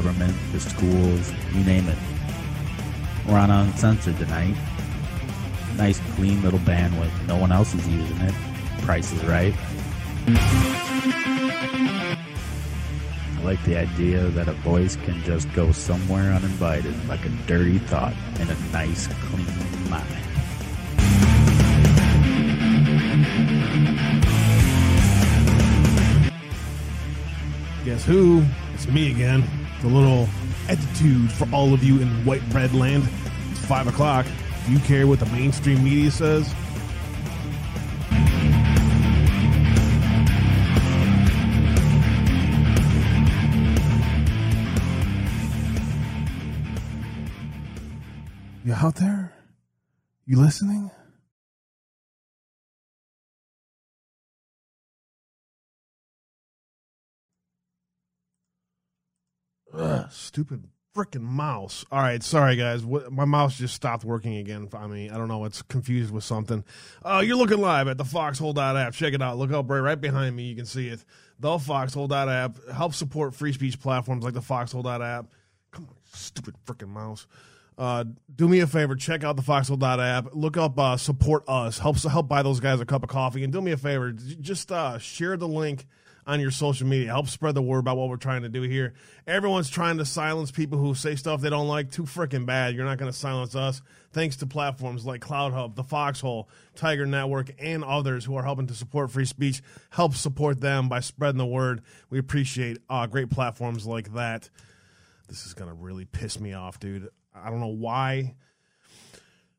government, the schools, you name it. We're on Uncensored tonight. Nice, clean little bandwidth. No one else is using it. Price is right. I like the idea that a voice can just go somewhere uninvited, like a dirty thought, in a nice, clean mind. Guess who? It's me again. The little attitude for all of you in white bread land. It's five o'clock. Do you care what the mainstream media says? You out there? You listening? Stupid freaking mouse. All right, sorry guys. What, my mouse just stopped working again. I mean, I don't know. It's confused with something. Uh, you're looking live at the Foxhole app. Check it out. Look up right, right behind me. You can see it. The Foxhole app helps support free speech platforms like the Foxhole app. Come on, stupid freaking mouse. Uh, do me a favor, check out the Foxhole app. Look up uh, support us. Helps help buy those guys a cup of coffee. And do me a favor, just uh, share the link on your social media. Help spread the word about what we're trying to do here. Everyone's trying to silence people who say stuff they don't like. Too freaking bad. You're not going to silence us. Thanks to platforms like CloutHub, the Foxhole, Tiger Network, and others who are helping to support free speech. Help support them by spreading the word. We appreciate uh, great platforms like that. This is going to really piss me off, dude. I don't know why.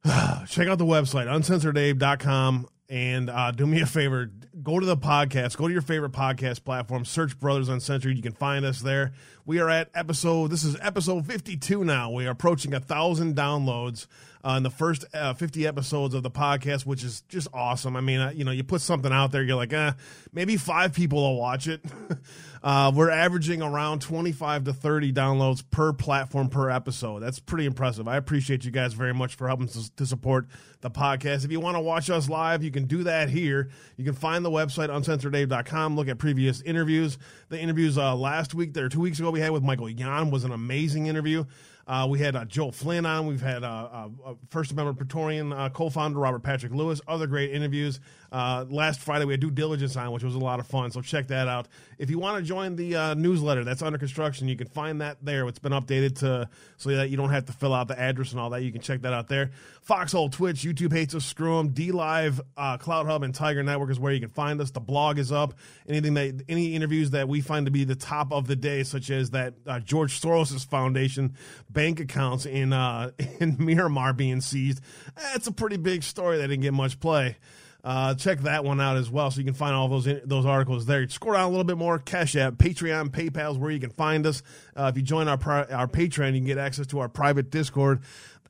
Check out the website, uncensoredabe.com. And uh, do me a favor, go to the podcast, go to your favorite podcast platform, search Brothers Uncensored. You can find us there. We are at episode, this is episode 52 now. We are approaching a thousand downloads uh, in the first uh, 50 episodes of the podcast, which is just awesome. I mean, uh, you know, you put something out there, you're like, eh, maybe five people will watch it. Uh, we're averaging around 25 to 30 downloads per platform per episode. That's pretty impressive. I appreciate you guys very much for helping to, to support the podcast. If you want to watch us live, you can do that here. You can find the website uncensoredabe.com, look at previous interviews. The interviews uh, last week, there two weeks ago, we had with Michael Yon was an amazing interview. Uh, we had uh, Joe Flynn on. We've had uh, uh, uh First Amendment Praetorian uh, co-founder Robert Patrick Lewis. Other great interviews. last Friday we had due diligence on, which was a lot of fun. So check that out. If you want to join the newsletter that's under construction, you can find that there. It's been updated to so that you don't have to fill out the address and all that. You can check that out there. Foxhole, Twitch, YouTube hates us, screw them. DLive, CloutHub, and Tiger Network is where you can find us. The blog is up. Anything that any interviews that we find to be the top of the day, such as that George Soros Foundation bank accounts in uh, in Myanmar being seized. That's a pretty big story that didn't get much play. Uh, check that one out as well, so you can find all those those articles there. Scroll down a little bit more. Cash App, Patreon, PayPal is where you can find us. Uh, if you join our our Patreon, you can get access to our private Discord.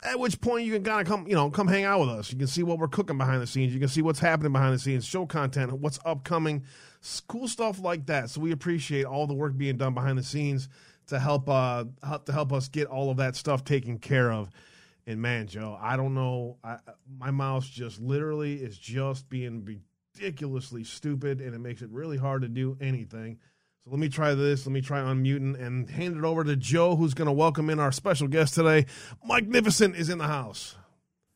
At which point you can kind of come, you know, come hang out with us. You can see what we're cooking behind the scenes. You can see what's happening behind the scenes, show content, what's upcoming, cool stuff like that. So we appreciate all the work being done behind the scenes to help uh to help us get all of that stuff taken care of. And man, Joe, I don't know. I, my mouse just literally is just being ridiculously stupid, and it makes it really hard to do anything. So let me try this. Let me try unmuting and hand it over to Joe, who's going to welcome in our special guest today. Magnificent is in the house.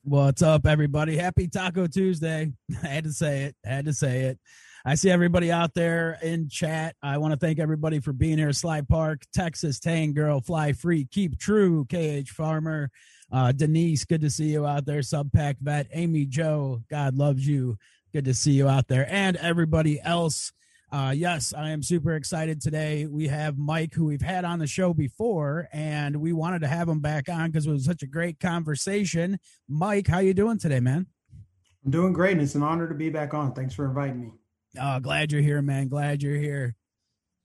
What's up, everybody? Happy Taco Tuesday. I had to say it. I had to say it. I see everybody out there in chat. I want to thank everybody for being here. Sly Park, Texas, Tang Girl, Fly Free, Keep True, KH Farmer, uh, Denise, good to see you out there. Subpack Vet, Amy Joe, God loves you. Good to see you out there. And everybody else. Uh, yes, I am super excited today. We have Mike, who we've had on the show before, and we wanted to have him back on because it was such a great conversation. Mike, how you doing today, man? I'm doing great, and it's an honor to be back on. Thanks for inviting me. Oh, glad you're here, man. Glad you're here.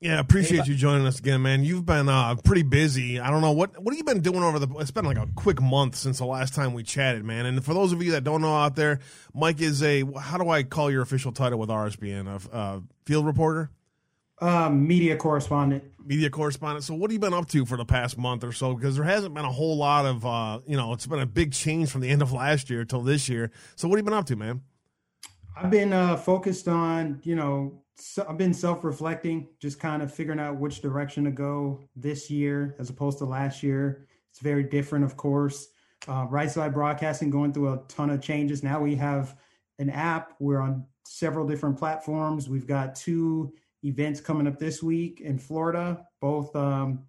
Yeah, appreciate hey, you joining us again, man. You've been uh, pretty busy. I don't know what what have you been doing over the. It's been like a quick month since the last time we chatted, man. And for those of you that don't know out there, Mike is a. How do I call your official title with RSBN? A uh, field reporter, um, media correspondent. Media correspondent. So, what have you been up to for the past month or so? Because there hasn't been a whole lot of, uh, you know, it's been a big change from the end of last year till this year. So, what have you been up to, man? I've been uh, focused on, you know, so I've been self-reflecting, just kind of figuring out which direction to go this year as opposed to last year. It's very different, of course. Uh, right side broadcasting going through a ton of changes. Now we have an app. We're on several different platforms. We've got two events coming up this week in Florida, both um,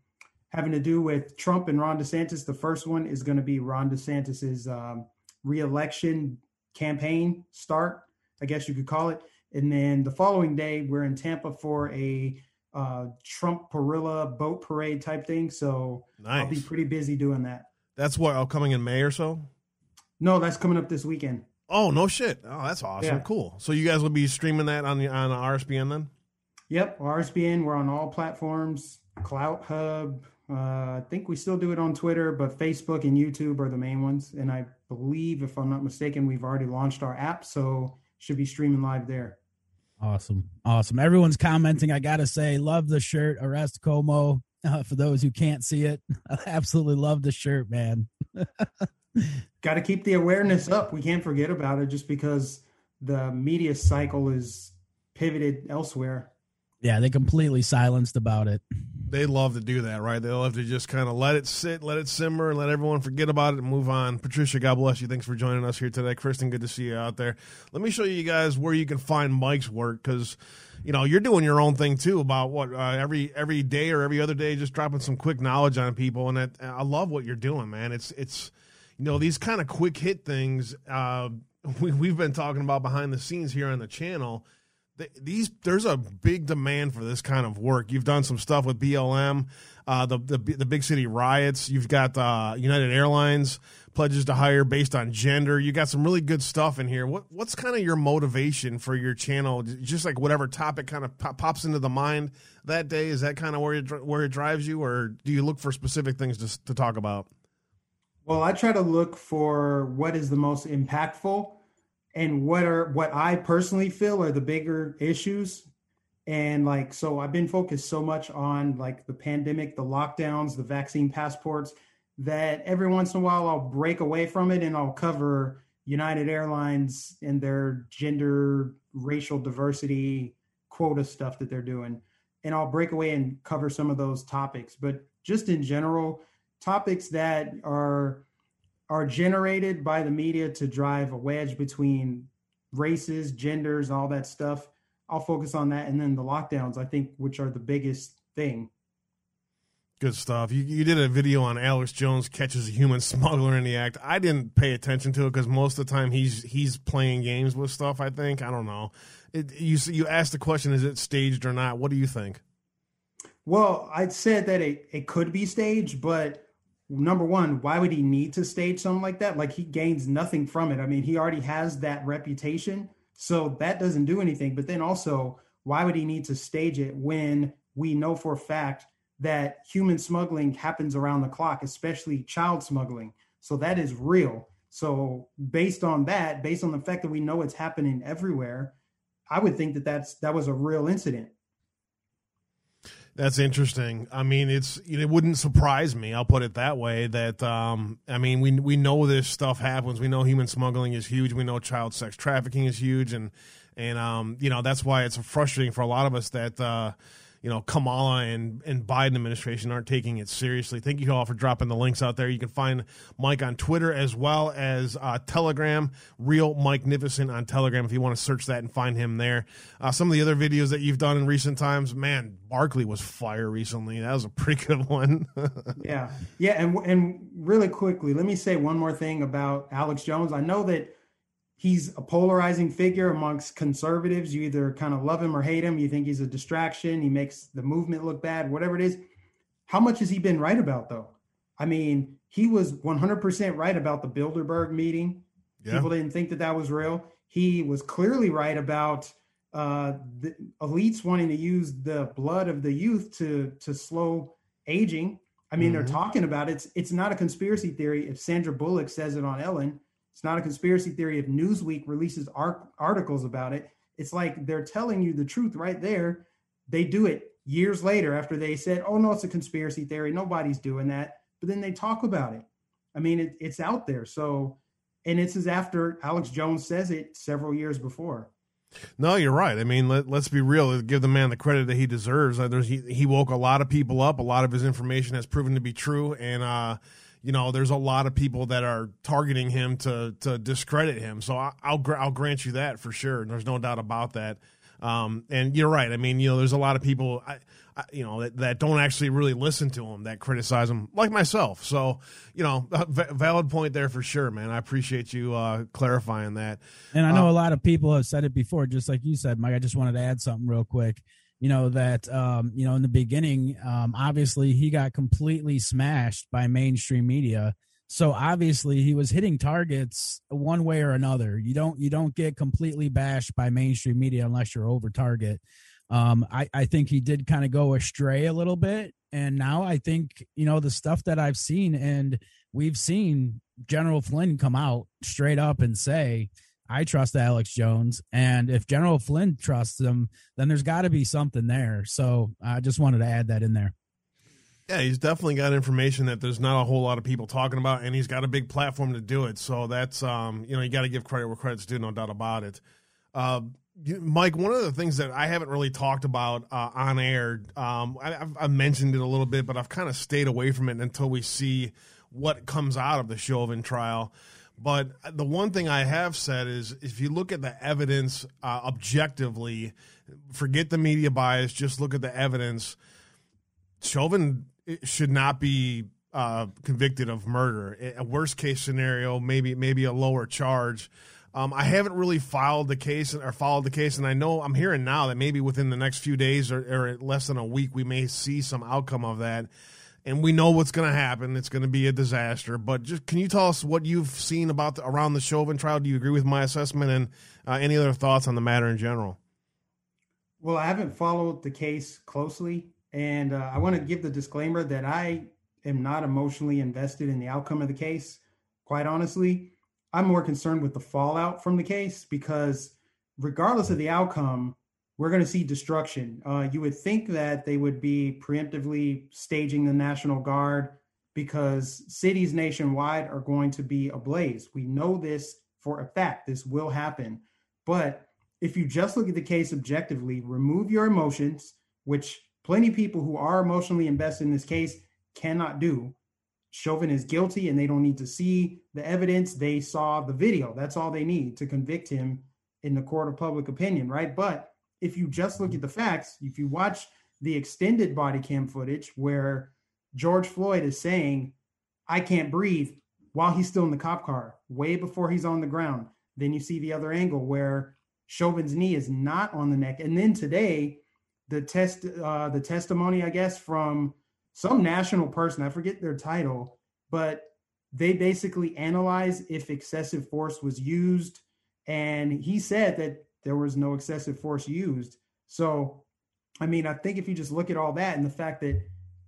having to do with Trump and Ron DeSantis. The first one is going to be Ron DeSantis's um, reelection campaign start, I guess you could call it. And then the following day, we're in Tampa for a uh, Trump Parilla boat parade type thing. So nice. I'll be pretty busy doing that. That's what oh, coming in May or so. No, that's coming up this weekend. Oh no shit! Oh, that's awesome. Yeah. Cool. So you guys will be streaming that on the on the RSBN then? Yep, RSBN. We're on all platforms. Clout Hub. Uh, I think we still do it on Twitter, but Facebook and YouTube are the main ones. And I believe, if I'm not mistaken, we've already launched our app, so should be streaming live there. Awesome. Awesome. Everyone's commenting. I got to say, love the shirt. Arrest Cuomo. Uh, for those who can't see it, I absolutely love the shirt, man. got to keep the awareness up. We can't forget about it just because the media cycle is pivoted elsewhere. Yeah, they completely silenced about it they love to do that, right? They love to just kind of let it sit, let it simmer, and let everyone forget about it and move on. Patricia, God bless you. Thanks for joining us here today. Kristen, good to see you out there. Let me show you guys where you can find Mike's work because you know you're doing your own thing too about what uh, every every day or every other day, just dropping some quick knowledge on people, and that, I love what you're doing, man. It's it's you know these kind of quick hit things. Uh, we, we've been talking about behind the scenes here on the channel these there's a big demand for this kind of work. You've done some stuff with BLM, uh, the, the the big city riots. You've got uh, United Airlines pledges to hire based on gender. You got some really good stuff in here. What what's kind of your motivation for your channel? Just like whatever topic kind of pop, pops into the mind that day. Is that kind of where it, where it drives you, or do you look for specific things to to talk about? Well, I try to look for what is the most impactful and what are what I personally feel are the bigger issues. And like, so I've been focused so much on like the pandemic, the lockdowns, the vaccine passports that every once in a while I'll break away from it and I'll cover United Airlines and their gender, racial diversity quota stuff that they're doing. And I'll break away and cover some of those topics. But just in general, topics that are are generated by the media to drive a wedge between races, genders, all that stuff. I'll focus on that, and then the lockdowns, I think, which are the biggest thing. Good stuff. You, you did a video on Alex Jones catches a human smuggler in the act. I didn't pay attention to it because most of the time he's he's playing games with stuff. I think I don't know. It, you you asked the question: Is it staged or not? What do you think? Well, I'd said that it, it could be staged, but number one, why would he need to stage something like that? Like he gains nothing from it. I mean, he already has that reputation, so that doesn't do anything. But then also, why would he need to stage it when we know for a fact that human smuggling happens around the clock, especially child smuggling? So that is real. So based on that, based on the fact that we know it's happening everywhere, I would think that that's that was a real incident. That's interesting. I mean, it's it wouldn't surprise me. I'll put it that way. That um, I mean, we we know this stuff happens. We know human smuggling is huge. We know child sex trafficking is huge, and and um, you know that's why it's frustrating for a lot of us that uh, you know Kamala and and Biden administration aren't taking it seriously. Thank you all for dropping the links out there. You can find Mike on Twitter as well as uh, Telegram, real Mike Nificent on Telegram if you want to search that and find him there. Uh, some of the other videos that you've done in recent times, man, Barkley was fire recently. That was a pretty good one. yeah, yeah, and and really quickly, let me say one more thing about Alex Jones. I know that he's a polarizing figure amongst conservatives. You either kind of love him or hate him. You think he's a distraction. He makes the movement look bad, whatever it is. How much has he been right about, though? I mean, he was 100% right about the Bilderberg meeting. Yeah. People didn't think that that was real. He was clearly right about uh, the elites wanting to use the blood of the youth to to slow aging. I mean, mm-hmm. they're talking about it. It's it's not a conspiracy theory. If Sandra Bullock says it on Ellen, it's not a conspiracy theory if Newsweek releases articles about it. It's like they're telling you the truth right there. They do it years later after they said, oh, no, it's a conspiracy theory. Nobody's doing that. But then they talk about it. I mean, it, it's out there. So, and it's as after Alex Jones says it several years before. No, you're right. I mean, let, us be real. Give the man the credit that he deserves. There's, he, he woke a lot of people up. A lot of his information has proven to be true, and uh, you know, there's a lot of people that are targeting him to to discredit him. So I, will I'll grant you that for sure. There's no doubt about that. Um, and you're right. I mean, you know, there's a lot of people, I, I, you know, that, that don't actually really listen to him, that criticize him, like myself. So, you know, valid point there for sure, man. I appreciate you uh, clarifying that. And I know uh, a lot of people have said it before, just like you said, Mike. I just wanted to add something real quick you know that um, you know in the beginning um, obviously he got completely smashed by mainstream media. So obviously he was hitting targets one way or another. You don't you don't get completely bashed by mainstream media unless you're over target. Um, I, I think he did kind of go astray a little bit. And now i think you know the stuff that i've seen and we've seen general flynn come out straight up and say I trust Alex Jones, and if General Flynn trusts him, then there's got to be something there. So I just wanted to add that in there. Yeah, he's definitely got information that there's not a whole lot of people talking about, and he's got a big platform to do it. So that's um, you know, you got to give credit where credit's due, no doubt about it. Uh, Mike, one of the things that I haven't really talked about uh, on air, um, I, have mentioned it a little bit, but I've kind of stayed away from it until we see what comes out of the Chauvin trial. But the one thing I have said is if you look at the evidence uh, objectively, forget the media bias, just look at the evidence. Chauvin should not be uh, convicted of murder. A worst case scenario, maybe maybe a lower charge. Um, I haven't really filed the case or followed the case, and I know I'm hearing now that maybe within the next few days or, or less than a week, we may see some outcome of that and we know what's going to happen. It's going to be a disaster. But just can you tell us what you've seen about the, around the Chauvin trial? Do you agree with my assessment and uh, any other thoughts on the matter in general? Well, I haven't followed the case closely, and uh, I want to give the disclaimer that I am not emotionally invested in the outcome of the case. Quite honestly, I'm more concerned with the fallout from the case because, regardless of the outcome, we're going to see destruction. Uh, you would think that they would be preemptively staging the National Guard because cities nationwide are going to be ablaze. We know this for a fact. This will happen. But if you just look at the case objectively, remove your emotions, which plenty of people who are emotionally invested in this case cannot do. Chauvin is guilty and they don't need to see the evidence. They saw the video. That's all they need to convict him in the court of public opinion, right? But if you just look at the facts, if you watch the extended body cam footage where George Floyd is saying, I can't breathe while he's still in the cop car, way before he's on the ground. Then you see the other angle where Chauvin's knee is not on the neck. And then today, the test, uh, the testimony, I guess, from some national person, I forget their title, but they basically analyze if excessive force was used. And he said that there was no excessive force used. So, I mean, I think if you just look at all that and the fact that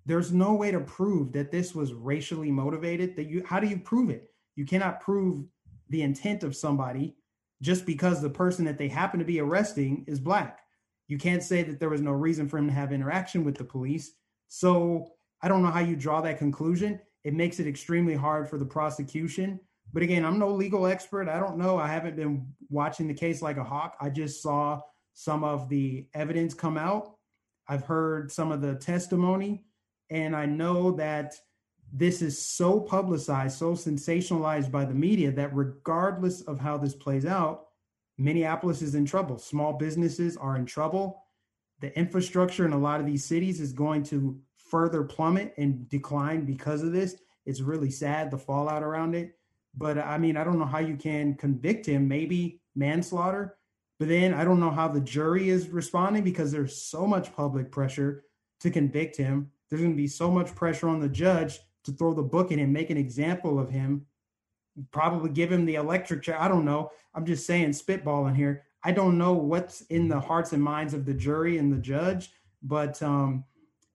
there's no way to prove that this was racially motivated, that you how do you prove it? You cannot prove the intent of somebody just because the person that they happen to be arresting is black. You can't say that there was no reason for him to have interaction with the police. So, I don't know how you draw that conclusion. It makes it extremely hard for the prosecution but again, I'm no legal expert. I don't know. I haven't been watching the case like a hawk. I just saw some of the evidence come out. I've heard some of the testimony, and I know that this is so publicized, so sensationalized by the media that regardless of how this plays out, Minneapolis is in trouble. Small businesses are in trouble. The infrastructure in a lot of these cities is going to further plummet and decline because of this. It's really sad, the fallout around it. But I mean, I don't know how you can convict him, maybe manslaughter. But then I don't know how the jury is responding because there's so much public pressure to convict him. There's going to be so much pressure on the judge to throw the book at him, make an example of him, probably give him the electric chair. I don't know. I'm just saying, spitballing here. I don't know what's in the hearts and minds of the jury and the judge, but um,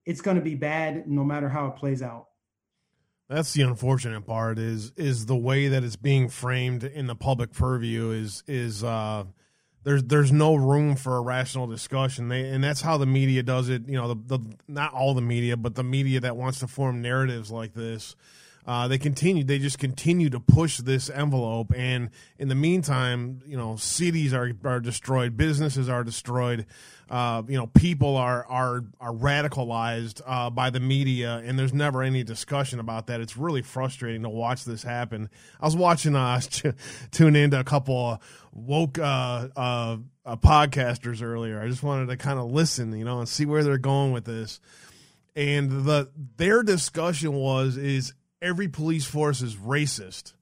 it's going to be bad no matter how it plays out. That's the unfortunate part is is the way that it's being framed in the public purview is is uh, there's there's no room for a rational discussion. They and that's how the media does it. You know, the, the not all the media, but the media that wants to form narratives like this. Uh, they continue. They just continue to push this envelope, and in the meantime, you know, cities are are destroyed, businesses are destroyed. Uh, you know, people are are are radicalized uh, by the media, and there's never any discussion about that. It's really frustrating to watch this happen. I was watching, uh, tune into a couple woke uh, uh, uh, podcasters earlier. I just wanted to kind of listen, you know, and see where they're going with this. And the their discussion was is every police force is racist.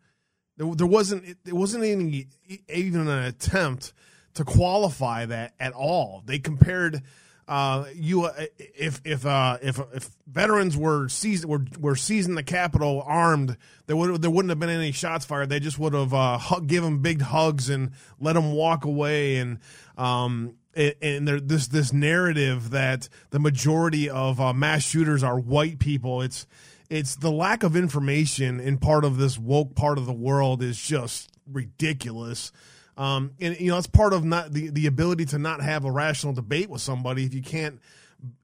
There, there wasn't it wasn't any even an attempt to qualify that at all. They compared uh, you uh, if if uh, if if veterans were seized were were seizing the Capitol armed, there would there wouldn't have been any shots fired. They just would have uh, hug, given big hugs and let them walk away. And um, and there, this this narrative that the majority of uh, mass shooters are white people. It's it's the lack of information in part of this woke part of the world is just ridiculous. Um, and you know, it's part of not the, the ability to not have a rational debate with somebody if you can't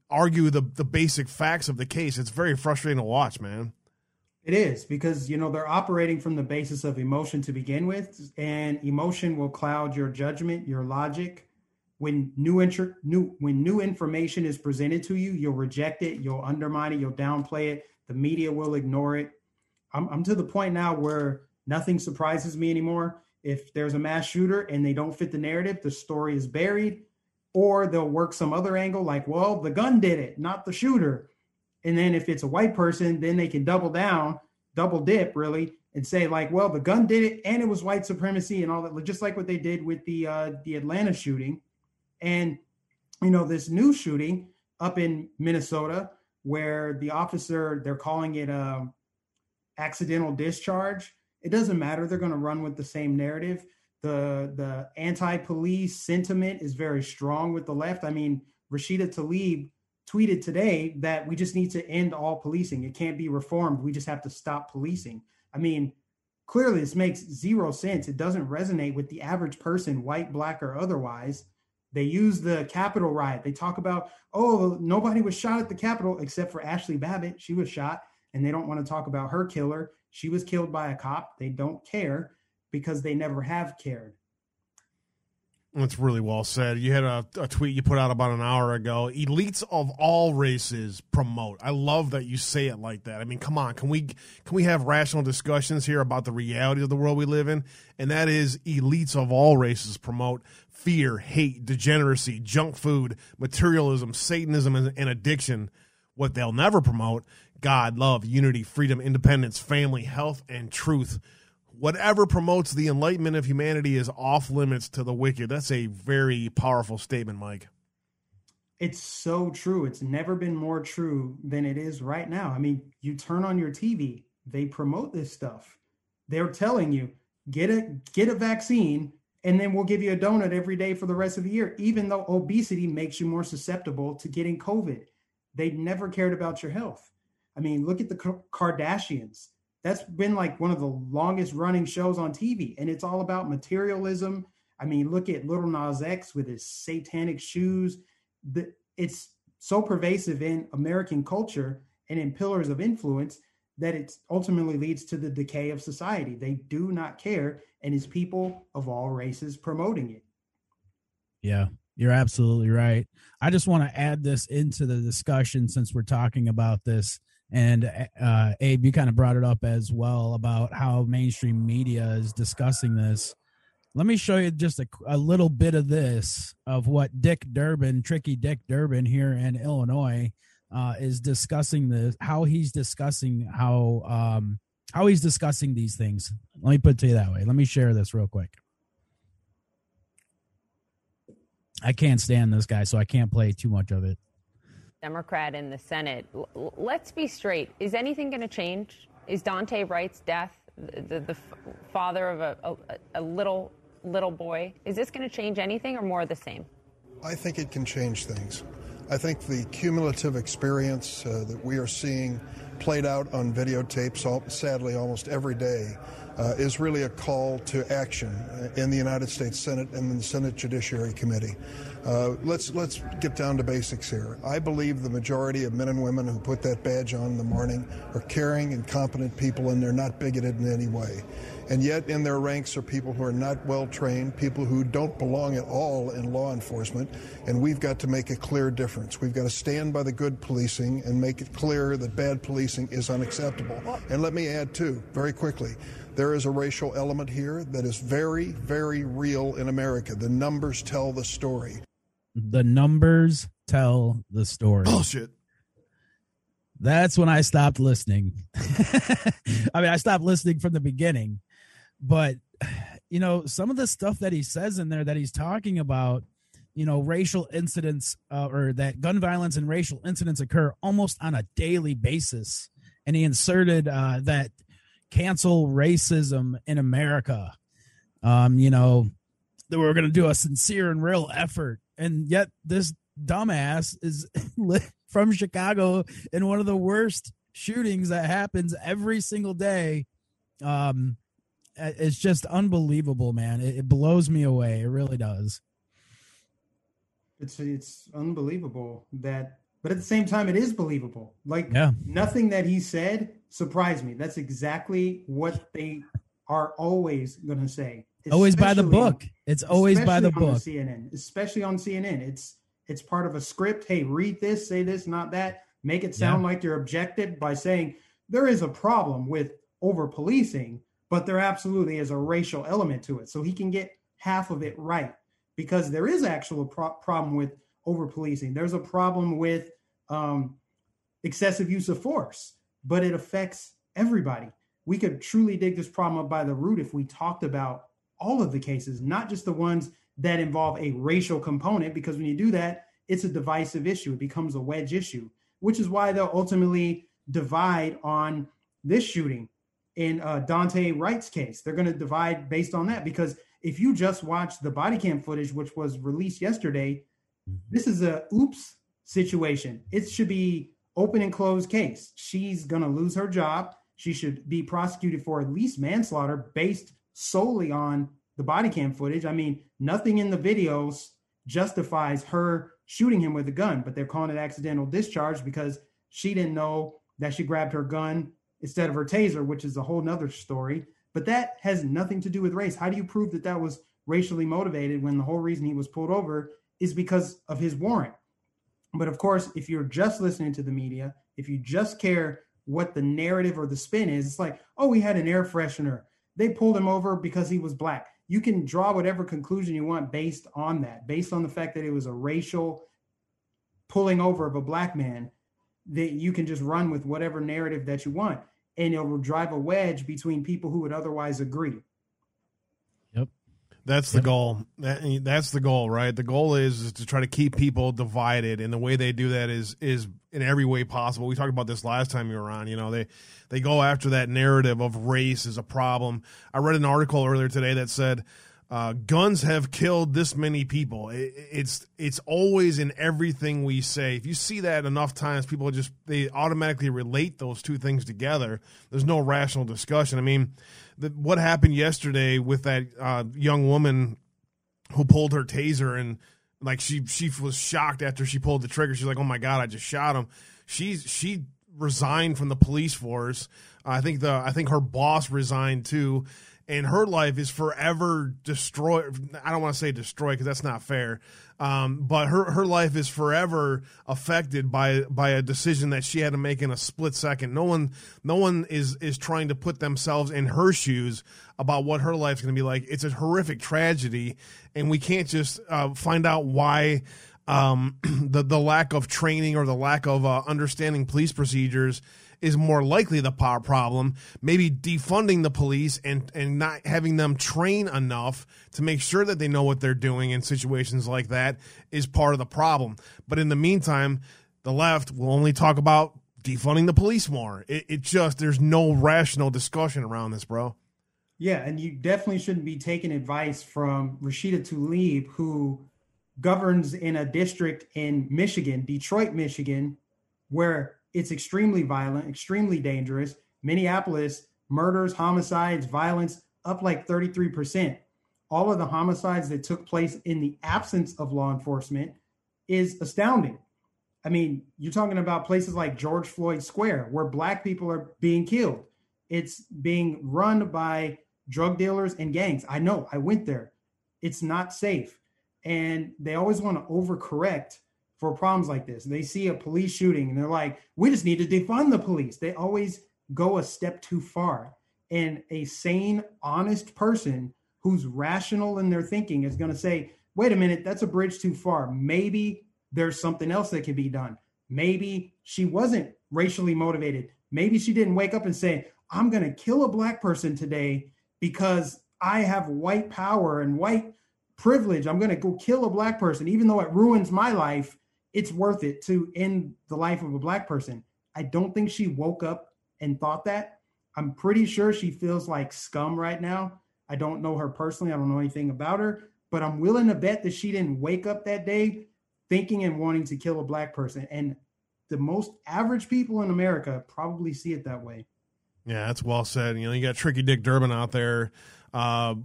argue the the basic facts of the case. It's very frustrating to watch, man. It is because you know they're operating from the basis of emotion to begin with, and emotion will cloud your judgment, your logic. When new inter- new when new information is presented to you, you'll reject it, you'll undermine it, you'll downplay it the media will ignore it. I'm, I'm to the point now where nothing surprises me anymore. If there's a mass shooter and they don't fit the narrative, the story is buried, or they'll work some other angle like, well, the gun did it, not the shooter. And then if it's a white person, then they can double down, double dip really, and say like, well, the gun did it, and it was white supremacy and all that, just like what they did with the uh, the Atlanta shooting, and you know this new shooting up in Minnesota where the officer they're calling it a accidental discharge. It doesn't matter. They're going to run with the same narrative. The the anti-police sentiment is very strong with the left. I mean rashida tlaib tweeted today that we just need to end all policing. It can't be reformed. We just have to stop policing. I mean clearly this makes zero sense. It doesn't resonate with the average person white black or otherwise they use the Capitol riot. They talk about, oh, nobody was shot at the Capitol except for Ashley Babbitt. She was shot, and they don't want to talk about her killer. She was killed by a cop. They don't care because they never have cared. That's really well said. You had a, a, tweet you put out about an hour ago. Elites of all races promote. I love that you say it like that. I mean, come on, can we can we have rational discussions here about the reality of the world we live in? And that is elites of all races promote fear, hate, degeneracy, junk food, materialism, Satanism, and, and addiction. What they'll never promote: God, love, unity, freedom, independence, family, health, and truth whatever promotes the enlightenment of humanity is off limits to the wicked. That's a very powerful statement, Mike. It's so true. It's never been more true than it is right now. I mean, you turn on your TV, they promote this stuff. They're telling you, get a get a vaccine and then we'll give you a donut every day for the rest of the year, even though obesity makes you more susceptible to getting COVID. They never cared about your health. I mean, look at the Kardashians that's been like one of the longest running shows on TV, and it's all about materialism. I mean, look at Lil Nas X with his satanic shoes. The, it's so pervasive in American culture and in pillars of influence that it ultimately leads to the decay of society. They do not care, and it's people of all races promoting it. Yeah, you're absolutely right. I just want to add this into the discussion since we're talking about this and uh, Abe, you kind of brought it up as well about how mainstream media is discussing this. Let me show you just a, a little bit of this of what Dick Durbin, Tricky Dick Durbin here in Illinois, uh, is discussing this. How he's discussing how um, how he's discussing these things. Let me put it to you that way. Let me share this real quick. I can't stand this guy, so I can't play too much of it. Democrat in the Senate. L- let's be straight. Is anything going to change? Is Daunte Wright's death, the, the, the father of a, a, a, little little boy, is this going to change anything or more of the same? I think it can change things. I think the cumulative experience uh, that we are seeing played out on videotapes, all, sadly, almost every day, uh, is really a call to action uh, in the United States Senate and in the Senate Judiciary Committee. Uh, let's let's get down to basics here. I believe the majority of men and women who put that badge on in the morning are caring and competent people, and they're not bigoted in any way. And yet, in their ranks are people who are not well trained, people who don't belong at all in law enforcement, and we've got to make a clear difference. We've got to stand by the good policing and make it clear that bad policing is unacceptable. And let me add, too, very quickly, there is a racial element here that is very, very real in America. The numbers tell the story. The numbers tell the story. Bullshit. That's when I stopped listening. I mean, I stopped listening from the beginning, but you know, some of the stuff that he says in there that he's talking about, you know, racial incidents uh, or that gun violence and racial incidents occur almost on a daily basis. And he inserted uh, that cancel racism in America. Um, you know, that we're going to do a sincere and real effort. And yet this dumbass is from Chicago in one of the worst shootings that happens every single day. Um, it's just unbelievable, man. It, it blows me away. It really does. It's it's unbelievable that, but at the same time, it is believable. Like Yeah. nothing that he said surprised me. That's exactly what they are always going to say. Always by the book. It's always by the book. CNN, especially on CNN. It's it's part of a script. Hey, read this, say this, not that. Make it sound like you're objective by saying there is a problem with over policing, but there absolutely is a racial element to it. So he can get half of it right because there is actual pro- problem with over policing. There's a problem with um, excessive use of force, but it affects everybody. We could truly dig this problem up by the root if we talked about all of the cases, not just the ones that involve a racial component, because when you do that, it's a divisive issue. It becomes a wedge issue, which is why they'll ultimately divide on this shooting in uh, Daunte Wright's case. They're going to divide based on that because if you just watch the body cam footage, which was released yesterday, this is a oops situation. It should be open and closed case. She's going to lose her job. She should be prosecuted for at least manslaughter based solely on the body cam footage. I mean, nothing in the videos justifies her shooting him with a gun, but they're calling it accidental discharge because she didn't know that she grabbed her gun instead of her taser, which is a whole nother story. But that has nothing to do with race. How do you prove that that was racially motivated when the whole reason he was pulled over is because of his warrant? But of course, if you're just listening to the media, if you just care what the narrative or the spin is, it's like, oh, we had an air freshener. They pulled him over because he was black. You can draw whatever conclusion you want based on that, based on the fact that it was a racial pulling over of a black man, that you can just run with whatever narrative that you want. And it will drive a wedge between people who would otherwise agree. That's the goal. That, that's the goal, right? The goal is, is to try to keep people divided, and the way they do that is is in every way possible. We talked about this last time you were on. You know, they they go after that narrative of race is a problem. I read an article earlier today that said uh, guns have killed this many people. It, it's it's always in everything we say. If you see that enough times, people just they automatically relate those two things together. There's no rational discussion. I mean, the, what happened yesterday with that uh, young woman who pulled her taser and like she she was shocked after she pulled the trigger. She's like, "Oh my god, I just shot him." She's she resigned from the police force. I think the I think her boss resigned too, and her life is forever destroyed. I don't want to say destroyed because that's not fair. Um, but her her life is forever affected by by a decision that she had to make in a split second. No one no one is is trying to put themselves in her shoes about what her life's going to be like. It's a horrific tragedy, and we can't just uh, find out why um, the the lack of training or the lack of uh, understanding police procedures is more likely the problem. Maybe defunding the police and and not having them train enough to make sure that they know what they're doing in situations like that is part of the problem. But in the meantime, the left will only talk about defunding the police more. It, it just there's no rational discussion around this, bro. Yeah, and you definitely shouldn't be taking advice from Rashida Tlaib, who governs in a district in Michigan, Detroit, Michigan, where it's extremely violent, extremely dangerous. Minneapolis, murders, homicides, violence up like 33%. All of the homicides that took place in the absence of law enforcement is astounding. I mean, you're talking about places like George Floyd Square where black people are being killed. It's being run by drug dealers and gangs. I know, I went there. It's not safe. And they always want to overcorrect for problems like this. They see a police shooting and they're like, we just need to defund the police. They always go a step too far. And a sane, honest person who's rational in their thinking is going to say, wait a minute, that's a bridge too far. Maybe there's something else that could be done. Maybe she wasn't racially motivated. Maybe she didn't wake up and say, I'm going to kill a black person today because I have white power and white privilege. I'm going to go kill a black person, even though it ruins my life. It's worth it to end the life of a black person. I don't think she woke up and thought that. I'm pretty sure she feels like scum right now. I don't know her personally. I don't know anything about her, but I'm willing to bet that she didn't wake up that day thinking and wanting to kill a black person. And the most average people in America probably see it that way. Yeah, that's well said. You know, you got Tricky Dick Durbin out there uh,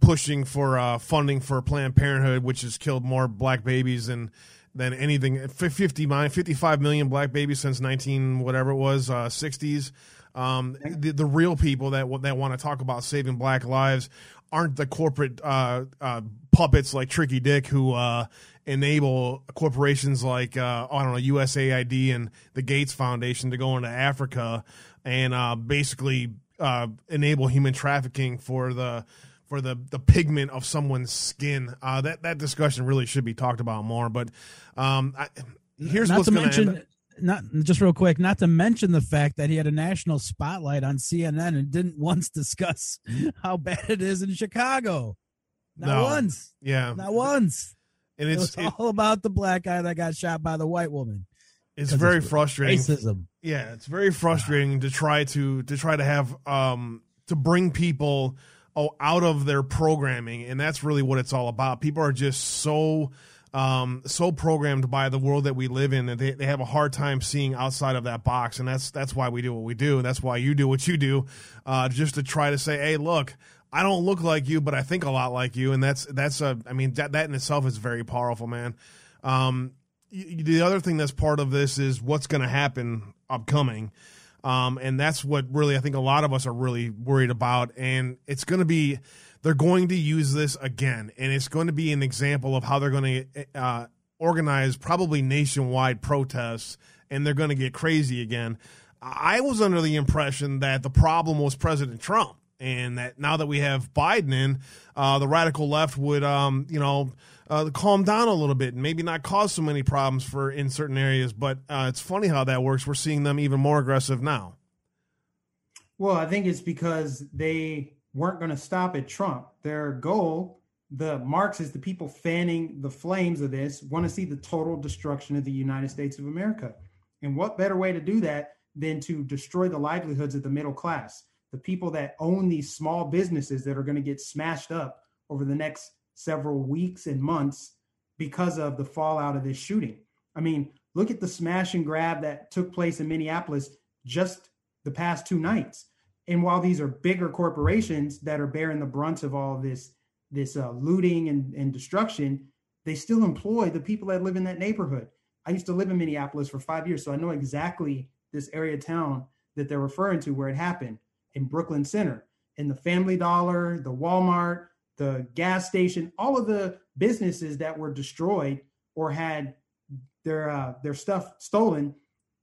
pushing for uh, funding for Planned Parenthood, which has killed more black babies than than anything. 50, 55 million black babies since 19 whatever it was, uh, 60s. Um, the, the real people that that want to talk about saving black lives aren't the corporate uh, uh, puppets like Tricky Dick who uh, enable corporations like uh, I don't know USAID and the Gates Foundation to go into Africa and uh, basically uh, enable human trafficking for the for the the pigment of someone's skin. that that discussion really should be talked about more. But um, I, here's Not what's to mention, not just real quick, not to mention the fact that he had a national spotlight on CNN and didn't once discuss how bad it is in Chicago. Not No. once. Yeah, Not once. and It it's was it, all about the black guy that got shot by the white woman. It's very it's frustrating. Racism. Yeah, it's very frustrating to try to to try to have um to bring people out of their programming, and that's really what it's all about. People are just so um so programmed by the world that we live in that they, they have a hard time seeing outside of that box, and that's that's why we do what we do, and that's why you do what you do, uh, just to try to say, hey, look. I don't look like you, but I think a lot like you, and that's that's a. I mean, that that in itself is very powerful, man. Um, the other thing that's part of this is what's going to happen upcoming. Um, and that's what really I think a lot of us are really worried about. And it's going to be, they're going to use this again. And it's going to be an example of how they're going to uh, organize probably nationwide protests and they're going to get crazy again. I was under the impression that the problem was President Trump and that now that we have Biden in, uh, the radical left would, um, you know, uh, calm down a little bit and maybe not cause so many problems for in certain areas. But uh, it's funny how that works. We're seeing them even more aggressive now. Well, I think it's because they weren't going to stop at Trump. Their goal, the Marxists, the people fanning the flames of this, want to see the total destruction of the United States of America. And what better way to do that than to destroy the livelihoods of the middle class, the people that own these small businesses that are going to get smashed up over the next several weeks and months because of the fallout of this shooting. I mean, look at the smash and grab that took place in Minneapolis just the past two nights. And while these are bigger corporations that are bearing the brunt of all this this uh, looting and, and destruction, they still employ the people that live in that neighborhood. I used to live in Minneapolis for five years, so I know exactly this area of town that they're referring to where it happened in Brooklyn Center, in the Family Dollar, the Walmart, the gas station, all of the businesses that were destroyed or had their uh, their stuff stolen.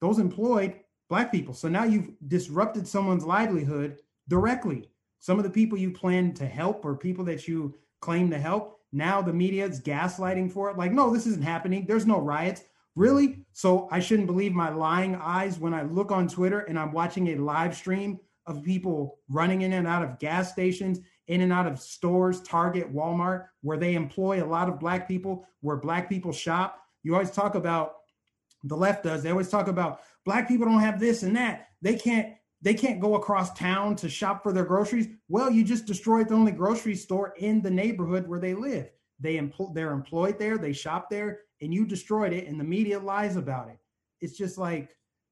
Those employed black people. So now you've disrupted someone's livelihood directly. Some of the people you plan to help or people that you claim to help, now the media is gaslighting for it. Like, no, this isn't happening. There's no riots. Really? So I shouldn't believe my lying eyes when I look on Twitter and I'm watching a live stream of people running in and out of gas stations, in and out of stores, Target, Walmart, where they employ a lot of black people, where black people shop. You always talk about the left does. They always talk about black people don't have this and that. They can't they can't go across town to shop for their groceries. Well, you just destroyed the only grocery store in the neighborhood where they live. They empl- they're employed there, they shop there, and you destroyed it, and the media lies about it. It's just like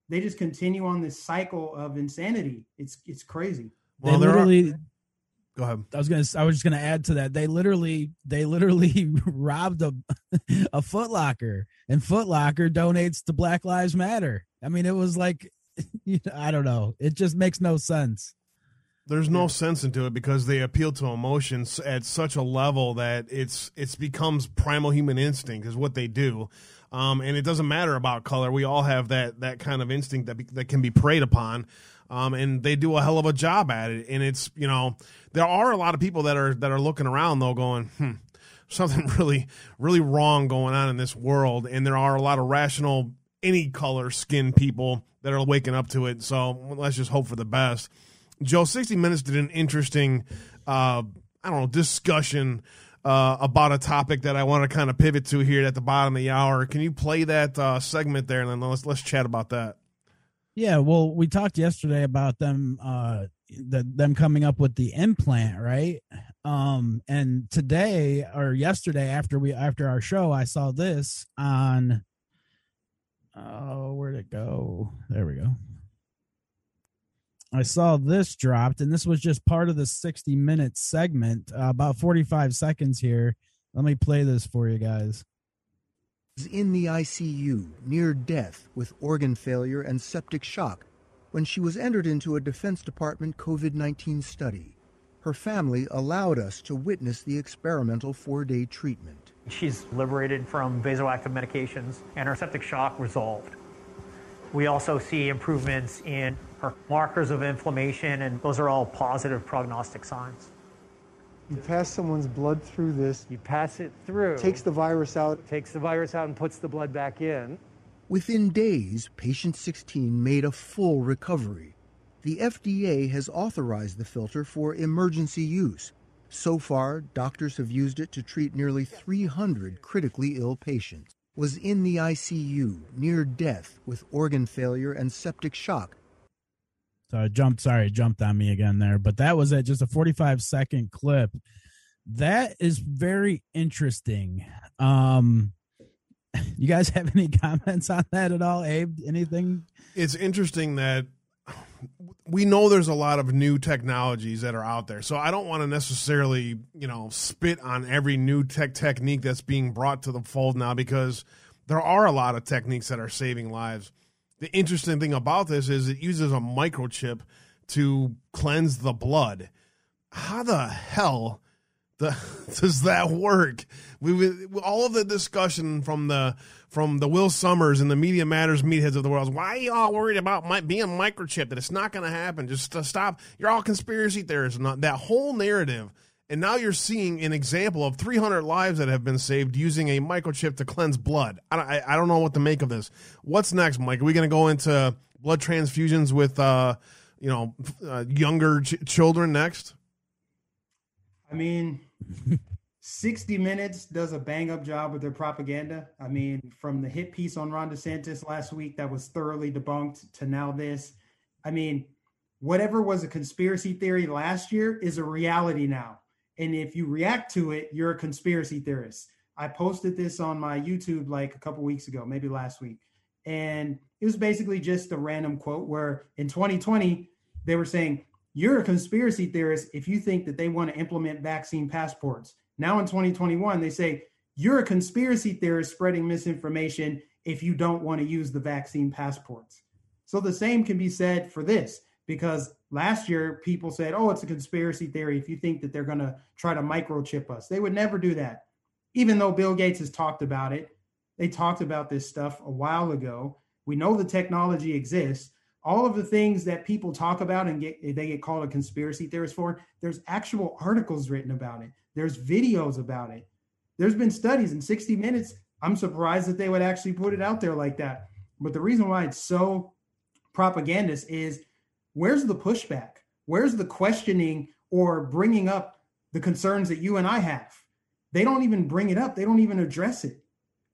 they just continue on this cycle of insanity. It's it's crazy. They Well, there are- literally Go ahead. I was gonna. I was just gonna add to that. They literally, they literally robbed a a Foot Locker, and Foot Locker donates to Black Lives Matter. I mean, it was like, you know, I don't know. It just makes no sense. There's no sense into it because they appeal to emotions at such a level that it's it's becomes primal human instinct is what they do, um, and it doesn't matter about color. We all have that that kind of instinct that be, that can be preyed upon, um, and they do a hell of a job at it. And it's you know there are a lot of people that are that are looking around though, going, hmm, something really really wrong going on in this world, and there are a lot of rational any color skin people that are waking up to it. So let's just hope for the best. Joe, 60 Minutes did an interesting, uh, I don't know, discussion uh, about a topic that I want to kind of pivot to here at the bottom of the hour. Can you play that uh, segment there, and then let's let's chat about that. Yeah, well, we talked yesterday about them, uh, the, them coming up with the implant, right? Um, and today or yesterday after we after our show, I saw this on. Oh, where'd it go? There we go. I saw this dropped, and this was just part of the 60 minute segment, uh, about 45 seconds here. Let me play this for you guys. Was in the ICU, near death, with organ failure and septic shock, when she was entered into a Defense Department COVID 19 study. Her family allowed us to witness the experimental four day treatment. She's liberated from vasoactive medications and her septic shock resolved. We also see improvements in her markers of inflammation, and those are all positive prognostic signs. You pass someone's blood through this, You pass it through, takes the virus out. takes the virus out and puts the blood back in. Within days, patient 16 made a full recovery. The FDA has authorized the filter for emergency use. So far, doctors have used it to treat nearly 300 critically ill patients. Was in the ICU, near death, with organ failure and septic shock. So I jumped, sorry, jumped on me again there, but that was it, just a 45 second clip. That is very interesting. Um, you guys have any comments on that at all, Abe? Anything? It's interesting that we know there's a lot of new technologies that are out there. So I don't want to necessarily, you know, spit on every new tech technique that's being brought to the fold now because there are a lot of techniques that are saving lives. The interesting thing about this is it uses a microchip to cleanse the blood. How the hell the, does that work? We, we all of the discussion from the from the Will Summers and the Media Matters meatheads of the world. Why are you all worried about my, being microchipped? That it's not going to happen. Just to stop. You're all conspiracy theorists. Not that whole narrative. And now you're seeing an example of 300 lives that have been saved using a microchip to cleanse blood. I, I, I don't know what to make of this. What's next, Mike? Are we going to go into blood transfusions with, uh, you know, uh, younger ch- children next? I mean, 60 Minutes does a bang up job with their propaganda. I mean, from the hit piece on Ron DeSantis last week that was thoroughly debunked to now this. I mean, whatever was a conspiracy theory last year is a reality now. And if you react to it, you're a conspiracy theorist. I posted this on my YouTube like a couple weeks ago, maybe last week. And it was basically just a random quote where in 2020, they were saying, You're a conspiracy theorist if you think that they want to implement vaccine passports. Now in 2021, they say, You're a conspiracy theorist spreading misinformation if you don't want to use the vaccine passports. So the same can be said for this because last year people said, oh, it's a conspiracy theory if you think that they're going to try to microchip us. They would never do that. Even though Bill Gates has talked about it, they talked about this stuff a while ago. We know the technology exists. All of the things that people talk about and get they get called a conspiracy theorist for, there's actual articles written about it. There's videos about it. There's been studies in 60 minutes. I'm surprised that they would actually put it out there like that. But the reason why it's so propagandist is where's the pushback? Where's the questioning or bringing up the concerns that you and I have? They don't even bring it up. They don't even address it.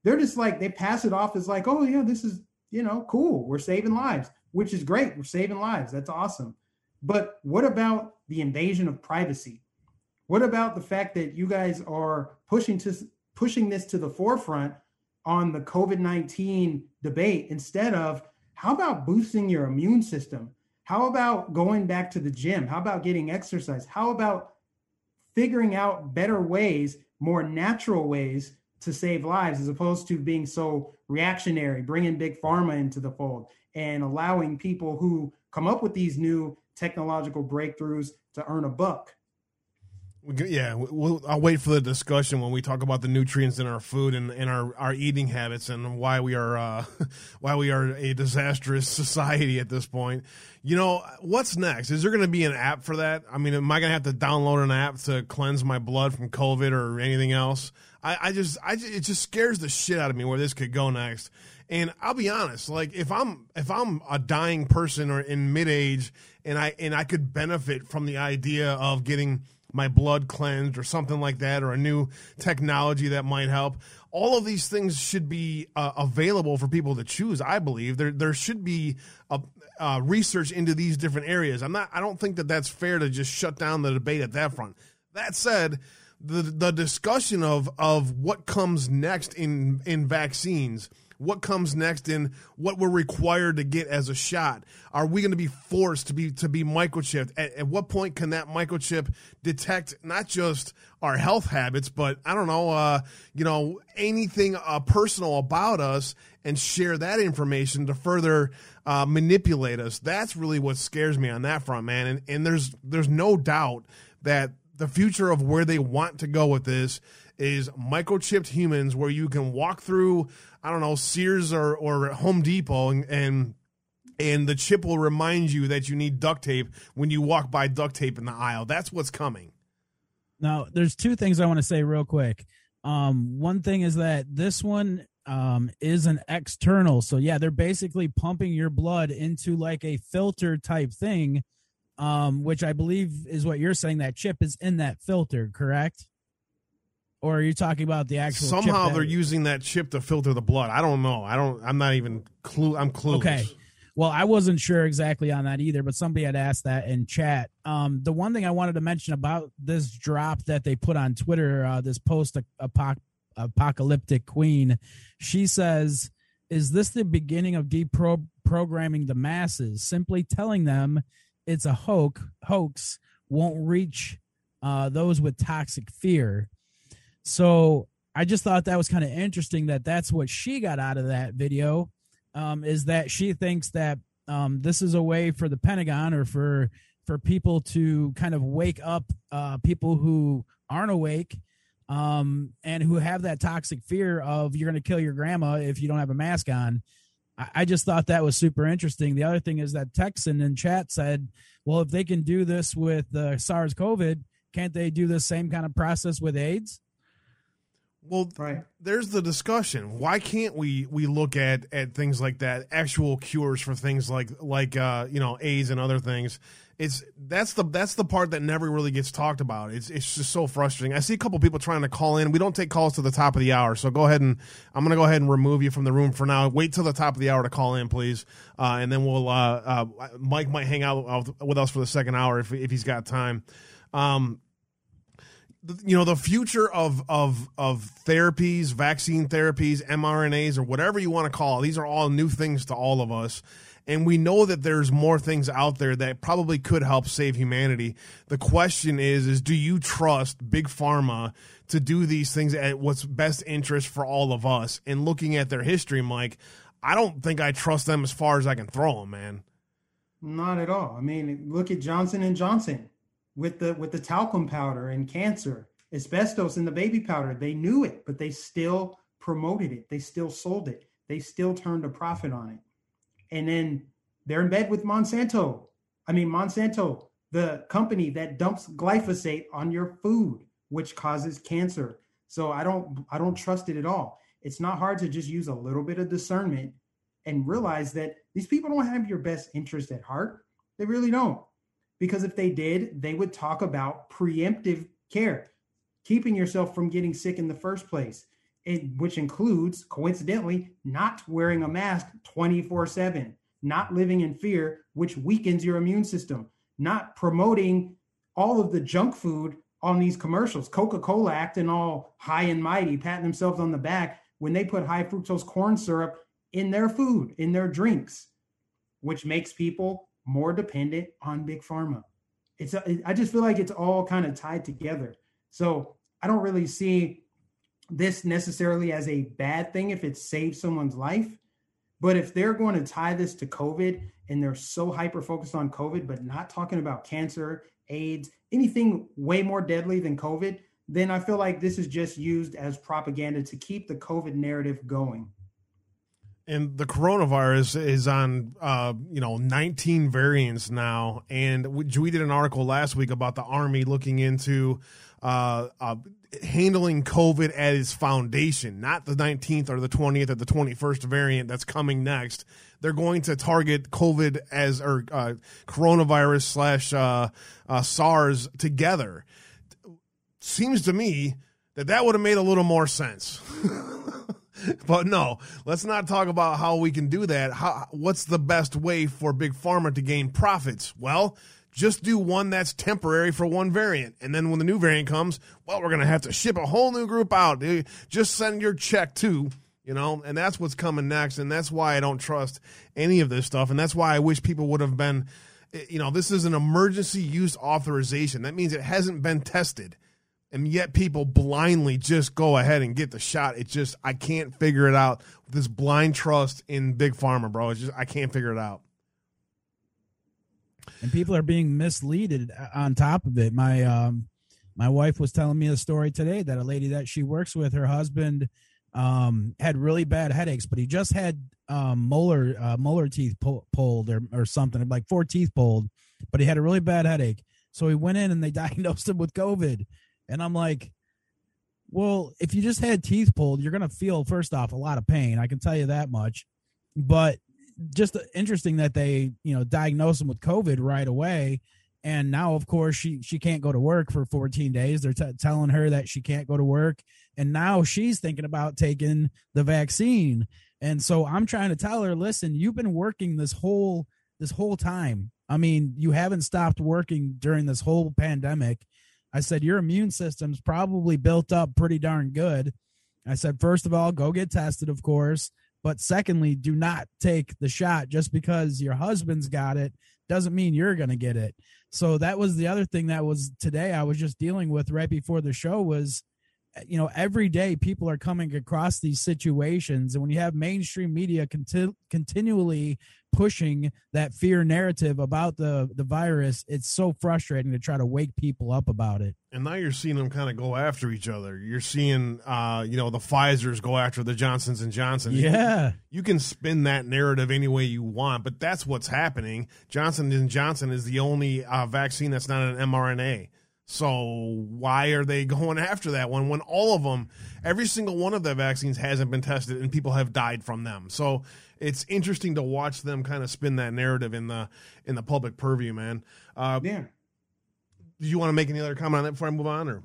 They're just like, they pass it off as like, oh, yeah, this is, you know, cool. We're saving lives, which is great. We're saving lives. That's awesome. But what about the invasion of privacy? What about the fact that you guys are pushing to pushing this to the forefront on the COVID-19 debate instead of how about boosting your immune system? How about going back to the gym? How about getting exercise? How about figuring out better ways, more natural ways to save lives as opposed to being so reactionary, bringing big pharma into the fold and allowing people who come up with these new technological breakthroughs to earn a buck. Yeah, we'll, I'll wait for the discussion when we talk about the nutrients in our food and, and our, our eating habits and why we are uh, why we are a disastrous society at this point. You know, what's next? Is there going to be an app for that? I mean, am I going to have to download an app to cleanse my blood from COVID or anything else? I, I just, I it just scares the shit out of me where this could go next. And I'll be honest, like if I'm if I'm a dying person or in mid age and I and I could benefit from the idea of getting my blood cleansed or something like that, or a new technology that might help. All of these things should be uh, available for people to choose. I believe there there should be a, uh, research into these different areas. I'm not. I don't think that that's fair to just shut down the debate at that front. That said, the the discussion of of what comes next in in vaccines what comes next in what we're required to get as a shot. Are we going to be forced to be to be microchipped? At, at, what point can that microchip detect not just our health habits, but I don't know, uh, you know, anything uh, personal about us and share that information to further uh, manipulate us? That's really what scares me on that front, man. And and there's there's no doubt that the future of where they want to go with this is microchipped humans where you can walk through I don't know Sears or or Home Depot and, and and the chip will remind you that you need duct tape when you walk by duct tape in the aisle. That's what's coming. Now, there's two things I want to say real quick. Um, one thing is that this one um, is an external. So, yeah, they're basically pumping your blood into like a filter type thing, um, which I believe is what you're saying. That chip is in that filter, correct? Or are you talking about the actual? Somehow they're using that chip to filter the blood. I don't know. I don't. I'm not even clue. I'm clueless. Okay. Well, I wasn't sure exactly on that either, but somebody had asked that in chat. Um, the one thing I wanted to mention about this drop that they put on Twitter, uh, this post apocalyptic queen, she says, "Is this the beginning of deprogramming the masses? Simply telling them it's a hoax, hoax won't reach uh, those with toxic fear." So I just thought that was kind of interesting that that's what she got out of that video um, is that she thinks that um, this is a way for the Pentagon or for for people to kind of wake up uh, people who aren't awake um, and who have that toxic fear of you're going to kill your grandma if you don't have a mask on. I, I just thought that was super interesting. The other thing is that Texan in chat said, well, if they can do this with uh, SARS COVID, can't they do the same kind of process with AIDS? Well, right. there's the discussion. Why can't we we look at at things like that, actual cures for things like like uh, you know AIDS and other things? It's that's the that's the part that never really gets talked about. It's it's just so frustrating. I see a couple people trying to call in. We don't take calls to the top of the hour, so go ahead and I'm going to go ahead and remove you from the room for now. Wait till the top of the hour to call in, please, uh, and then we'll uh, uh, Mike might hang out with us for the second hour if if he's got time. Um, you know the future of of of therapies, vaccine therapies, mRNAs, or whatever you want to call. It, these are all new things to all of us, and we know that there's more things out there that probably could help save humanity. The question is: is do you trust big pharma to do these things at what's best interest for all of us? And looking at their history, Mike, I don't think I trust them as far as I can throw them, man. Not at all. I mean, look at Johnson and Johnson with the with the talcum powder and cancer, asbestos in the baby powder. They knew it, but they still promoted it. They still sold it. They still turned a profit on it. And then they're in bed with Monsanto. I mean, Monsanto, the company that dumps glyphosate on your food, which causes cancer. So I don't I don't trust it at all. It's not hard to just use a little bit of discernment and realize that these people don't have your best interest at heart. They really don't. Because if they did, they would talk about preemptive care, keeping yourself from getting sick in the first place, which includes, coincidentally, not wearing a mask 24 7, not living in fear, which weakens your immune system, not promoting all of the junk food on these commercials. Coca Cola acting all high and mighty, patting themselves on the back when they put high fructose corn syrup in their food, in their drinks, which makes people more dependent on big pharma. It's I just feel like it's all kind of tied together. So I don't really see this necessarily as a bad thing if it saves someone's life. But if they're going to tie this to COVID and they're so hyper focused on COVID, but not talking about cancer, AIDS, anything way more deadly than COVID, then I feel like this is just used as propaganda to keep the COVID narrative going. And the coronavirus is on, uh, you know, 19 variants now. And we, we did an article last week about the Army looking into uh, uh, handling COVID at its foundation, not the 19th or the 20th or the 21st variant that's coming next. They're going to target COVID as or uh, coronavirus slash uh, uh, SARS together. Seems to me that that would have made a little more sense. but no, let's not talk about how we can do that. How, what's the best way for big pharma to gain profits? Well, just do one that's temporary for one variant. And then when the new variant comes, well, we're going to have to ship a whole new group out. Just send your check to, you know, and that's what's coming next. And that's why I don't trust any of this stuff. And that's why I wish people would have been, eh, you know, this is an emergency use authorization. That means it hasn't been tested. And yet people blindly just go ahead and get the shot. It just, I can't figure it out. This blind trust in Big Pharma, bro. It's just, I can't figure it out and people are being misleaded on top of it. My um, my wife was telling me a story today that a lady that she works with, her husband um, had really bad headaches, but he just had um, molar uh, molar teeth pull, pulled or or something, like four teeth pulled, but he had a really bad headache. So he went in and they diagnosed him with COVID, and I'm like. Well, if you just had teeth pulled, you're going to feel first off a lot of pain. I can tell you that much. But just interesting that they you know diagnosed him with COVID right away, and now of course she she can't go to work for 14 days. They're t- telling her that she can't go to work, and now she's thinking about taking the vaccine. And so I'm trying to tell her, listen, you've been working this whole this whole time. I mean, you haven't stopped working during this whole pandemic. I said your immune system's probably built up pretty darn good. I said, first of all, go get tested, of course. But secondly, do not take the shot just because your husband's got it doesn't mean you're going to get it. So that was the other thing that was today I was just dealing with right before the show was you know every day people are coming across these situations and when you have mainstream media conti- continually pushing that fear narrative about the the virus it's so frustrating to try to wake people up about it. And now you're seeing them kind of go after each other. You're seeing uh you know the pfizer's go after the johnsons and johnsons. Yeah. you, you can spin that narrative any way you want but that's what's happening. Johnson and johnson is the only uh, vaccine that's not an mrna. So why are they going after that one when all of them, every single one of the vaccines hasn't been tested and people have died from them? So it's interesting to watch them kind of spin that narrative in the in the public purview, man. Uh, yeah. Do you want to make any other comment on that before I move on, or?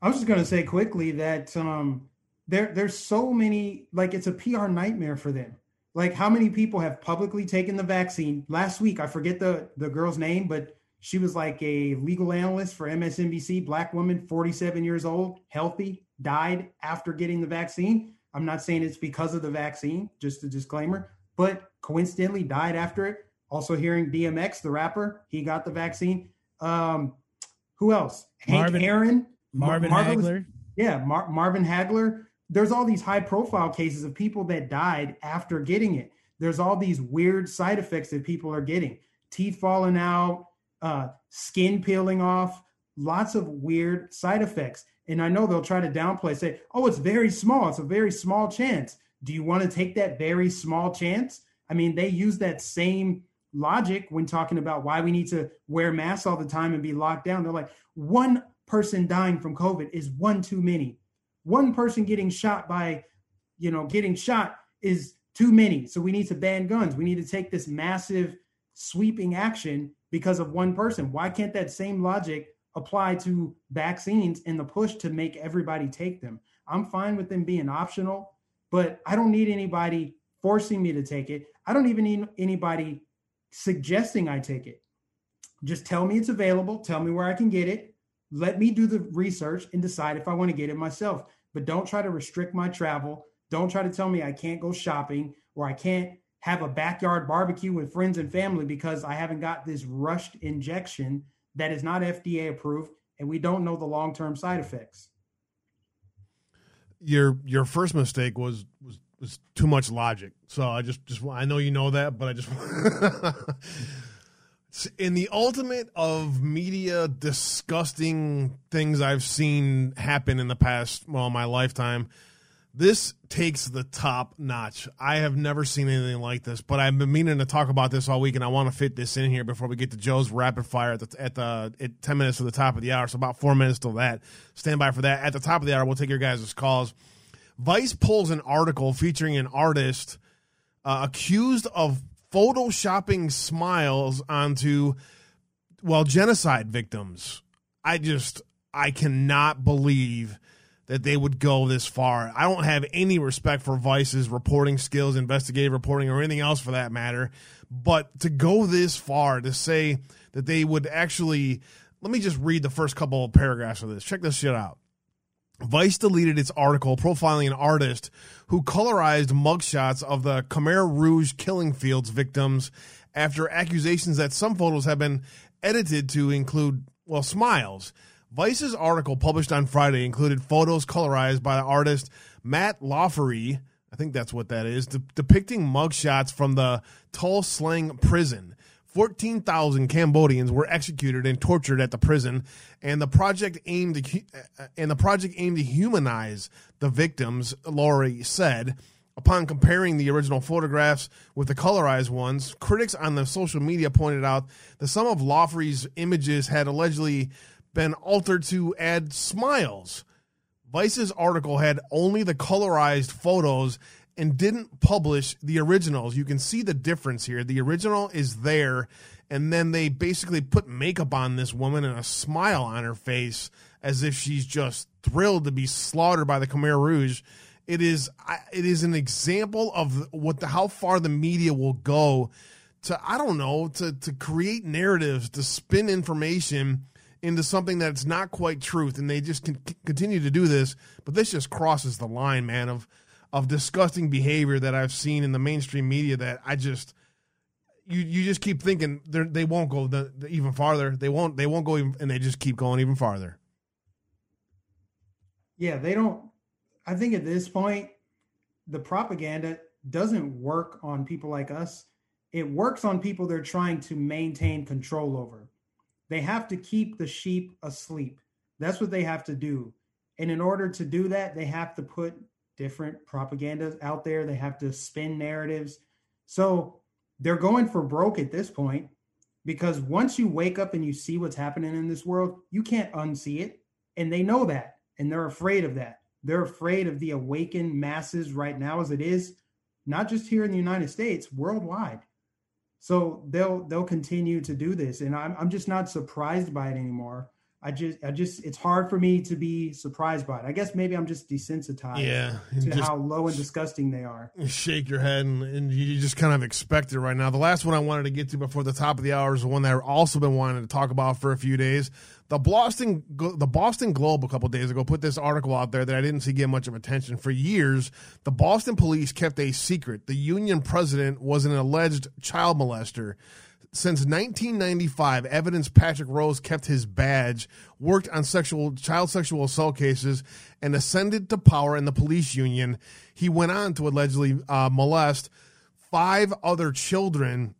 I was just going to say quickly that um, there there's so many like it's a PR nightmare for them. Like how many people have publicly taken the vaccine? Last week, I forget the the girl's name, but she was like a legal analyst for MSNBC, black woman, 47 years old, healthy, died after getting the vaccine. I'm not saying it's because of the vaccine, just a disclaimer, but coincidentally died after it. Also hearing DMX, the rapper, he got the vaccine. Um, who else? Marvin, Hank Aaron, Marvin Mar- Hagler. Yeah, Mar- Marvin Hagler. There's all these high profile cases of people that died after getting it. There's all these weird side effects that people are getting teeth falling out, uh, skin peeling off, lots of weird side effects. And I know they'll try to downplay, say, oh, it's very small. It's a very small chance. Do you want to take that very small chance? I mean, they use that same logic when talking about why we need to wear masks all the time and be locked down. They're like, one person dying from COVID is one too many. One person getting shot by, you know, getting shot is too many. So we need to ban guns. We need to take this massive sweeping action because of one person. Why can't that same logic apply to vaccines and the push to make everybody take them? I'm fine with them being optional, but I don't need anybody forcing me to take it. I don't even need anybody suggesting I take it. Just tell me it's available, tell me where I can get it. Let me do the research and decide if I want to get it myself. But don't try to restrict my travel. Don't try to tell me I can't go shopping or I can't have a backyard barbecue with friends and family because I haven't got this rushed injection that is not FDA approved and we don't know the long term side effects. Your your first mistake was was was too much logic. So I just just I know you know that, but I just in the ultimate of media disgusting things I've seen happen in the past well my lifetime this takes the top notch. I have never seen anything like this, but I've been meaning to talk about this all week, and I want to fit this in here before we get to Joe's rapid fire at the at the at ten minutes to the top of the hour. So about four minutes till that. Stand by for that. At the top of the hour, we'll take your guys' calls. Vice pulls an article featuring an artist uh, accused of photoshopping smiles onto well genocide victims. I just I cannot believe that they would go this far. I don't have any respect for Vice's reporting skills, investigative reporting, or anything else for that matter. But to go this far to say that they would actually, let me just read the first couple of paragraphs of this. Check this shit out. Vice deleted its article profiling an artist who colorized mugshots of the Khmer Rouge killing fields victims after accusations that some photos have been edited to include, well, smiles. Vice's article published on Friday included photos colorized by the artist Matt Loughrey, I think that's what that is, de- depicting mugshots from the Tuol Sleng prison. 14,000 Cambodians were executed and tortured at the prison, and the project aimed to, uh, and the project aimed to humanize the victims, Loughrey said. Upon comparing the original photographs with the colorized ones, critics on the social media pointed out that some of Loughrey's images had allegedly been altered to add smiles. Vice's article had only the colorized photos and didn't publish the originals. You can see the difference here. The original is there, and then they basically put makeup on this woman and a smile on her face as if she's just thrilled to be slaughtered by the Khmer Rouge. It is it is an example of what the how far the media will go to I don't know to to create narratives to spin information into something that's not quite truth, and they just continue to do this. But this just crosses the line, man, of of disgusting behavior that I've seen in the mainstream media. That I just you you just keep thinking they won't go the, the even farther. They won't they won't go even, and they just keep going even farther. Yeah, they don't. I think at this point, the propaganda doesn't work on people like us. It works on people they're trying to maintain control over. They have to keep the sheep asleep. That's what they have to do. And in order to do that, they have to put different propagandas out there. They have to spin narratives. So they're going for broke at this point because once you wake up and you see what's happening in this world, you can't unsee it. And they know that. And they're afraid of that. They're afraid of the awakened masses right now, as it is, not just here in the United States, worldwide. So they'll they'll continue to do this, and I'm I'm just not surprised by it anymore. I just I just it's hard for me to be surprised by it. I guess maybe I'm just desensitized yeah, to how low and disgusting they are. shake your head and, and, you just kind of expect it right now. The last one I wanted to get to before the top of the hour is the one that I've also been wanting to talk about for a few days. The Boston the Boston Globe a couple days ago put this article out there that I didn't see get much of attention. For years, the Boston police kept a secret. The union president was an alleged child molester. Since 1995, evidence Patrick Rose kept his badge, worked on sexual child sexual assault cases, and ascended to power in the police union. He went on to allegedly uh, molest five other children.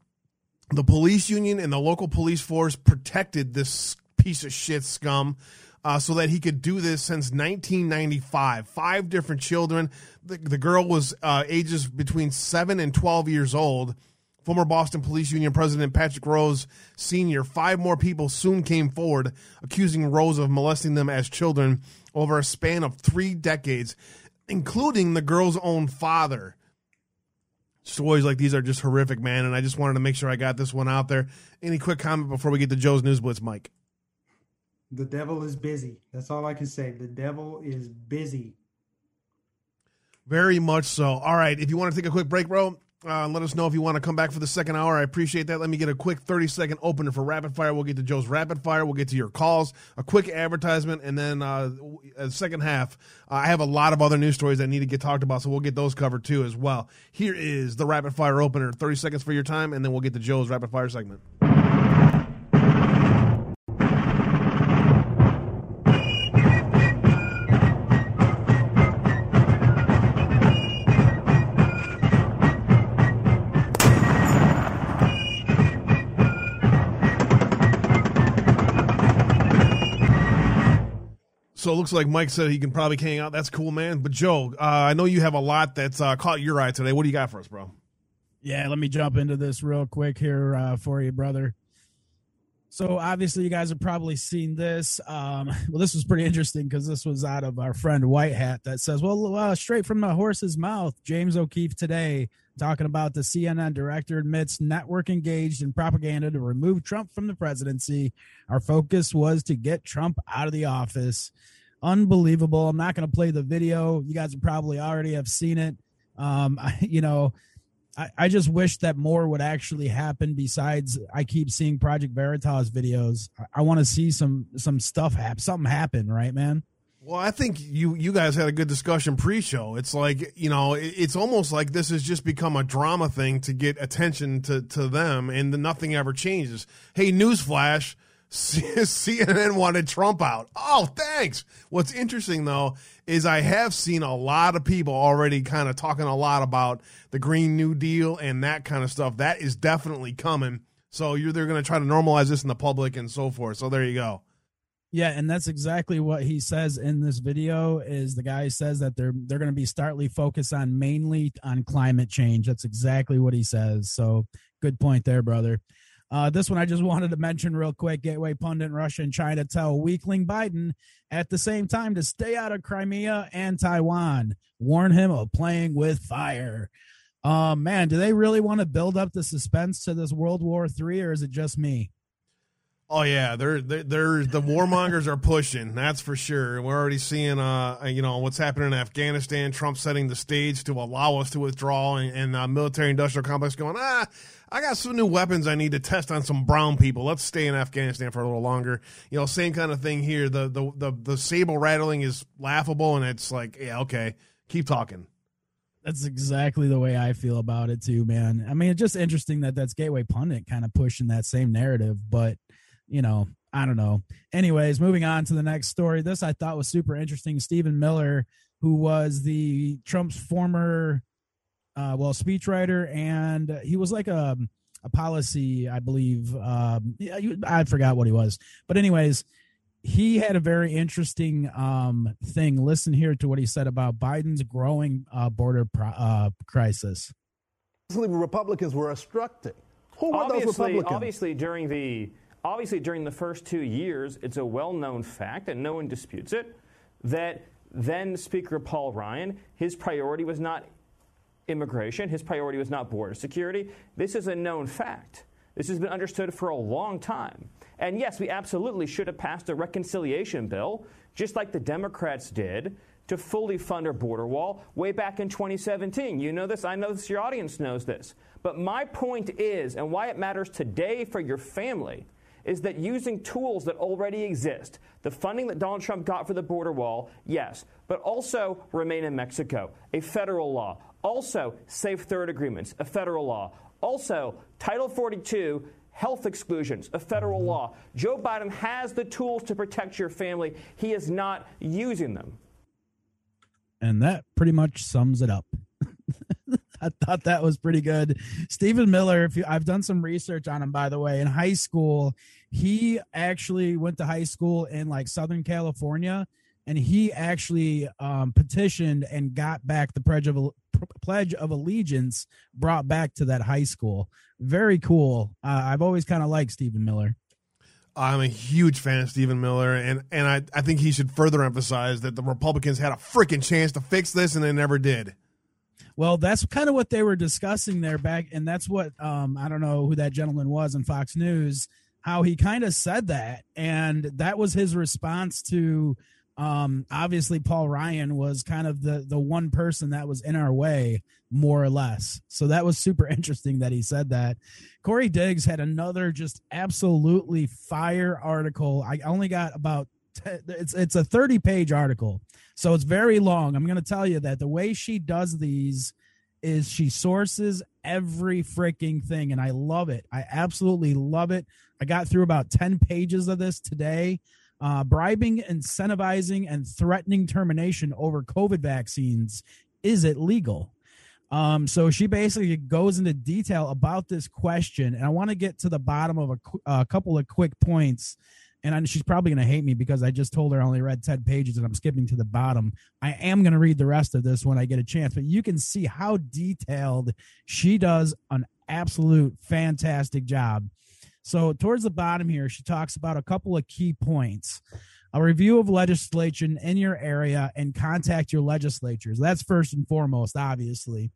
The police union and the local police force protected this piece of shit scum. Uh, so that he could do this since 1995. Five different children. The, the girl was uh, ages between 7 and 12 years old. Former Boston Police Union President Patrick Rose Sr., five more people soon came forward accusing Rose of molesting them as children over a span of three decades, including the girl's own father. Stories like these are just horrific, man, and I just wanted to make sure I got this one out there. Any quick comment before we get to Joe's News Blitz, Mike? The devil is busy. That's all I can say. The devil is busy. Very much so. All right. If you want to take a quick break, bro, Uh, let us know if you want to come back for the second hour. I appreciate that. Let me get a quick 30 second opener for rapid fire. We'll get to Joe's rapid fire. We'll get to your calls, a quick advertisement, and then uh, the second half. Uh, I have a lot of other news stories that need to get talked about, so we'll get those covered too as well. Here is the rapid fire opener. 30 seconds for your time, and then we'll get to Joe's rapid fire segment. So it looks like Mike said he can probably hang out. That's cool, man. But Joe, uh, I know you have a lot that's uh, caught your eye today. What do you got for us, bro? Yeah, let me jump into this real quick here uh, for you, brother. So obviously, you guys have probably seen this. Um, well, this was pretty interesting because this was out of our friend White Hat that says, "Well, uh, straight from the horse's mouth." James O'Keefe today talking about the CNN director admits network engaged in propaganda to remove Trump from the presidency. Our focus was to get Trump out of the office. Unbelievable. I'm not going to play the video. You guys probably already have seen it. Um, I, you know, I, I just wish that more would actually happen. Besides, I keep seeing Project Veritas videos. I, I want to see some some stuff happen, something happen, right, man? Well, I think you you guys had a good discussion pre-show. It's like you know, it's almost like this has just become a drama thing to get attention to to them, and nothing ever changes. Hey, newsflash. CNN wanted Trump out. Oh, thanks. What's interesting though is I have seen a lot of people already kind of talking a lot about the Green New Deal and that kind of stuff. That is definitely coming. So you're they're going to try to normalize this in the public and so forth. So there you go. Yeah, and that's exactly what he says in this video. Is the guy says that they're they're going to be startly focused on mainly on climate change. That's exactly what he says. So good point there, brother. Uh, this one I just wanted to mention real quick. Gateway pundit Russia and China tell weakling Biden at the same time to stay out of Crimea and Taiwan. Warn him of playing with fire. Uh, man, do they really want to build up the suspense to this World War III, or is it just me? Oh yeah, they're they're, they're the warmongers are pushing. That's for sure. We're already seeing, uh, you know, what's happening in Afghanistan. Trump setting the stage to allow us to withdraw, and, and uh, military-industrial complex going, ah, I got some new weapons I need to test on some brown people. Let's stay in Afghanistan for a little longer. You know, same kind of thing here. The the the, the sable rattling is laughable, and it's like, yeah, okay, keep talking. That's exactly the way I feel about it too, man. I mean, it's just interesting that that's Gateway Pundit kind of pushing that same narrative, but you know, I don't know. Anyways, moving on to the next story. This I thought was super interesting. Stephen Miller, who was the Trump's former, uh, well, speechwriter, and he was like a a policy, I believe. Um, I forgot what he was, but anyways, he had a very interesting um, thing. Listen here to what he said about Biden's growing uh, border pro- uh, crisis. Republicans were obstructing. Who were obviously, those Republicans? Obviously, during the obviously during the first two years, it's a well-known fact, and no one disputes it, that then Speaker Paul Ryan, his priority was not immigration, his priority was not border security. This is a known fact. This has been understood for a long time. And yes, we absolutely should have passed a reconciliation bill, just like the Democrats did, to fully fund our border wall way back in 2017. You know this, I know this, your audience knows this. But my point is, and why it matters today for your family, is that using tools that already exist, the funding that Donald Trump got for the border wall, yes, but also remain in Mexico, a federal law. Also, safe third agreements, a federal law. Also, Title 42, health exclusions, a federal mm-hmm. law. Joe Biden has the tools to protect your family. He is not using them. And that pretty much sums it up. I thought that was pretty good. Stephen Miller, if you, I've done some research on him, by the way, in high school, he actually went to high school in like Southern California, and he actually um, petitioned and got back the pledge of pledge of allegiance brought back to that high school. Very cool. Uh, I've always kind of liked Stephen Miller. I'm a huge fan of Stephen Miller, and, and I, I think he should further emphasize that the Republicans had a freaking chance to fix this, and they never did. Well, that's kind of what they were discussing there back, and that's what um, I don't know who that gentleman was on Fox News, how he kind of said that, and that was his response to Um, obviously, Paul Ryan was kind of the the one person that was in our way, more or less. So that was super interesting that he said that. Corey Diggs had another just absolutely fire article. I only got about it's it's a 30 page article, so it's very long. I'm going to tell you that the way she does these is she sources every freaking thing and I love it. I absolutely love it. I got through about 10 pages of this today. Uh, bribing, incentivizing, and threatening termination over COVID vaccines. Is it legal? Um, so she basically goes into detail about this question, and I want to get to the bottom of a, a couple of quick points and I, she's probably going to hate me because I just told her I only read 10 pages and I'm skipping to the bottom. I am going to read the rest of this when I get a chance, but you can see how detailed she does an absolute fantastic job. So, towards the bottom here, she talks about a couple of key points. A review of legislation in your area and contact your legislatures. That's first and foremost, obviously.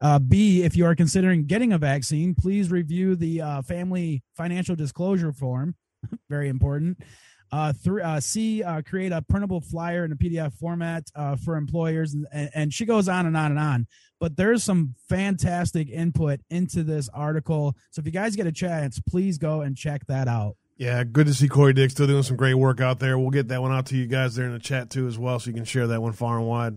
Uh, B, if you are considering getting a vaccine, please review the uh, family financial disclosure form very important. Uh, three, uh, C, uh, create a printable flyer in a PDF format uh, for employers, and, and she goes on and on and on. But there's some fantastic input into this article. So if you guys get a chance, please go and check that out. Yeah, good to see Corey Dick still doing some great work out there. We'll get that one out to you guys there in the chat too, as well, so you can share that one far and wide.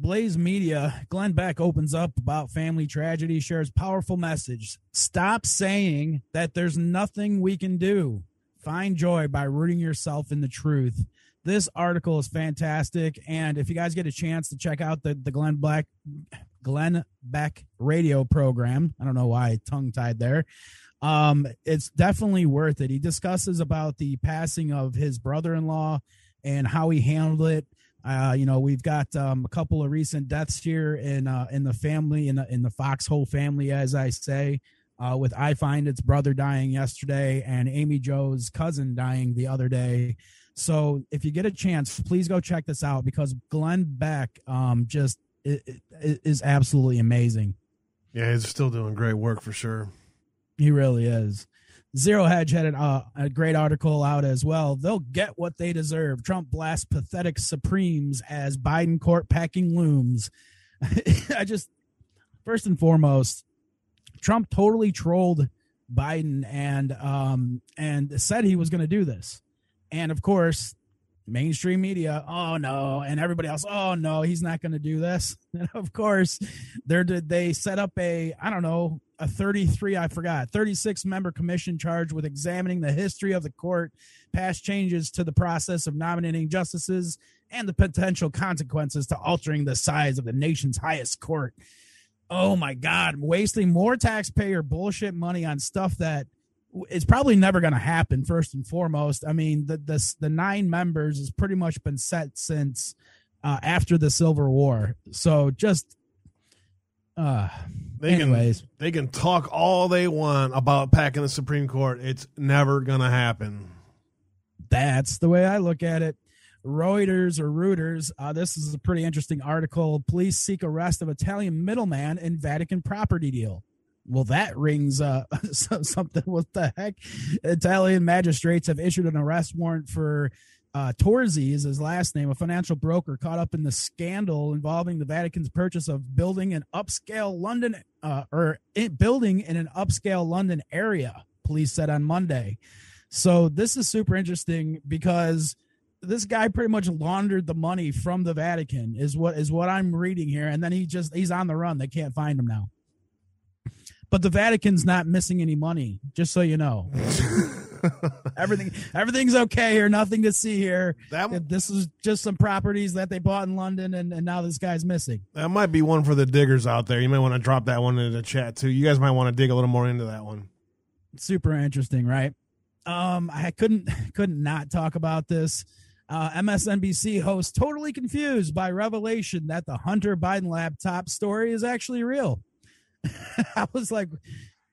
Blaze Media, Glenn Beck opens up about family tragedy, shares powerful message. Stop saying that there's nothing we can do. Find joy by rooting yourself in the truth. This article is fantastic, and if you guys get a chance to check out the the Glenn Black Glenn Beck radio program, I don't know why tongue tied there. Um, it's definitely worth it. He discusses about the passing of his brother in law and how he handled it. Uh, you know, we've got um, a couple of recent deaths here in uh, in the family in the in the Foxhole family, as I say uh, with I Find Its brother dying yesterday and Amy Joe's cousin dying the other day. So if you get a chance, please go check this out because Glenn Beck um, just is absolutely amazing. Yeah, he's still doing great work for sure. He really is. Zero Hedge had an, uh, a great article out as well. They'll get what they deserve. Trump blasts pathetic Supremes as Biden court packing looms. I just, first and foremost, Trump totally trolled Biden and um and said he was going to do this. And of course, mainstream media, oh no, and everybody else, oh no, he's not going to do this. And of course, they they set up a I don't know, a 33, I forgot, 36 member commission charged with examining the history of the court, past changes to the process of nominating justices, and the potential consequences to altering the size of the nation's highest court oh my god, wasting more taxpayer bullshit money on stuff that is probably never going to happen. First and foremost, I mean the the the nine members has pretty much been set since uh, after the Civil War. So just uh they anyways, can, they can talk all they want about packing the Supreme Court. It's never going to happen. That's the way I look at it. Reuters or Reuters. Uh, this is a pretty interesting article. Police seek arrest of Italian middleman in Vatican property deal. Well, that rings uh, something. What the heck? Italian magistrates have issued an arrest warrant for uh, Torzi is his last name, a financial broker caught up in the scandal involving the Vatican's purchase of building an upscale London uh, or building in an upscale London area. Police said on Monday. So this is super interesting because this guy pretty much laundered the money from the Vatican is what is what I'm reading here. And then he just he's on the run. They can't find him now. But the Vatican's not missing any money just so you know. Everything everything's okay here. Nothing to see here. That, this is just some properties that they bought in London and, and now this guy's missing. That might be one for the diggers out there. You may want to drop that one in the chat too. You guys might want to dig a little more into that one. Super interesting right? Um I couldn't couldn't not talk about this uh, MSNBC host totally confused by revelation that the Hunter Biden laptop story is actually real. I was like,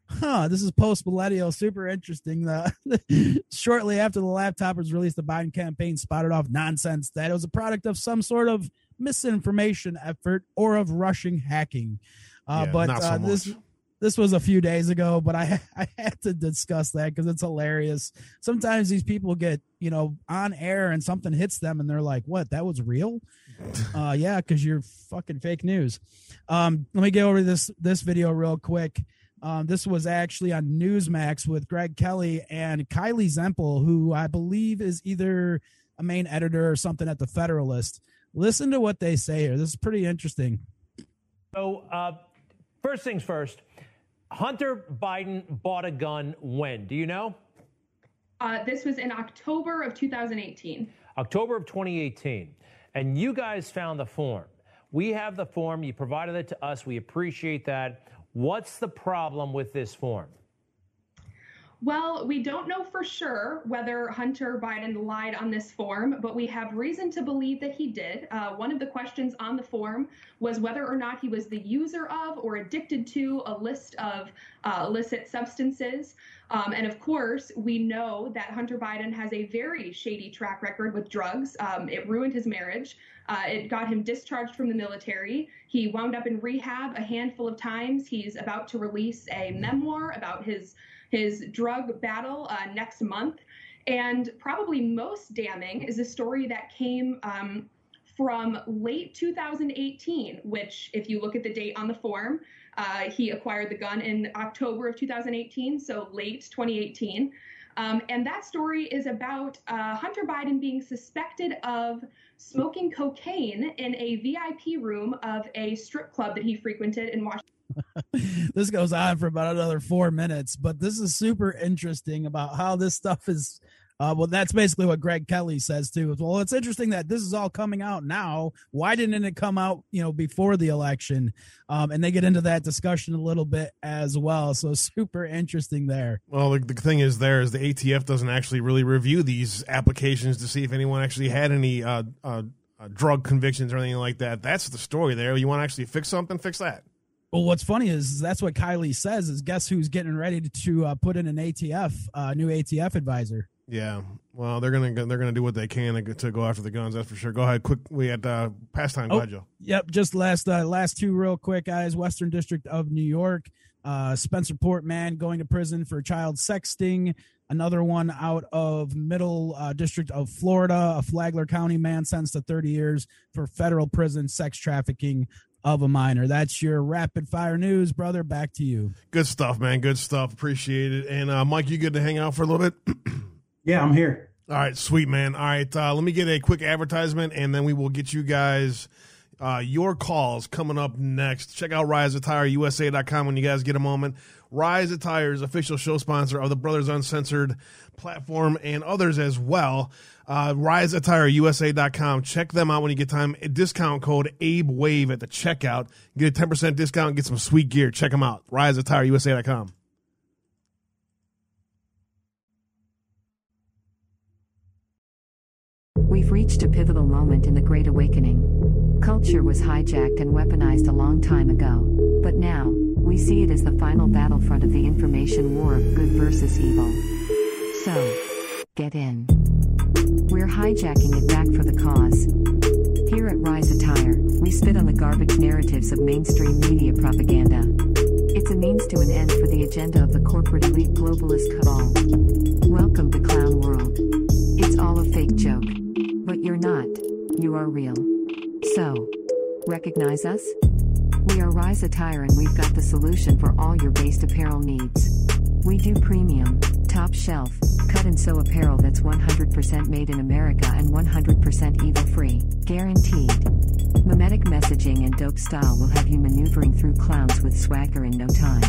huh, this is post millennial, super interesting. Uh, shortly after the laptop was released, the Biden campaign spotted off nonsense that it was a product of some sort of misinformation effort or of Russian hacking. Uh, yeah, but so uh, this this was a few days ago, but I I had to discuss that because it's hilarious. Sometimes these people get you know on air and something hits them and they're like, "What? That was real?" uh, yeah, because you're fucking fake news. Um, let me get over this this video real quick. Um, this was actually on Newsmax with Greg Kelly and Kylee Zempel, who I believe is either a main editor or something at the Federalist. Listen to what they say here. This is pretty interesting. So, uh, first things first, Hunter Biden bought a gun when? Do you know? Uh, this was in October of 2018. October of 2018. And you guys found the form. We have the form. You provided it to us. We appreciate that. What's the problem with this form? Well, we don't know for sure whether Hunter Biden lied on this form, but we have reason to believe that he did. Uh, one of the questions on the form was whether or not he was the user of or addicted to a list of uh, illicit substances. Um, and of course, we know that Hunter Biden has a very shady track record with drugs. Um, it ruined his marriage. Uh, it got him discharged from the military. He wound up in rehab a handful of times. He's about to release a memoir about his his drug battle uh, next month. And probably most damning is a story that came um, from late 2018, which, if you look at the date on the form, uh, he acquired the gun in October of 2018, so late 2018. Um, and that story is about uh, Hunter Biden being suspected of smoking cocaine in a VIP room of a strip club that he frequented in Washington. This goes on for about another four minutes, but this is super interesting about how this stuff is. Uh, well, that's basically what Greg Kelly says too. Well, it's interesting that this is all coming out now. Why didn't it come out, you know, before the election? Um, and they get into that discussion a little bit as well. So super interesting there. Well, the, the thing is, there is the ATF doesn't actually really review these applications to see if anyone actually had any uh, uh, uh, drug convictions or anything like that. That's the story there. You want to actually fix something, fix that. Well, what's funny is that's what Kylee says. Is guess who's getting ready to, uh, put in an ATF, uh, new ATF advisor. Yeah, well, they're gonna they're gonna do what they can to, to go after the guns. That's for sure. Go ahead, quick. We had uh, pastime. Oh, Joe. Yep, just last uh, last two real quick guys. Western District of New York, uh, Spencer Portman going to prison for child sexting. Another one out of Middle uh, District of Florida, a Flagler County man sentenced to 30 years for federal prison sex trafficking of a minor. That's your rapid fire news, brother. Back to you. Good stuff, man. Good stuff. Appreciate it. And uh, Mike, you good to hang out for a little bit? Yeah, I'm here. All right, sweet man. All right, uh, let me get a quick advertisement, and then we will get you guys uh, your calls coming up next. Check out RiseAttireUSA.com when you guys get a moment. Rise Attire is official show sponsor of the Brothers Uncensored platform and others as well. Uh, RiseAttireUSA.com. Check them out when you get time. Discount code AbeWave at the checkout. Get a 10% discount and get some sweet gear. Check them out. RiseAttireUSA.com. We've reached a pivotal moment in the Great Awakening. Culture was hijacked and weaponized a long time ago, but now, we see it as the final battlefront of the information war of good versus evil. So, get in. We're hijacking it back for the cause. Here at Rise Attire, we spit on the garbage narratives of mainstream media propaganda. It's a means to an end for the agenda of the corporate elite globalist cabal. Welcome to Clown World. It's all a fake joke. But you're not. You are real. So, recognize us? We are Rise Attire and we've got the solution for all your based apparel needs. We do premium, top shelf, cut and sew apparel that's 100% made in America and 100% evil free, guaranteed. Mimetic messaging and dope style will have you maneuvering through clowns with swagger in no time.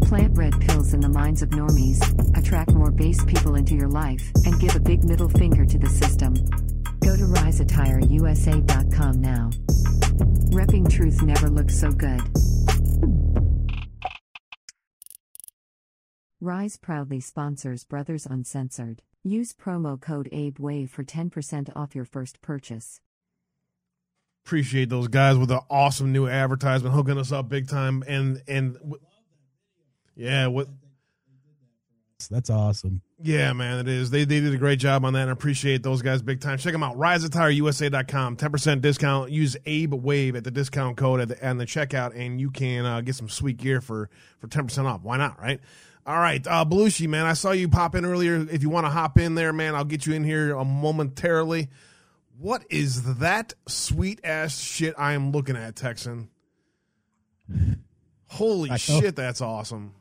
Plant red pills in the minds of normies, attract more base people into your life, and give a big middle finger to the system. Go to riseattireusa.com now. Repping truth never looks so good. Rise proudly sponsors Brothers Uncensored. Use promo code ABEWAVE for 10% off your first purchase. appreciate those guys with an awesome new advertisement hooking us up big time and and yeah what That's awesome. Yeah, man, it is. They, they did a great job on that and I appreciate those guys big time. Check them out. RiseAttireUSA.com. 10% discount. Use Abe Wave at the discount code at the, and the checkout and you can uh, get some sweet gear for, for 10% off. Why not, right? All right, uh, Belushi, man, I saw you pop in earlier. If you want to hop in there, man, I'll get you in here uh, momentarily. What is that sweet ass shit I am looking at, Texan? Holy shit, that's awesome.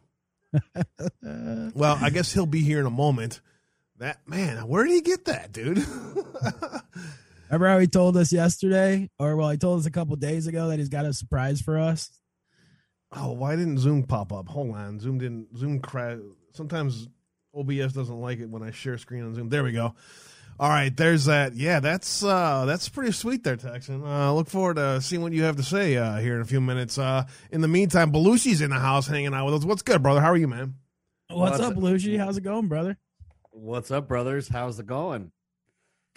well, I guess he'll be here in a moment. That man, where did he get that, dude? Remember how he told us yesterday, or well, he told us a couple days ago that he's got a surprise for us. Oh, why didn't Zoom pop up? Hold on, Zoom didn't. Zoom crash. Sometimes OBS doesn't like it when I share screen on Zoom. There we go. All right, there's that. Yeah, that's uh that's pretty sweet there, Texan. Uh look forward to seeing what you have to say uh here in a few minutes. Uh in the meantime, Belushi's in the house hanging out with us. What's good, brother? How are you, man? What's, up, Belushi? How's it going, brother? What's up, brothers? How's it going?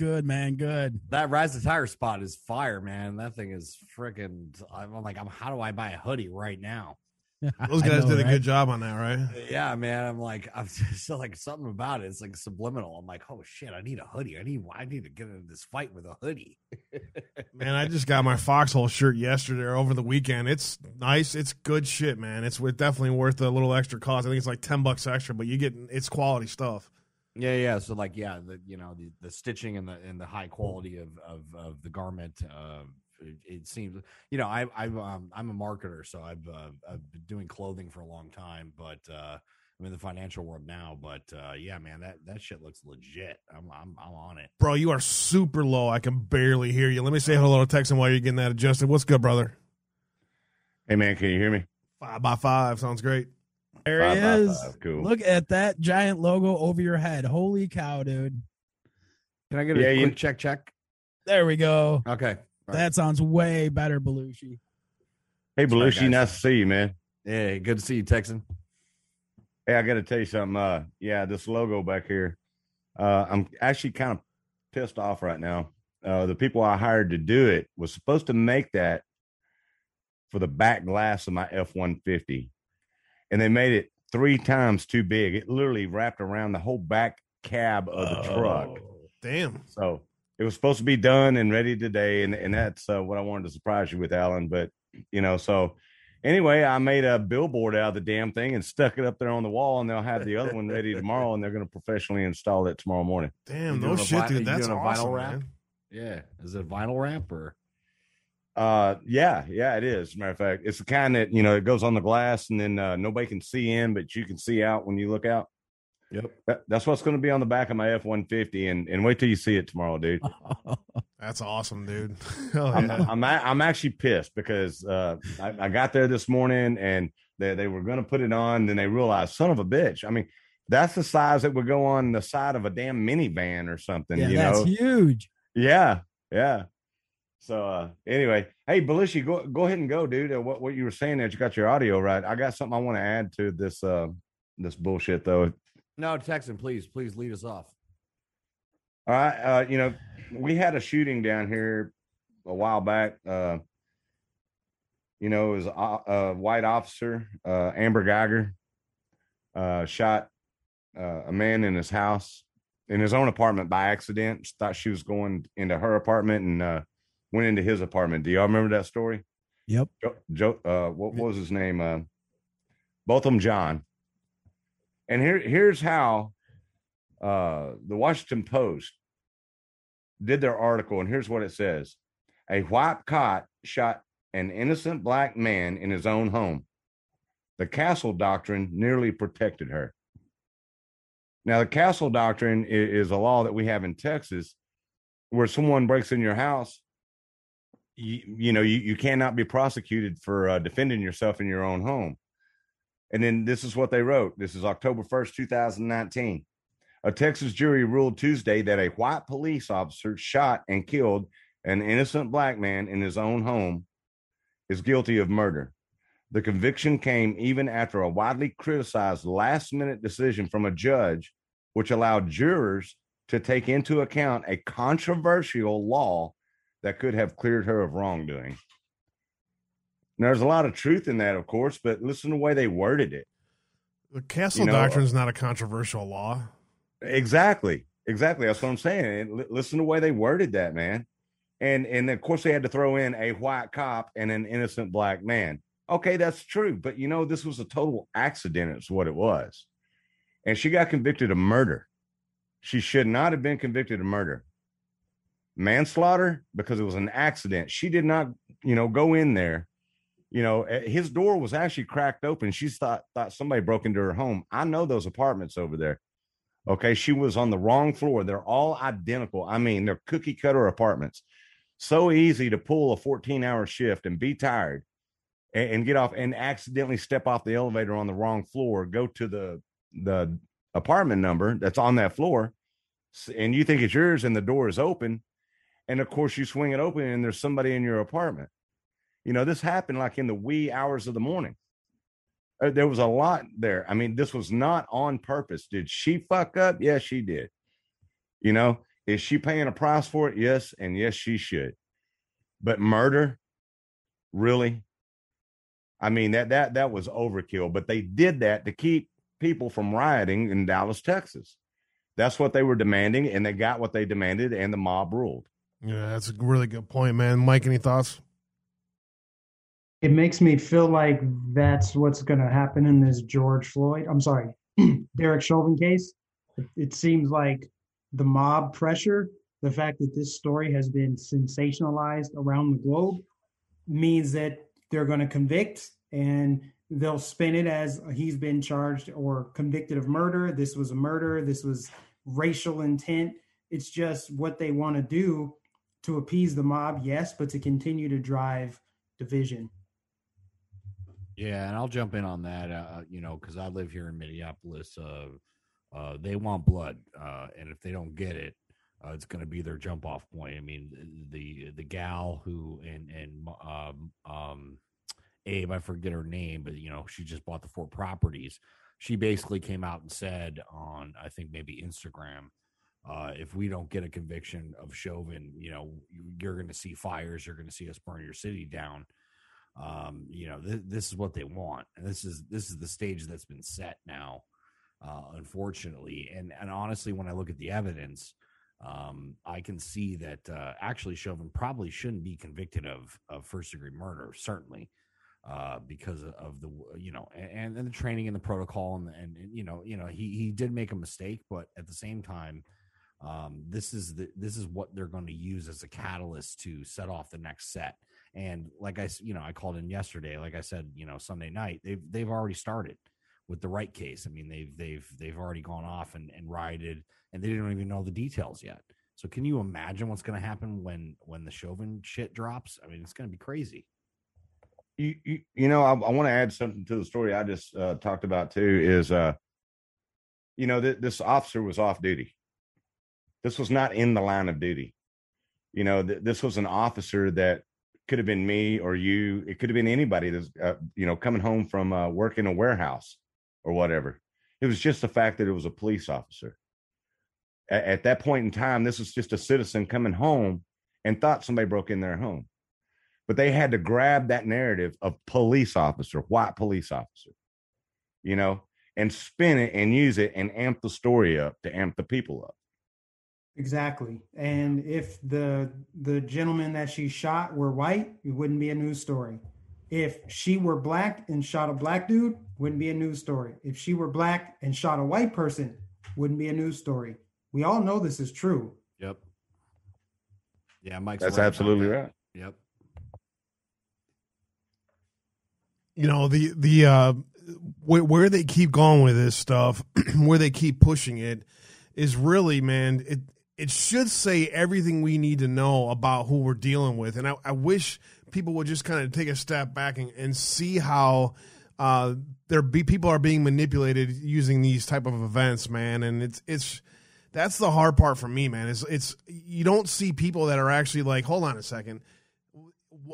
Good, man. Good. That Rise the Tire spot is fire, man. That thing is freaking. I'm like, I'm, how do I buy a hoodie right now? Those guys did a good job on that, right? Yeah, man. I'm like, I'm just like something about it. It's like subliminal. I'm like, oh shit, I need a hoodie. I need, I need to get into this fight with a hoodie. Man, I just got my foxhole shirt yesterday or over the weekend. It's nice. It's good shit, man. It's definitely worth a little extra cost. I think it's like ten bucks extra, but you get it's quality stuff. Yeah, yeah. So like, yeah, the you know the, the stitching and the and the high quality of of, of the garment. Uh, it, it seems you know I I um, I'm a marketer, so I've uh, I've been doing clothing for a long time, but uh, I'm in the financial world now. But uh, yeah, man, that that shit looks legit. I'm I'm I'm on it. Bro, you are super low. I can barely hear you. Let me say hello to Texan while you're getting that adjusted. What's good, brother? Hey man, can you hear me? Five by five sounds great. There Five he is. five, cool. Look at that giant logo over your head. Holy cow, dude. Can I get a Yeah, you- check check? There we go. Okay. All right. That sounds way better, Belushi. Hey Belushi, guys. nice to see you, man. Yeah, good to see you, Texan. Hey, I got to tell you something. Uh, yeah, this logo back here. Uh, I'm actually kind of pissed off right now. Uh, the people I hired to do it was supposed to make that for the back glass of my F one fifty, and they made it three times too big. It literally wrapped around the whole back cab of the truck. Damn. So it was supposed to be done and ready today, and and that's uh, what I wanted to surprise you with, Alan. But you know, so anyway, I made a billboard out of the damn thing and stuck it up there on the wall, and they'll have the other one ready tomorrow, and they're going to professionally install it tomorrow morning. Damn, no shit, vi- dude. That's doing a vinyl awesome, wrap? man. Yeah, is it vinyl wrap or? Uh, yeah, yeah, it is. As a matter of fact, it's the kind that you know it goes on the glass, and then uh, nobody can see in, but you can see out when you look out. Yep, that, that's what's going to be on the back of my F one fifty, and and wait till you see it tomorrow, dude. That's awesome, dude. Hell I'm. I'm, a- I'm actually pissed because uh, I, I got there this morning and they, they were going to put it on. Then they realized, son of a bitch. I mean, that's the size that would go on the side of a damn minivan or something, Yeah, you that's know? huge. Yeah. Yeah. So, uh, anyway, hey, Belushi, go, go ahead and go, dude. Uh, what, what you were saying that you got your audio right. I got something I want to add to this, uh, this bullshit though. No, Texan, please, please lead us off. All right. Uh, you know, we had a shooting down here a while back. Uh, you know, it was a, a white officer, uh, Amber Geiger, uh, shot uh, a man in his house, in his own apartment by accident. Thought she was going into her apartment and uh, went into his apartment. Do y'all remember that story? Yep. Joe, Joe uh, what, what was his name? Uh, Botham Jean. And here, here's how uh, the Washington Post did their article, and here's what it says: A white cop shot an innocent black man in his own home. The Castle Doctrine nearly protected her. Now, the Castle Doctrine i- is, a law that we have in Texas, where someone breaks in your house. You, you know, you, you cannot be prosecuted for uh, defending yourself in your own home. And then this is what they wrote. This is October 1st, 2019. A Texas jury ruled Tuesday that a white police officer shot and killed an innocent black man in his own home is guilty of murder. The conviction came even after a widely criticized last minute decision from a judge, which allowed jurors to take into account a controversial law that could have cleared her of wrongdoing. Now, there's a lot of truth in that, of course, but listen to the way they worded it. The castle You know, doctrine uh, is not a controversial law. Exactly. Exactly. That's what I'm saying. Listen to the way they worded that, man. And and of course they had to throw in a white cop and an innocent black man. Okay, that's true. But you know, this was a total accident, is what it was. And she got convicted of murder. She should not have been convicted of murder. Manslaughter, because it was an accident. She did not, you know, go in there. You know, eh, his door was actually cracked open. She thought thought somebody broke into her home. I know those apartments over there. Okay, she was on the wrong floor. They're all identical. I mean, they're cookie cutter apartments. So easy to pull a 14 hour shift and be tired and, and get off and accidentally step off the elevator on the wrong floor, go to the the apartment number that's on that floor, and you think it's yours, and the door is open, and of course you swing it open, and there's somebody in your apartment. You know, this happened like in the wee hours of the morning. Uh, There was a lot there. I mean, this was not on purpose. Did she fuck up? Yes, she did. You know, is she paying a price for it? Yes, and yes, she should. But murder, really? I mean that that that was overkill. But they did that to keep people from rioting in Dallas, Texas. That's what they were demanding, and they got what they demanded, and the mob ruled. Yeah, that's a really good point, man. Mike, any thoughts? It makes me feel like that's what's going to happen in this George Floyd. I'm sorry, Derek Chauvin case. It, it seems like the mob pressure, the fact that this story has been sensationalized around the globe, means that they're going to convict and they'll spin it as he's been charged or convicted of murder. This was a murder. This was racial intent. It's just what they want to do to appease the mob, yes, but to continue to drive division. Yeah, and I'll jump in on that. Uh, you know, because I live here in Minneapolis. Uh, uh, they want blood, uh, and if they don't get it, uh, it's going to be their jump off point. I mean, the the gal who and and um, um, Abe, I forget her name, but you know, she just bought the four properties. She basically came out and said on, I think maybe Instagram, uh, if we don't get a conviction of Chauvin, you know, you're going to see fires. You're going to see us burn your city down um you know th- this is what they want and this is this is the stage that's been set now uh unfortunately and and honestly when i look at the evidence um i can see that uh actually chauvin probably shouldn't be convicted of of first degree murder certainly uh because of the you know and and the training and the protocol and and, and you know you know he he did make a mistake but at the same time um this is the this is what they're going to use as a catalyst to set off the next set and like i you know, I called in yesterday. Like I said, you know, Sunday night they've they've already started with the Wright case. I mean, they've they've they've already gone off and and rioted, and they don't even know the details yet. So can you imagine what's going to happen when when the Chauvin shit drops? I mean, it's going to be crazy. you you, you know i, I want to add something to the story i just uh, talked about too is uh you know th- this officer was off duty this was not in the line of duty. You know th- this was an officer that could have been me or you it could have been anybody that's uh, you know coming home from uh, work in a warehouse or whatever. It was just the fact that it was a police officer. At, at that point in time this was just a citizen coming home and thought somebody broke in their home. But they had to grab that narrative of police officer, white police officer, you know, and spin it and use it and amp the story up to amp the people up. Exactly. And if the the gentleman that she shot were white, it wouldn't be a news story. If she were black and shot a black dude, wouldn't be a news story. If she were black and shot a white person, wouldn't be a news story. We all know this is true. Yep. Yeah, Mike's That's right absolutely that. right. Yep. you know the the uh where, where they keep going with this stuff where they keep pushing it is really man it it should say everything we need to know about who we're dealing with. And i, I wish people would just kind of take a step back and, and see how uh there be people are being manipulated using these type of events man. And it's it's that's the hard part for me man. It's it's you don't see people that are actually like hold on a second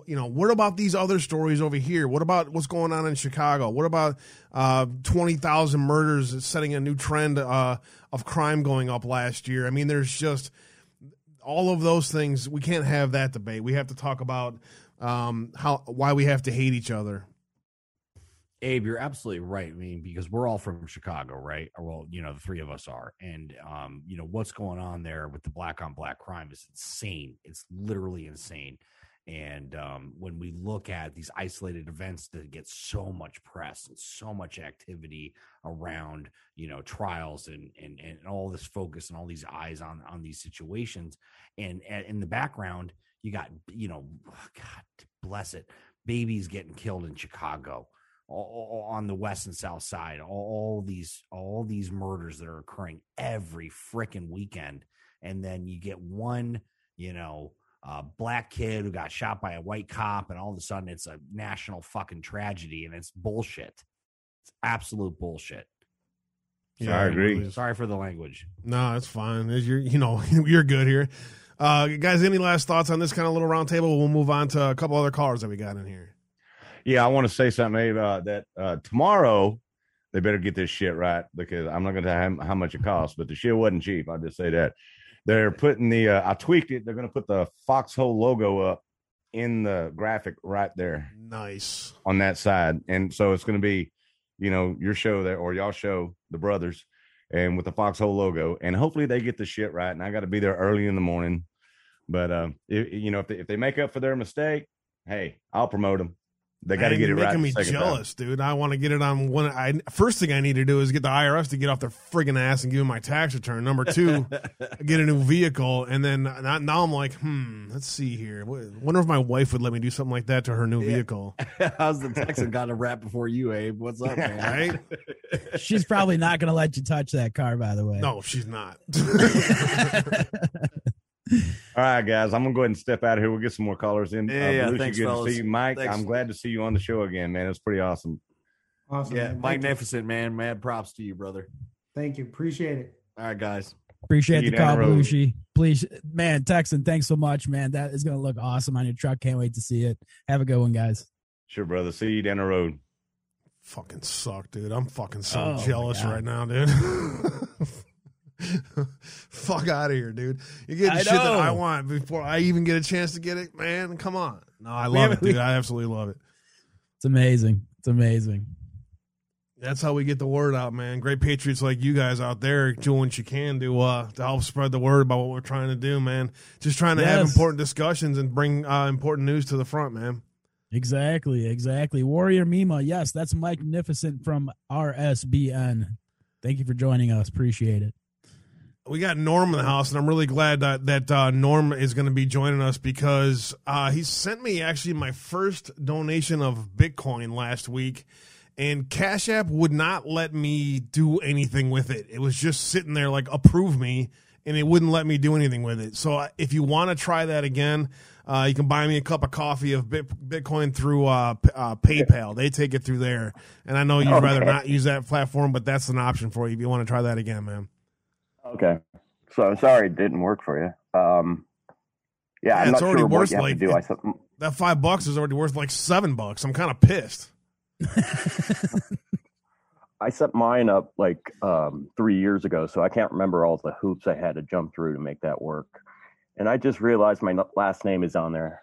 you know, what about these other stories over here? What about what's going on in Chicago? What about uh, 20,000 murders setting a new trend uh, of crime going up last year? I mean, there's just all of those things. We can't have that debate. We have to talk about um, how why we have to hate each other. Abe, you're absolutely right. I mean, because we're all from Chicago, right? Well, you know, the three of us are, and um, you know what's going on there with the black on black crime is insane. It's literally insane. And um, when we look at these isolated events that get so much press and so much activity around, you know, trials and and and all this focus and all these eyes on on these situations, and, and in the background, you got, you know, God bless it, babies getting killed in Chicago all, all on the west and south side all, all these all these murders that are occurring every freaking weekend and then you get one you know uh, black kid who got shot by a white cop and all of a sudden it's a national fucking tragedy and it's bullshit it's absolute bullshit Yeah, I agree. sorry for the language No, it's fine. It's- You're, you know, you're good here. Uh, guys, any last thoughts on this kind of little roundtable? We'll move on to a couple other callers that we got in here. Yeah, I want to say something, Abe, uh, that uh, tomorrow they better get this shit right because I'm not going to tell how, how much it costs, but the shit wasn't cheap. I'll just say that. They're putting the, uh, I tweaked it. They're going to put the Foxhole logo up in the graphic right there Nice. on that side. And so it's going to be, you know, your show there or y'all show, the brothers, and with the Foxhole logo. And hopefully they get the shit right. And I got to be there early in the morning. But, if, you know, if they, if they make up for their mistake, hey, I'll promote them. They got to get it you're right. Making me second time. jealous, dude. I want to get it on one. I first thing I need to do is get the IRS to get off their friggin' ass and give me my tax return. Number two, get a new vehicle, and then now, now I'm like, hmm, let's see here. Wonder if my wife would let me do something like that to her new vehicle. how's the texan got a rap before you abe what's up man right She's probably not going to let you touch that car, by the way. No, she's not. All right, guys, I'm gonna go ahead and step out of here. We'll get some more callers in. Uh, yeah, yeah, Belushi, thanks, good fellas. to see you, Mike. Thanks. I'm glad to see you on the show again, man. It's pretty awesome. Awesome. yeah man. Magnificent man mad props to you brother Thank you. Appreciate it. all right guys Appreciate See the call, the. Belushi. Please, man, Texan, thanks so much, man. That is going to look awesome on your truck. Can't wait to see it. Have a good one, guys. Sure, brother. See you down the road. fucking suck, dude. I'm fucking so Oh, jealous right now, dude. Fuck out of here, dude. You're getting I shit that I want before I even get a chance to get it, man. Come on. No, I love it, dude. I absolutely love it. It's amazing. It's amazing. That's how we get the word out, man. Great patriots like you guys out there doing what you can to uh, to help spread the word about what we're trying to do, man. Just trying to have important discussions and bring uh, important news to the front, man. Exactly. Exactly. Warrior Mima. Yes, that's Mike Magnificent from RSBN. Thank you for joining us. Appreciate it. We got Norm in the house, and I'm really glad that that uh, Norm is going to be joining us because uh, he sent me actually my first donation of Bitcoin last week, and Cash App would not let me do anything with it. It was just sitting there like approve me, and it wouldn't let me do anything with it. So uh, if you want to try that again. Uh, you can buy me a cup of coffee of Bitcoin through uh, uh, PayPal. They take it through there, and I know you'd rather not use that platform, but that's an option for you if you want to try that again, man. Okay. So sorry it didn't work for you. Um, yeah, I'm it's not already sure what worth you have like to do. I said, that five bucks is already worth like seven bucks. I'm kind of pissed. I set mine up like um, three years ago, so I can't remember all the hoops I had to jump through to make that work. And I just realized my last name is on there.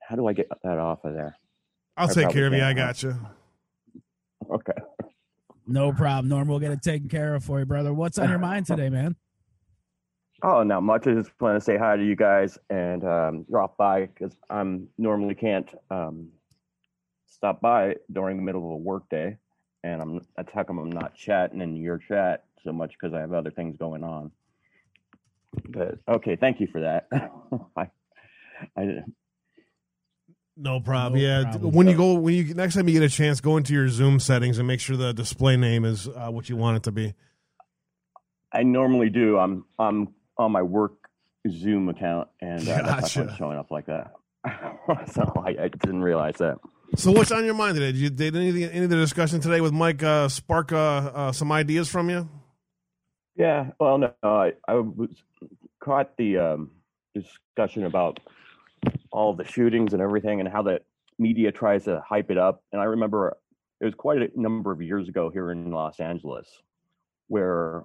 How do I get that off of there? I'll I take care of you. I can't, huh? got you. Okay. No problem, Norm. We'll get it taken care of for you, brother. What's on your mind today, man? Oh, not much. I just want to say hi to you guys and um, drop by because I'm normally can't um, stop by during the middle of a work day, and I'm that's how come I'm not chatting in your chat so much because I have other things going on. But okay, thank you for that. I, I No problem. No yeah, problem. when you go, when you next time you get a chance, go into your Zoom settings and make sure the display name is uh, what you want it to be. I normally do. I'm I'm on my work Zoom account, and uh, that's why Gotcha. it's showing up like that. so I, I didn't realize that. So, what's on your mind today? Did, you, did any of the, any of the discussion today with Mike uh, spark uh, uh, some ideas from you? Yeah, well, no, I, I was caught the um, discussion about all the shootings and everything, and how the media tries to hype it up. And I remember it was quite a number of years ago here in Los Angeles, where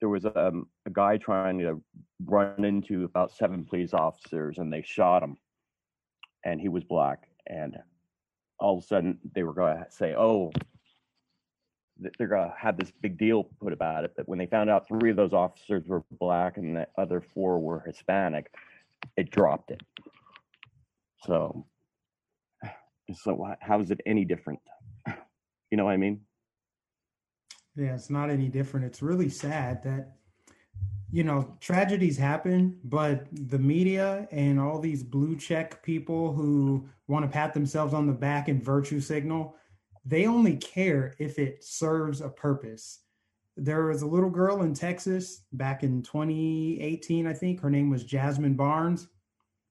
there was um, a guy trying to run into about seven police officers, and they shot him, and he was black. And all of a sudden, they were going to say, "Oh, they're gonna have this big deal put about it. But when they found out three of those officers were black and the other four were Hispanic, it dropped it. So, so how is it any different? You know what I mean? Yeah, it's not any different. It's really sad that you know tragedies happen, but the media and all these blue check people who want to pat themselves on the back and virtue signal, they only care if it serves a purpose. There was a little girl in Texas back in 2018, I think. Her name was Jasmine Barnes.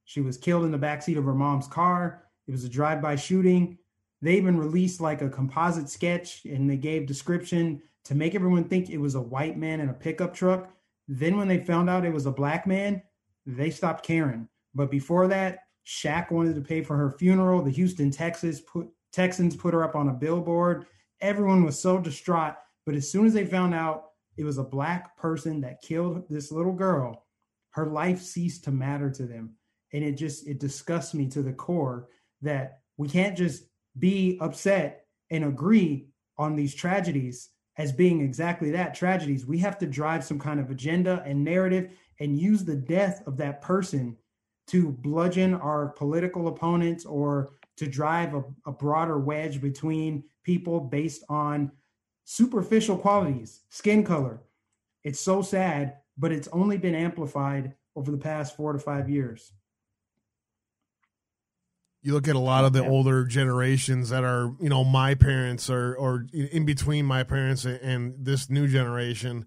She was killed in the backseat of her mom's car. It was a drive-by shooting they even released like a composite sketch and they gave description to make everyone think it was a white man in a pickup truck. Then when they found out it was a black man, they stopped caring. But before that, Shaq wanted to pay for her funeral. The Houston Texas put, Texans put her up on a billboard. Everyone was so distraught. But as soon as they found out it was a black person that killed this little girl, her life ceased to matter to them. And it just it disgusts me to the core that we can't just be upset and agree on these tragedies as being exactly that tragedies. We have to drive some kind of agenda and narrative and use the death of that person to bludgeon our political opponents or to drive a, a broader wedge between people based on superficial qualities, skin color. It's so sad, but it's only been amplified over the past four to five years you look at a lot of the yeah. older generations that are you know my parents or or in between my parents and this new generation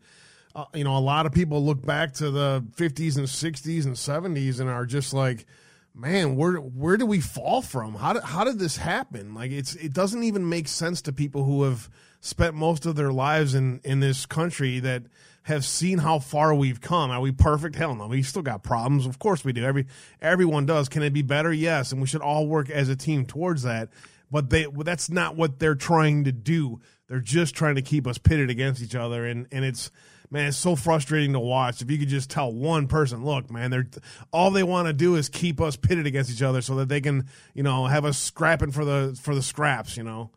uh, you know a lot of people look back to the 50s and 60s and 70s and are just like man where where do we fall from how did, how did this happen like it's it doesn't even make sense to people who have spent most of their lives in in this country that have seen how far we've come. Are we perfect? Hell no. We still got problems. Of course we do. Every everyone does. Can it be better? Yes, and we should all work as a team towards that. But they that's not what they're trying to do. They're just trying to keep us pitted against each other and and it's man, it's so frustrating to watch. If you could just tell one person, look, man, they're all they want to do is keep us pitted against each other so that they can, you know, have us scrapping for the for the scraps, you know.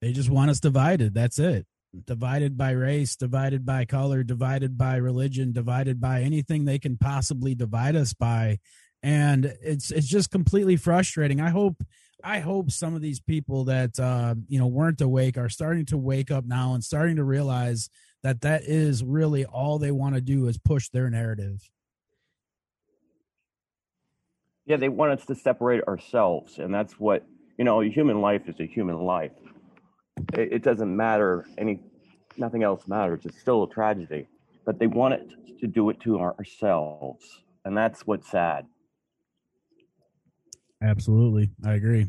They just want us divided. That's it divided by race, divided by color, divided by religion, divided by anything they can possibly divide us by. And it's it's just completely frustrating. I hope I hope some of these people that uh, you know weren't awake are starting to wake up now and starting to realize that that is really all they want to do is push their narrative. Yeah, they want us to separate ourselves, and that's what you know. Human life is a human life it, it doesn't matter any nothing else matters. It's still a tragedy but they want it to do it to ourselves and that's what's sad. Absolutely. I agree.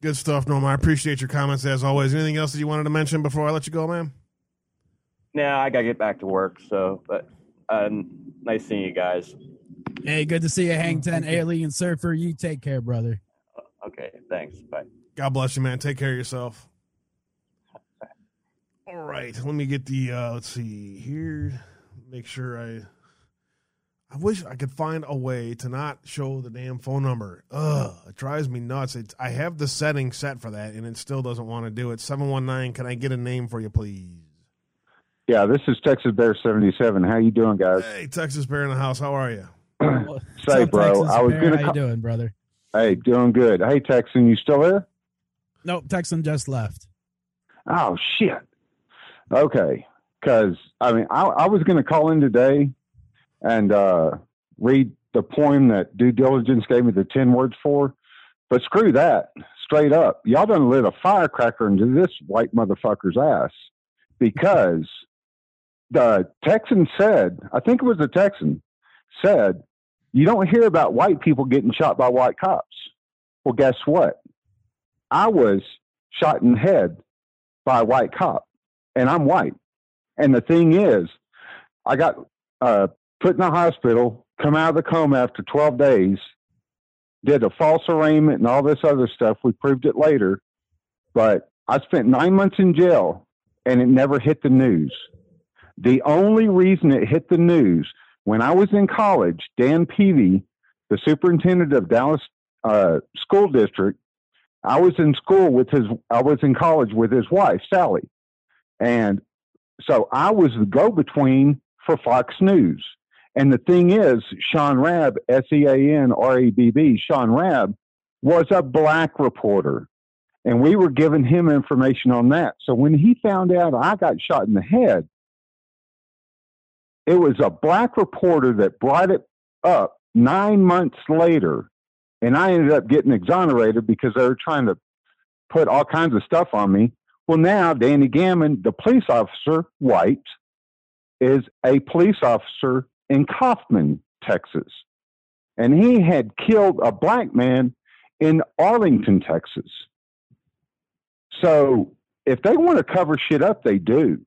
Good stuff norma i appreciate your comments as always. Anything else that you wanted to mention before i let you go man nah i gotta get back to work so but um, nice seeing you guys. Hey good to see you hang 10 alien surfer. You take care brother. Okay thanks. Bye God bless you, man. Take care of yourself. All right, let me get the. Uh, let's see here. Make sure I. I wish I could find a way to not show the damn phone number. Ugh, it drives me nuts. It's, I have the setting set for that, and it still doesn't want to do it. Seven one nine. Can I get a name for you, please? Yeah, this is Texas Bear seventy seven. How you doing, guys? Hey, Texas Bear in the house. How are you? Say, bro, Texas I was Bear? gonna. How you doing, brother? Hey, doing good. Hey, Texan, you still there? Nope, Texan just left. Oh shit. Okay, because I mean, I, I was going to call in today and uh, read the poem that due diligence gave me the ten words for, but screw that. Straight up, y'all done lit a firecracker into this white motherfucker's ass because the Texan said, I think it was the Texan said, you don't hear about white people getting shot by white cops. Well, guess what? I was shot in the head by a white cop, and I'm white. And the thing is, I got uh, put in the hospital, come out of the coma after 12 days, did a false arraignment and all this other stuff. We proved it later. But I spent nine months in jail and it never hit the news. The only reason it hit the news when I was in college, Dan Peavy, the superintendent of Dallas uh, School District, I was in school with his, I was in college with his wife, Sally. And so I was the go between for Fox News. And the thing is, Sean Rabb, S E A N R A B B, Sean Rabb, was a black reporter. And we were giving him information on that. So when he found out I got shot in the head, it was a black reporter that brought it up nine months later. And I ended up getting exonerated because they were trying to put all kinds of stuff on me. Well, now Danny Gammon, the police officer, white, is a police officer in Kaufman, Texas. And he had killed a black man in Arlington, Texas. So if they want to cover shit up, they do.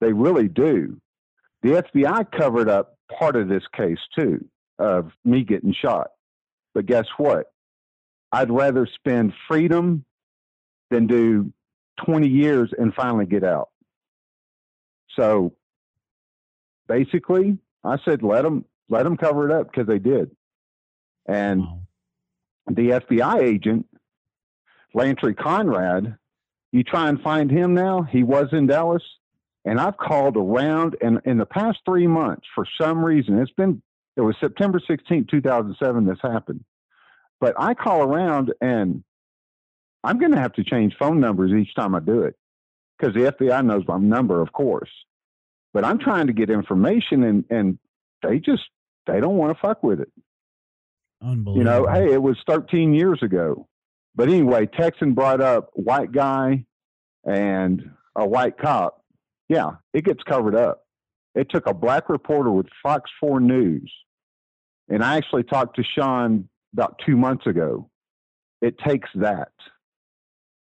They really do. The FBI covered up part of this case too, of me getting shot. But guess what? I'd rather spend freedom than do 20 years and finally get out. So basically, I said, let them, let them cover it up because they did. And the FBI agent, Lantry Conrad, you try and find him now. He was in Dallas. And I've called around, and in the past three months, for some reason, it's been, it was September 16, 2007, this happened. But I call around, and I'm going to have to change phone numbers each time I do it because the FBI knows my number, of course. But I'm trying to get information, and, and they just, they don't want to fuck with it. Unbelievable. You know, hey, it was 13 years ago. But anyway, Texan brought up white guy and a white cop. Yeah, it gets covered up. It took a black reporter with Fox 4 News. And I actually talked to Sean about two months ago. It takes that.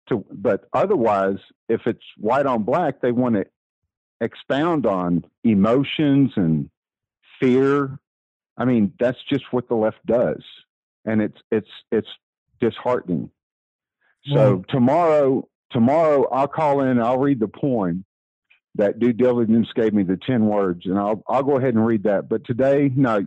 To, but otherwise, if it's white on black, they want to expound on emotions and fear. I mean, that's just what the left does. And it's it's it's disheartening. So tomorrow, tomorrow I'll call in. I'll read the poem that due diligence gave me the ten words, and I'll I'll go ahead and read that. But today, no,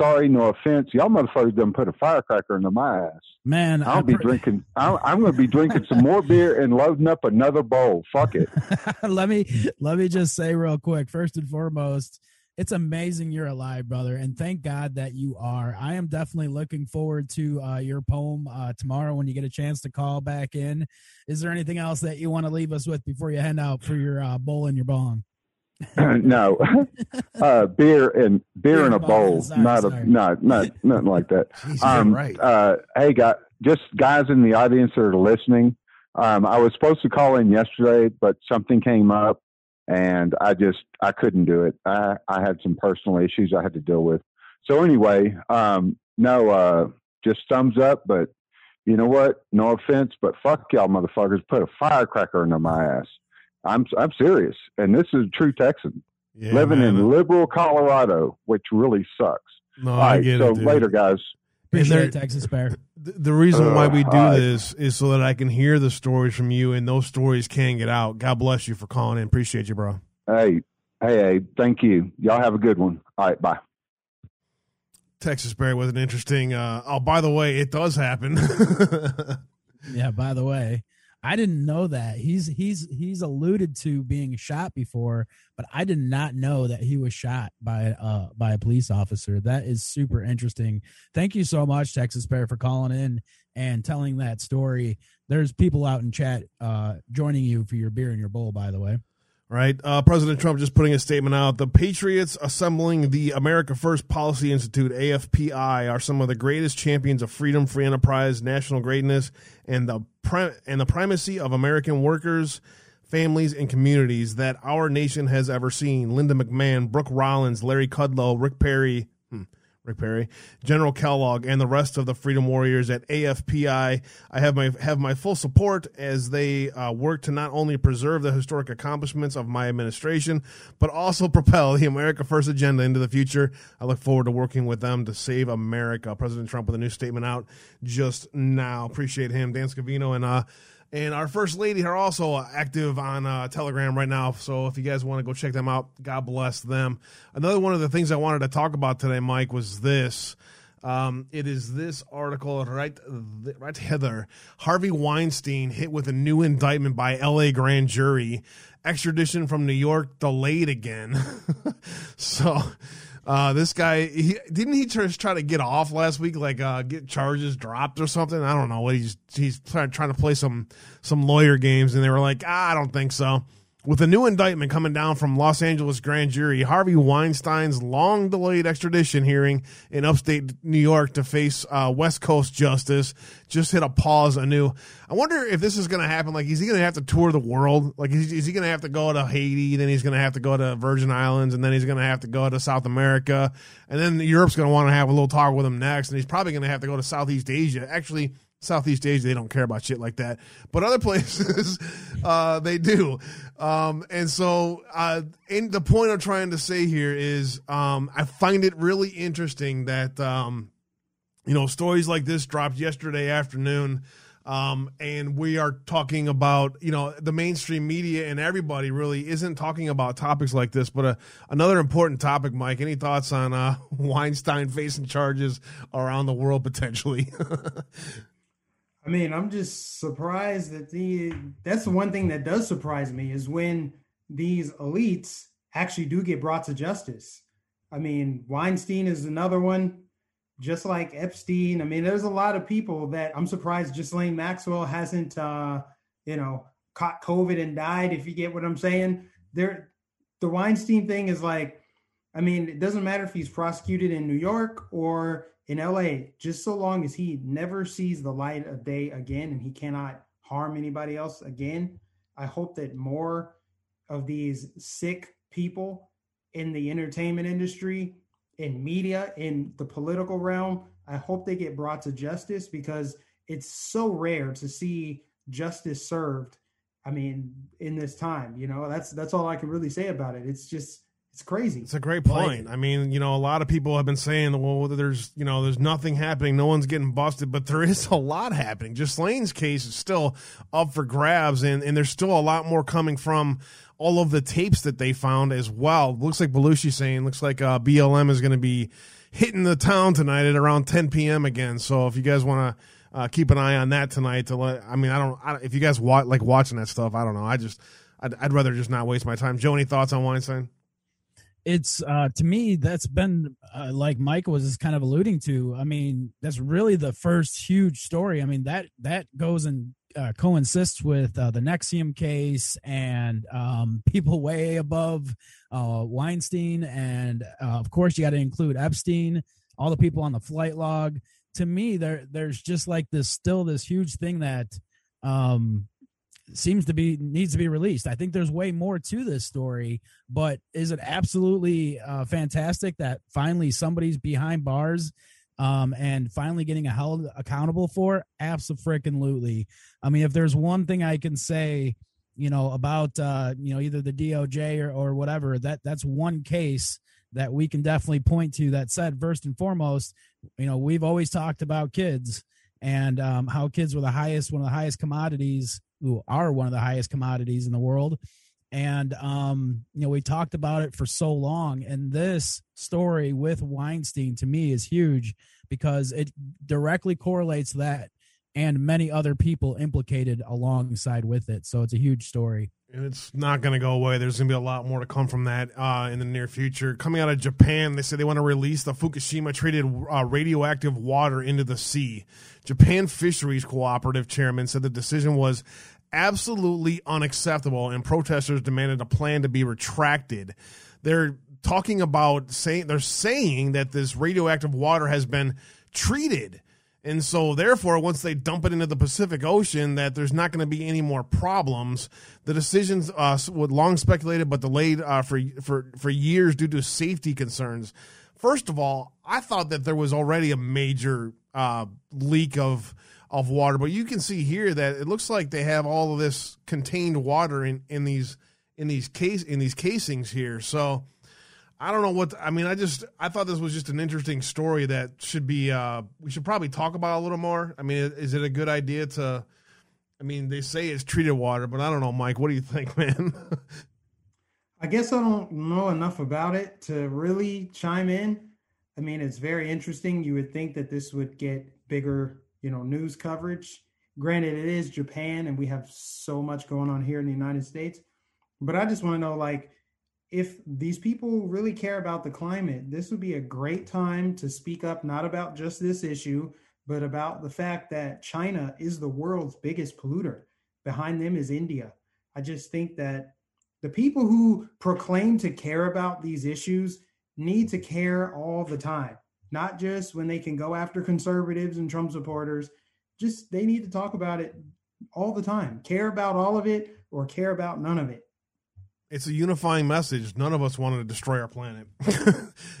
sorry, no offense, y'all motherfuckers done put a firecracker into my ass. Man, I'll I be drinking. I'm, I'm going to be drinking some more beer and loading up another bowl. Fuck it. let me let me just say real quick first and foremost it's amazing you're alive brother and thank god that you are i am definitely looking forward to uh, your poem uh, tomorrow when you get a chance to call back in is there anything else that you want to leave us with before you head out for your uh, bowl and your bong no, uh, beer and beer in a bowl, Sorry, not sorry. a not not nothing like that. Jeez, um, right. uh, hey, guys, just guys in the audience that are listening. Um, I was supposed to call in yesterday, but something came up, and I just I couldn't do it. I I had some personal issues I had to deal with. So anyway, um, no, uh, just thumbs up. But you know what? No offense, but fuck y'all motherfuckers. Put a firecracker into my ass. I'm I'm serious, and this is a true Texan Yeah, living man. in liberal Colorado, which really sucks. No, All I get so it. dude. later, guys. appreciate there- it texas bear The, the reason why we do all right. this is so that I can hear the stories from you, and those stories can get out. God bless you for calling in. Appreciate you, bro. Hey, hey, hey, thank you. Y'all have a good one. All right, bye. Texas Barry was an interesting. Uh, oh, by the way, it does happen. yeah by the way i didn't know that. He's he's he's alluded to being shot before but i did not know that he was shot by uh by a police officer. That is super interesting. Thank you so much texas bear for calling in and telling that story. There's people out in chat uh joining you for your beer and your bowl by the way right? Uh, President Trump just putting a statement out. The Patriots assembling the America First Policy Institute, AFPI, are some of the greatest champions of freedom, free enterprise, national greatness, and the pri- and the primacy of American workers, families, and communities that our nation has ever seen. Linda McMahon, Brooke Rollins, Larry Kudlow, Rick Perry. Hmm. Rick Perry, General Kellogg, and the rest of the Freedom Warriors at AFPI. I have my have my full support as they uh, work to not only preserve the historic accomplishments of my administration, but also propel the America First agenda into the future. I look forward to working with them to save America. President Trump with a new statement out just now. Appreciate him, Dan Scavino, and uh, and our first lady are also active on uh, Telegram right now. So if you guys want to go check them out, God bless them. Another one of the things I wanted to talk about today, Mike, was this. Um, it is this article right, right hither. Harvey Weinstein hit with a new indictment by L.A. grand jury. Extradition from New York delayed again. so, uh, this guy, he, didn't he just try to get off last week, like uh, get charges dropped or something? I don't know what he's he's trying, trying to play some some lawyer games, and they were like, ah, I don't think so. With a new indictment coming down from Los Angeles grand jury, Harvey Weinstein's long delayed extradition hearing in upstate New York to face uh, West Coast justice just hit a pause anew. I wonder if this is going to happen. Like, is he going to have to tour the world? Like, is, is he going to have to go to Haiti? Then he's going to have to go to Virgin Islands, and then he's going to have to go to South America, and then Europe's going to want to have a little talk with him next, and he's probably going to have to go to Southeast Asia. Actually, Southeast Asia, they don't care about shit like that. But other places, uh, they do. Um, and so, uh, in the point I'm trying to say here is, um, I find it really interesting that, um, you know, stories like this dropped yesterday afternoon. Um, and we are talking about, you know, the mainstream media and everybody really isn't talking about topics like this. But uh, another important topic, Mike, any thoughts on uh, Weinstein facing charges around the world potentially? I mean, I'm just surprised that the that's the one thing that does surprise me is when these elites actually do get brought to justice. I mean, Weinstein is another one, just like Epstein. I mean, there's a lot of people that I'm surprised Ghislaine Maxwell hasn't uh, you know, caught COVID and died, if you get what I'm saying. There the Weinstein thing is like, I mean, it doesn't matter if he's prosecuted in New York or in LA, just so long as he never sees the light of day again and he cannot harm anybody else again, I hope that more of these sick people in the entertainment industry, in media, in the political realm, I hope they get brought to justice because it's so rare to see justice served. I mean, in this time, you know, that's that's all I can really say about it. It's just it's crazy. It's a great point. I mean, you know, a lot of people have been saying, well, there's, you know, there's nothing happening. No one's getting busted, but there is a lot happening. Ghislaine's case is still up for grabs, and, and there's still a lot more coming from all of the tapes that they found as well. Looks like Belushi saying, looks like uh, BLM is going to be hitting the town tonight at around 10 p.m. again. So if you guys want to uh, keep an eye on that tonight, to let, I mean, I don't, I, if you guys like watching that stuff, I don't know. I just, I'd, I'd rather just not waste my time. Joe, any thoughts on Weinstein? It's uh to me that's been uh, like mike was kind of alluding to i mean that's really the first huge story i mean that that goes and uh, coincides with uh, the NXIVM case and um, people way above uh, Weinstein, and uh, of course you got to include Epstein, all the people on the flight log. To me, there there's just like this still this huge thing that um, seems to be needs to be released. I think there's way more to this story, but is it absolutely uh, fantastic that finally somebody's behind bars um, and finally getting held accountable for? Absolutely. I mean, if there's one thing I can say, you know, about uh, you know either the DOJ or, or whatever, that that's one case that we can definitely point to that said first and foremost, you know, we've always talked about kids and um, how kids were the highest one of the highest commodities who are one of the highest commodities in the world. And um, you know, we talked about it for so long, and this story with Weinstein to me is huge because it directly correlates that and many other people implicated alongside with it. So it's a huge story. And it's not going to go away. There's going to be a lot more to come from that uh, in the near future. Coming out of Japan, they say they want to release the Fukushima treated uh, radioactive water into the sea. Japan Fisheries Cooperative chairman said the decision was absolutely unacceptable, and protesters demanded a plan to be retracted. They're talking about saying they're saying that this radioactive water has been treated. And so, therefore, once they dump it into the Pacific Ocean, that there's not going to be any more problems. The decisions uh, were long speculated but delayed uh, for for for years due to safety concerns. First of all, I thought that there was already a major uh, leak of of water. But you can see here that it looks like they have all of this contained water in, in these in these case in these casings here. So I don't know what I mean. I just I thought this was just an interesting story that should be uh, we should probably talk about a little more. I mean, is it a good idea to? I mean, they say it's treated water, but I don't know, Mike. What do you think, man? I guess I don't know enough about it to really chime in. I mean, it's very interesting. You would think that this would get bigger, you know, news coverage. Granted, it is Japan and we have so much going on here in the United States. But I just want to know like if these people really care about the climate, this would be a great time to speak up not about just this issue, but about the fact that China is the world's biggest polluter. Behind them is India. I just think that the people who proclaim to care about these issues need to care all the time, not just when they can go after conservatives and Trump supporters. Just they need to talk about it all the time. Care about all of it or care about none of it. It's a unifying message. None of us wanted to destroy our planet. In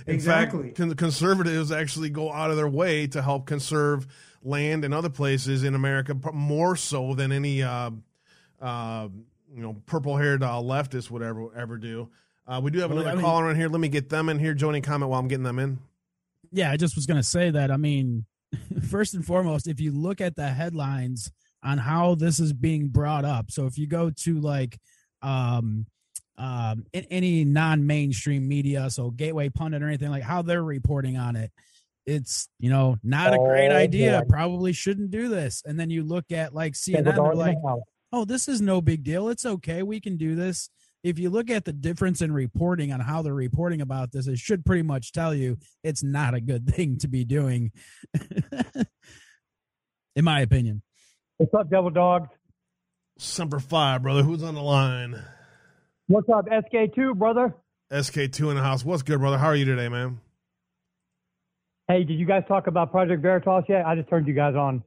Exactly. fact, con- conservatives actually go out of their way to help conserve land and other places in America more so than any uh, uh, you know purple-haired uh, leftists would ever ever do. Uh, we do have another I mean- caller in here. Let me get them in here. Joining comment while I'm getting them in. Yeah, I just was going to say that. I mean, first and foremost, if you look at the headlines on how this is being brought up, so if you go to like um, um, in any non-mainstream media, so Gateway Pundit or anything like how they're reporting on it, it's you know not a great Oh, idea. boy. Probably shouldn't do this. And then you look at like Yeah, CNN, the they're dog in the like, oh, this is no big deal. It's okay. We can do this. If you look at the difference in reporting on how they're reporting about this, it should pretty much tell you it's not a good thing to be doing, in my opinion. What's up, Devil Dogs? Semper Fi, brother. Who's on the line? What's up, SK2, brother? SK2 in the house. What's good, brother? How are you today, man? Hey, did you guys talk about Project Veritas yet? I just turned you guys on.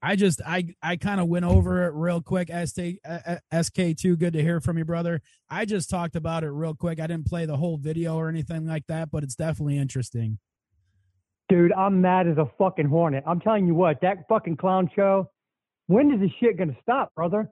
I just I I kind of went over it real quick. SK uh, SK2, good to hear from you, brother. I just talked about it real quick. I didn't play the whole video or anything like that, but it's definitely interesting. Dude, I'm mad as a fucking hornet. I'm telling you what, that fucking clown show, when is this shit going to stop, brother?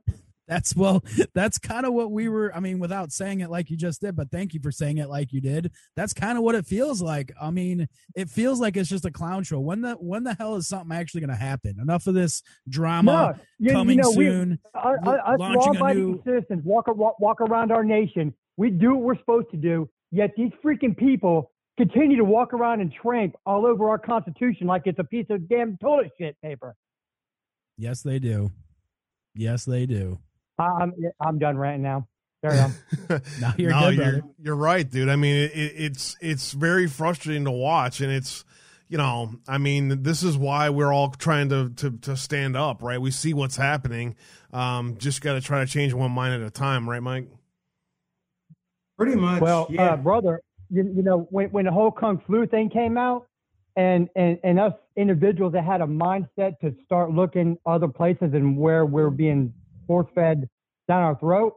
That's well, that's kind of what we were. I mean, without saying it like you just did, but thank you for saying it like you did. That's kind of what it feels like. I mean, it feels like it's just a clown show. When the when the hell is something actually going to happen? Enough of this drama No, you- you coming know, soon. Us, l- us launching a law-abiding new. citizens walk, walk walk around our nation. We do what we're supposed to do. Yet these freaking people continue to walk around and tramp all over our Constitution like it's a piece of damn toilet shit paper. Yes, they do. Yes, they do. I- I'm I'm done ranting now. Carry on. Now you're no, good, you're brother. you're right, dude. I mean, it, it, it's it's very frustrating to watch, and it's you know, I mean, this is why we're all trying to to to stand up, right? We see what's happening. Um, just got to try to change one mind at a time, right, Mike? Pretty much. Well, yeah. uh, brother, you, you know when when the whole kung flu thing came out, and and and us individuals that had a mindset to start looking other places and where we're being force fed down our throat.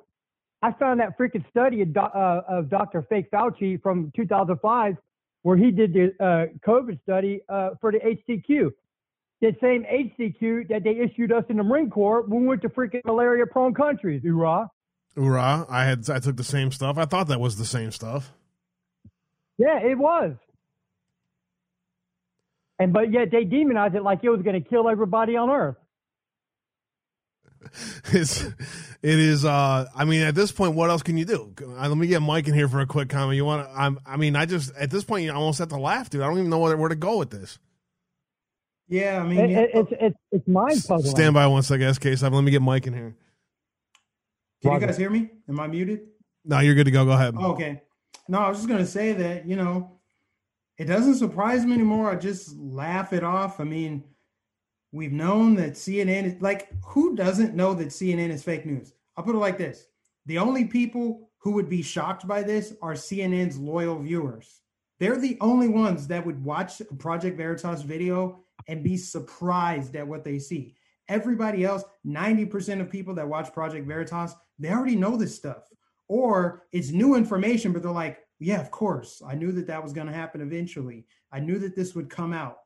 I found that freaking study of, uh, of Dr. Fake Fauci from 2005, where he did the uh, COVID study uh, for the HCQ. The same HCQ that they issued us in the Marine Corps when we went to freaking malaria prone countries. Hoorah. Hoorah! I had I took the same stuff. I thought that was the same stuff. Yeah, it was. And but yet they demonized it like it was going to kill everybody on Earth. It's it is. Uh, I mean, at this point, what else can you do? Uh, let me get Mike in here for a quick comment. You want? to I'm. I mean, I just at this point, you almost have to laugh, dude. I don't even know where, where to go with this. Yeah, I mean, It, it, it's it's it's mind puzzling. Stand by one second, SK7. Let me get Mike in here. Can you guys hear me? Am I muted? No, you're good to go. Go ahead. Oh, okay. No, I was just gonna say that you know, it doesn't surprise me anymore. I just laugh it off. I mean, we've known that CNN is like, who doesn't know that CNN is fake news? I'll put it like this: the only people who would be shocked by this are CNN's loyal viewers. They're the only ones that would watch a Project Veritas video and be surprised at what they see. Everybody else, 90% of people that watch Project Veritas, they already know this stuff. Or it's new information, but they're like, yeah, of course. I knew that that was going to happen eventually. I knew that this would come out.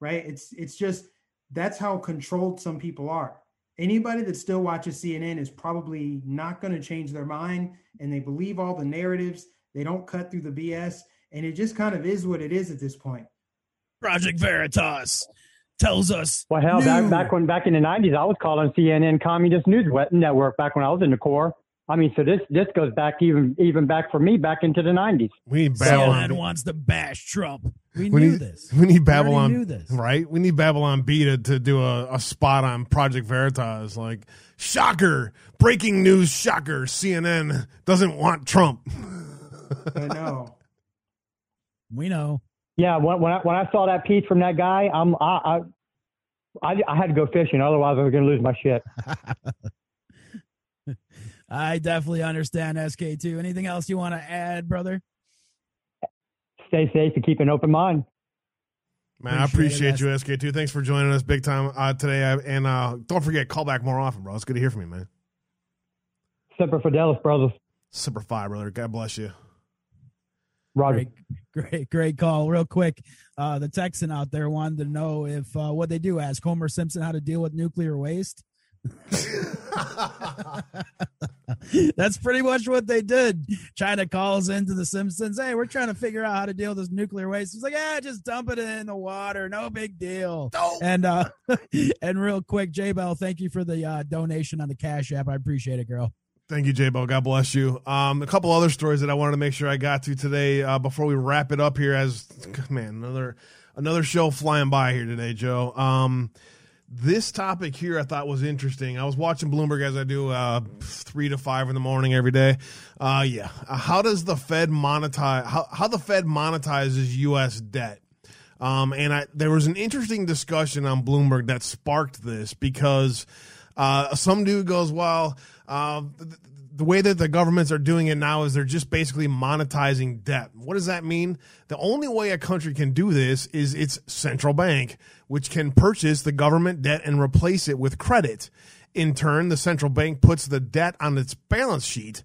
Right? It's it's just that's how controlled some people are. Anybody that still watches CNN is probably not going to change their mind and they believe all the narratives. They don't cut through the BS and it just kind of is what it is at this point. Project Veritas tells us. Well, hell, back back when back in the '90s, I was calling CNN Communist News Wet- Network back when I was in the Corps. I mean, so this this goes back even even back for me back into the '90s. We need CNN Babylon. wants to bash Trump. We, We knew need, this. We need Babylon. We Babylon, knew this. right? We need Babylon Bee to, to do a, a spot on Project Veritas. Like, shocker, breaking news, shocker. CNN doesn't want Trump. I know. We know. Yeah, when when I, when I saw that piece from that guy, I'm I I, I, I had to go fishing, otherwise I was going to lose my shit. I definitely understand SK2. Anything else you want to add, brother? Stay safe and keep an open mind. Man, I Appreciate appreciate it, you, SK2. Thanks for joining us big time uh, today. Uh, And uh, don't forget, call back more often, bro. It's good to hear from you, man. Semper Fidelis, brothers. Super Five, brother. God bless you. Roger. Great, great, great call. Real quick, uh, the Texan out there wanted to know if uh, what they do ask Homer Simpson how to deal with nuclear waste. That's pretty much what they did. China calls into the Simpsons. Hey, we're trying to figure out how to deal with this nuclear waste. He's like, yeah, just dump it in the water. No big deal. And uh and real quick, J Bell, thank you for the uh, donation on the Cash App. I appreciate it, girl. Thank you, J Bell. God bless you. Um, a couple other stories that I wanted to make sure I got to today uh, before we wrap it up here. As man, another another show flying by here today, Joe. Um, this topic here I thought was interesting. I was watching Bloomberg as I do uh, three to five in the morning every day. Uh, yeah, Uh, how does the Fed monetize? How how the Fed monetizes U.S. debt? Um, and I, there was an interesting discussion on Bloomberg that sparked this because uh, some dude goes, well, uh, the way that the governments are doing it now is they're just basically monetizing debt. What does that mean? The only way a country can do this is its central bank, which can purchase the government debt and replace it with credit. In turn, the central bank puts the debt on its balance sheet.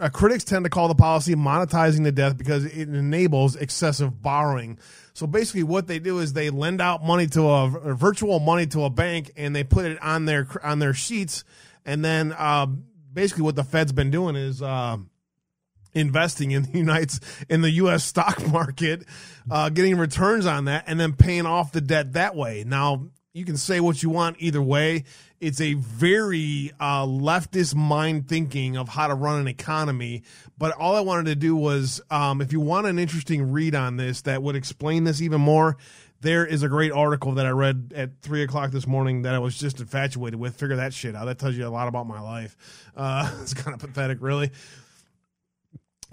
Uh, critics tend to call the policy monetizing the debt because it enables excessive borrowing. So basically, what they do is they lend out money to a, a virtual money to a bank, and they put it on their on their sheets, and then uh, basically what the Fed's been doing is. Uh, investing in the United in the U.S. stock market, uh, getting returns on that, and then paying off the debt that way. Now you can say what you want either way. It's a very uh, leftist mind thinking of how to run an economy. But all I wanted to do was, um, if you want an interesting read on this that would explain this even more, there is a great article that I read at three o'clock this morning that I was just infatuated with. Figure that shit out. That tells you a lot about my life. Uh, it's kind of pathetic, really.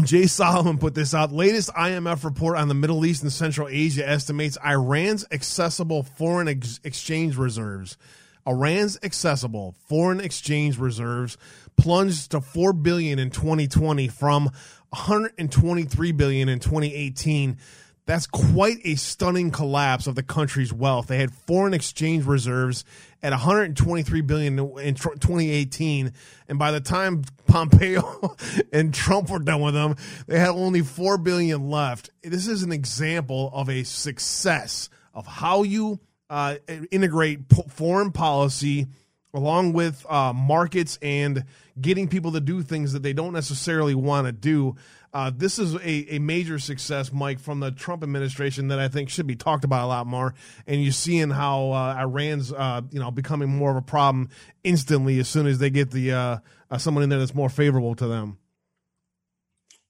Jay Solomon put this out. Latest IMF report on the Middle East and Central Asia estimates Iran's accessible foreign ex- exchange reserves. Iran's accessible foreign exchange reserves plunged to 4 billion in 2020 from 123 billion in 2018. That's quite a stunning collapse of the country's wealth. They had foreign exchange reserves at 123 billion in 2018, and by the time Pompeo and Trump were done with them, they had only 4 billion left. This is an example of a success of how you uh, integrate foreign policy along with uh, markets and getting people to do things that they don't necessarily want to do. Uh, this is a, a major success, Mike, from the Trump administration that I think should be talked about a lot more. And you're seeing how uh, Iran's, uh, you know, becoming more of a problem instantly as soon as they get the uh, uh, someone in there that's more favorable to them.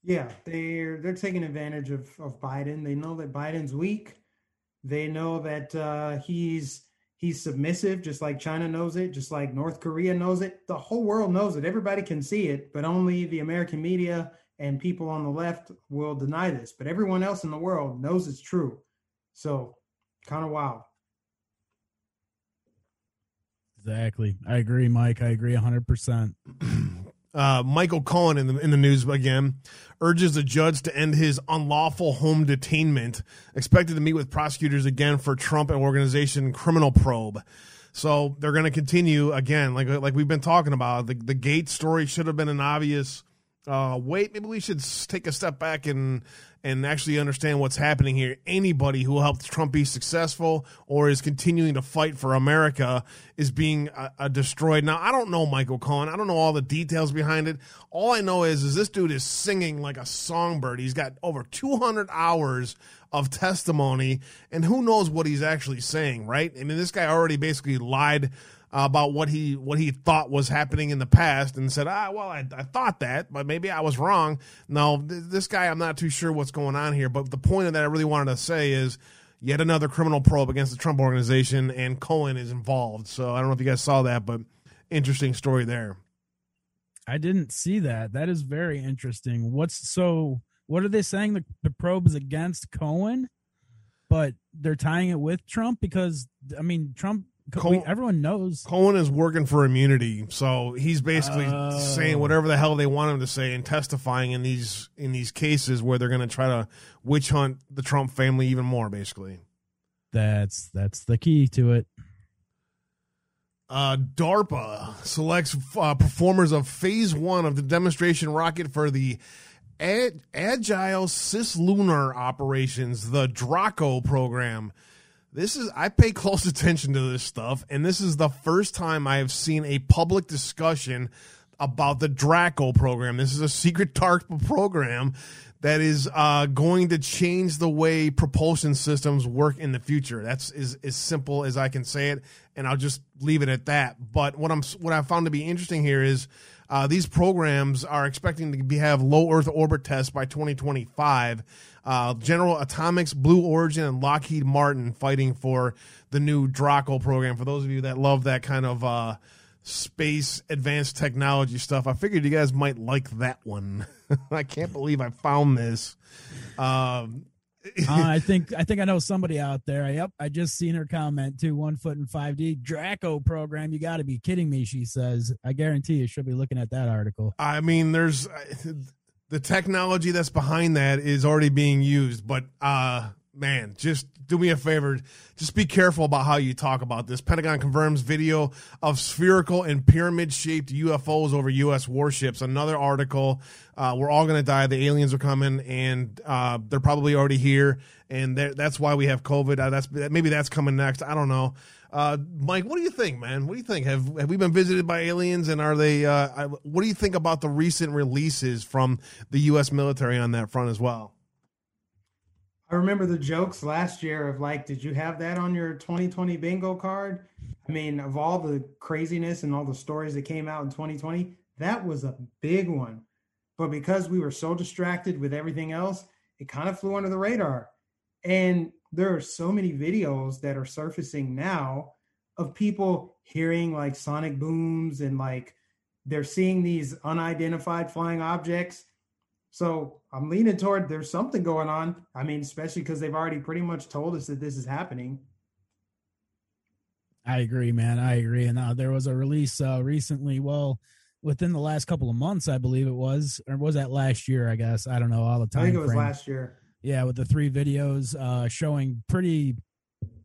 Yeah, they're they're taking advantage of of Biden. They know that Biden's weak. They know that uh, he's he's submissive, just like China knows it, just like North Korea knows it. The whole world knows it. Everybody can see it, but only the American media and people on the left will deny this. But everyone else in the world knows it's true. So, kind of wild. Exactly. I agree, Mike. I agree 100%. Uh, Michael Cohen in the in the news again urges the judge to end his unlawful home detainment. Expected to meet with prosecutors again for Trump and organization criminal probe. So they're going to continue again, like like we've been talking about. The the Gates story should have been an obvious. Uh, wait, maybe we should take a step back and and actually understand what's happening here. Anybody who helped Trump be successful or is continuing to fight for America is being uh, uh, destroyed. Now, I don't know Michael Cohen. I don't know all the details behind it. All I know is, is this dude is singing like a songbird. He's got over 200 hours of testimony, and who knows what he's actually saying, right? I mean, this guy already basically lied about what he what he thought was happening in the past and said, ah, well, I, I thought that, but maybe I was wrong. No, th- this guy, I'm not too sure what's going on here. But the point of that I really wanted to say is yet another criminal probe against the Trump organization, and Cohen is involved. So I don't know if you guys saw that, but interesting story there. I didn't see that. That is very interesting. What's so? What are they saying? The, the probe is against Cohen, but they're tying it with Trump because I mean Trump. Cohen- we, everyone knows Cohen is working for immunity, so he's basically Oh. saying whatever the hell they want him to say and testifying in these in these cases where they're going to try to witch hunt the Trump family even more. Basically, that's that's the key to it. uh, DARPA selects uh, performers of Phase One of the demonstration rocket for the Ad- Agile Cislunar Operations, the Draco program. This is I pay close attention to this stuff, and this is the first time I have seen a public discussion about the Draco program. This is a secret DARPA program that is uh, going to change the way propulsion systems work in the future. That's as, as simple as I can say it, and I'll just leave it at that. But what I'm what I found to be interesting here is uh, these programs are expecting to be, have low Earth orbit tests by 2025. Uh, General Atomics, Blue Origin, and Lockheed Martin fighting for the new Draco program. For those of you that love that kind of uh, space advanced technology stuff, I figured you guys might like that one. I can't believe I found this. Um, Uh, I think I think I know somebody out there. Yep, I just seen her comment too. One foot in five D Draco program. You got to be kidding me. She says. I guarantee you, she'll be looking at that article. I mean, there's the technology that's behind that is already being used, but uh man, just do me a favor, just be careful about how you talk about this. Pentagon confirms video of spherical and pyramid-shaped UFOs over U.S. warships. Another article. Uh, we're all going to die. The aliens are coming, and uh, they're probably already here, and that's why we have COVID. Uh, that's maybe that's coming next. I don't know. Uh, Mike, what do you think, man? What do you think? Have have we been visited by aliens, and are they? Uh, I- what do you think about the recent releases from the U.S. military on that front as well? I remember the jokes last year of like, did you have that on your 2020 bingo card? I mean, of all the craziness and all the stories that came out in 2020, that was a big one. But because we were so distracted with everything else, it kind of flew under the radar. And there are so many videos that are surfacing now of people hearing like sonic booms and like they're seeing these unidentified flying objects. So I'm leaning toward there's something going on. I mean, especially because they've already pretty much told us that this is happening. I agree, man. I agree. And uh, there was a release uh, recently. Well, within the last couple of months, I believe it was, or was that last year? I guess I don't know all the time. I think it was frame. last year. Yeah, with the three videos uh, showing pretty.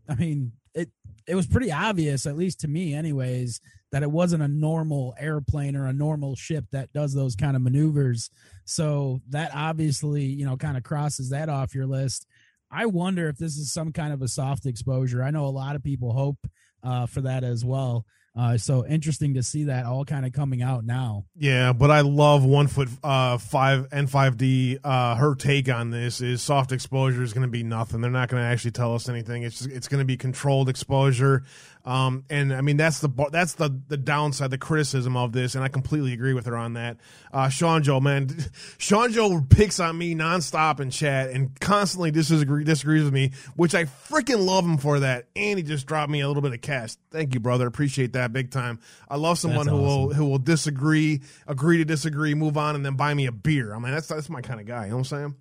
I mean, it it was pretty obvious, at least to me, anyways, that it wasn't a normal airplane or a normal ship that does those kind of maneuvers. So that obviously, you know, kind of crosses that off your list. I wonder if this is some kind of a soft exposure. I know a lot of people hope uh, for that as well. Uh, so interesting to see that all kind of coming out now. Yeah, but I love one foot uh, five and five D. Uh, her take on this is soft exposure is going to be nothing. They're not going to actually tell us anything. It's just, it's going to be controlled exposure. Um, and I mean that's the that's the the downside, the criticism of this, and I completely agree with her on that. Uh, Sean Joe, man, Sean Joe picks on me nonstop in chat and constantly disagree disagrees with me, which I freaking love him for that. And he just dropped me a little bit of cash. Thank you, brother. Appreciate that big time. I love someone That's who will who will disagree, agree to disagree, move on, and then buy me a beer. I mean, that's that's my kind of guy. You know what I'm saying?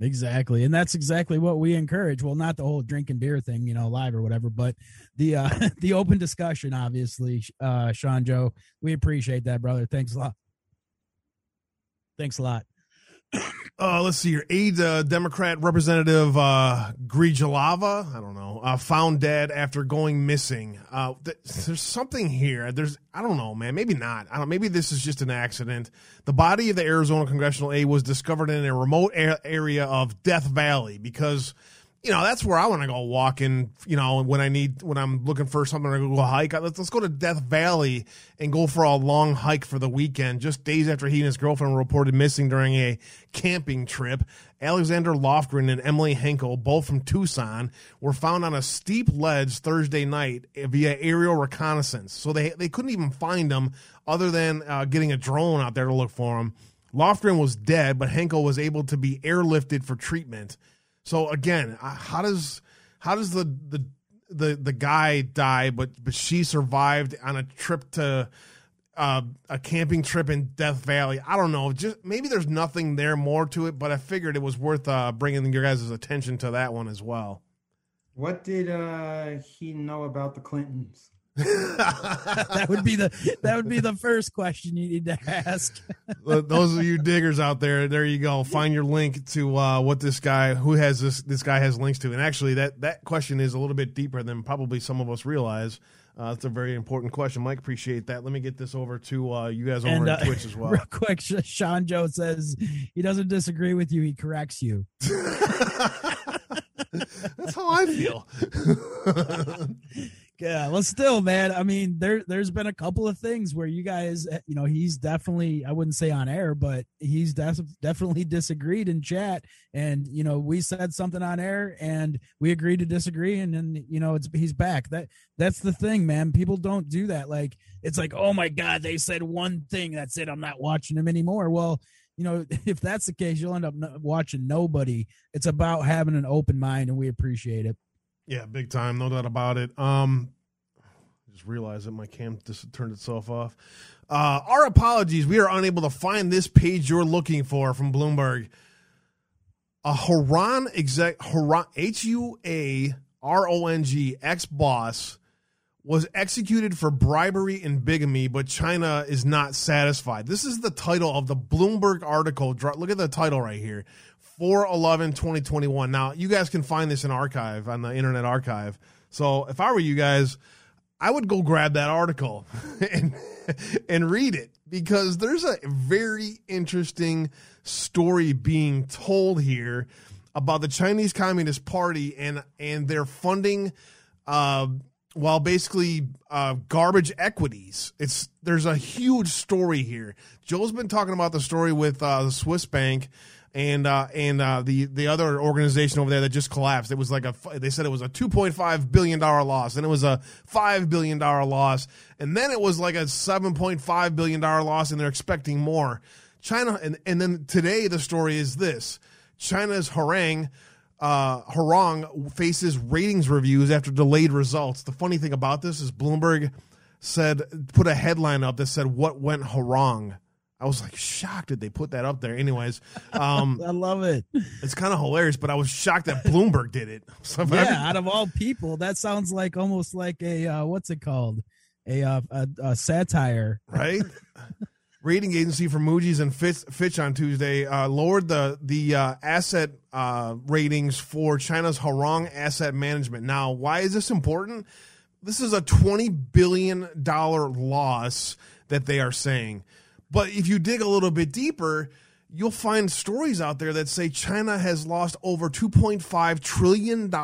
Exactly. And that's exactly what we encourage. Well, not the whole drinking beer thing, you know, live or whatever, but the uh the open discussion, obviously, uh Sean Joe. We appreciate that, brother. Thanks a lot. Thanks a lot. Uh, let's see here. Aid uh, Democrat Representative uh, Grijalava, I don't know, uh, found dead after going missing. Uh, th- there's something here. There's, I don't know, man. Maybe not. I don't. Maybe this is just an accident. The body of the Arizona congressional aide was discovered in a remote a- area of Death Valley because you know, that's where I want to go walking. You know, when I need when I'm looking for something to go hike, let's let's go to Death Valley and go for a long hike for the weekend. Just days after he and his girlfriend were reported missing during a camping trip, Alexander Lofgren and Emily Henkel, both from Tucson, were found on a steep ledge Thursday night via aerial reconnaissance. So they they couldn't even find them other than uh, getting a drone out there to look for them. Lofgren was dead, but Henkel was able to be airlifted for treatment. So again, how does how does the the the the guy die, but but she survived on a trip to uh, a camping trip in Death Valley? I don't know. Just maybe there's nothing there more to it, but I figured it was worth uh, bringing your guys' attention to that one as well. What did uh, he know about the Clintons? that would be the that would be the first question you need to ask. Those of you diggers out there, there you go. Find your link to uh, what this guy who has this this guy has links to. And actually, that that question is a little bit deeper than probably some of us realize. Uh, it's a very important question, Mike. Appreciate that. Let me get this over to uh, you guys over And, on uh, Twitch as well. Real quick, Sean Joe says he doesn't disagree with you. He corrects you. That's how I feel. Yeah, well, still, man. I mean, there there's been a couple of things where you guys, eh, you know, he's definitely I wouldn't say on air, but he's def- definitely disagreed in chat, and you know, we said something on air, and we agreed to disagree, and then you know, it's he's back. That that's the thing, man. People don't do that. Like, it's like, oh my god, they said one thing. That's it. I'm not watching him anymore. Well. You know, if that's the case, you'll end up watching nobody. It's about having an open mind, and we appreciate it. Yeah, big time, no doubt about it. Um, just realized that my cam just turned itself off. Uh, our apologies. We are unable to find this page you're looking for from Bloomberg. A Huarong exec, H U A R O N G, ex boss, was executed for bribery and bigamy, but China is not satisfied. This is the title of the Bloomberg article. Look at the title right here 411 2021. Now, you guys can find this in archive on the Internet Archive. So if I were you guys, I would go grab that article and and read it because there's a very interesting story being told here about the Chinese Communist Party and and their funding uh, while basically uh, garbage equities. It's there's a huge story here. Joe's been talking about the story with uh, the Swiss bank and uh, and uh, the the other organization over there that just collapsed. It was like a they said it was a two point five billion dollar loss, and it was a five billion dollar loss, and then it was like a seven point five billion dollar loss, and they're expecting more. China and and then today the story is this: China's Huarong. Uh, Huarong faces ratings reviews after delayed results. The funny thing about this is Bloomberg said put a headline up that said what went Harong. I was like shocked that they put that up there. Anyways, um, I love it. It's kind of hilarious, but I was shocked that Bloomberg did it. So yeah, every- out of all people, that sounds like almost like a uh, what's it called? A, uh, a, a satire, right? Rating agency for Moody's and Fitch, Fitch on Tuesday uh, lowered the the uh, asset uh, ratings for China's Huarong Asset Management. Now, why is this important? This is a twenty billion dollar loss that they are saying. But if you dig a little bit deeper, you'll find stories out there that say China has lost over $2.5 trillion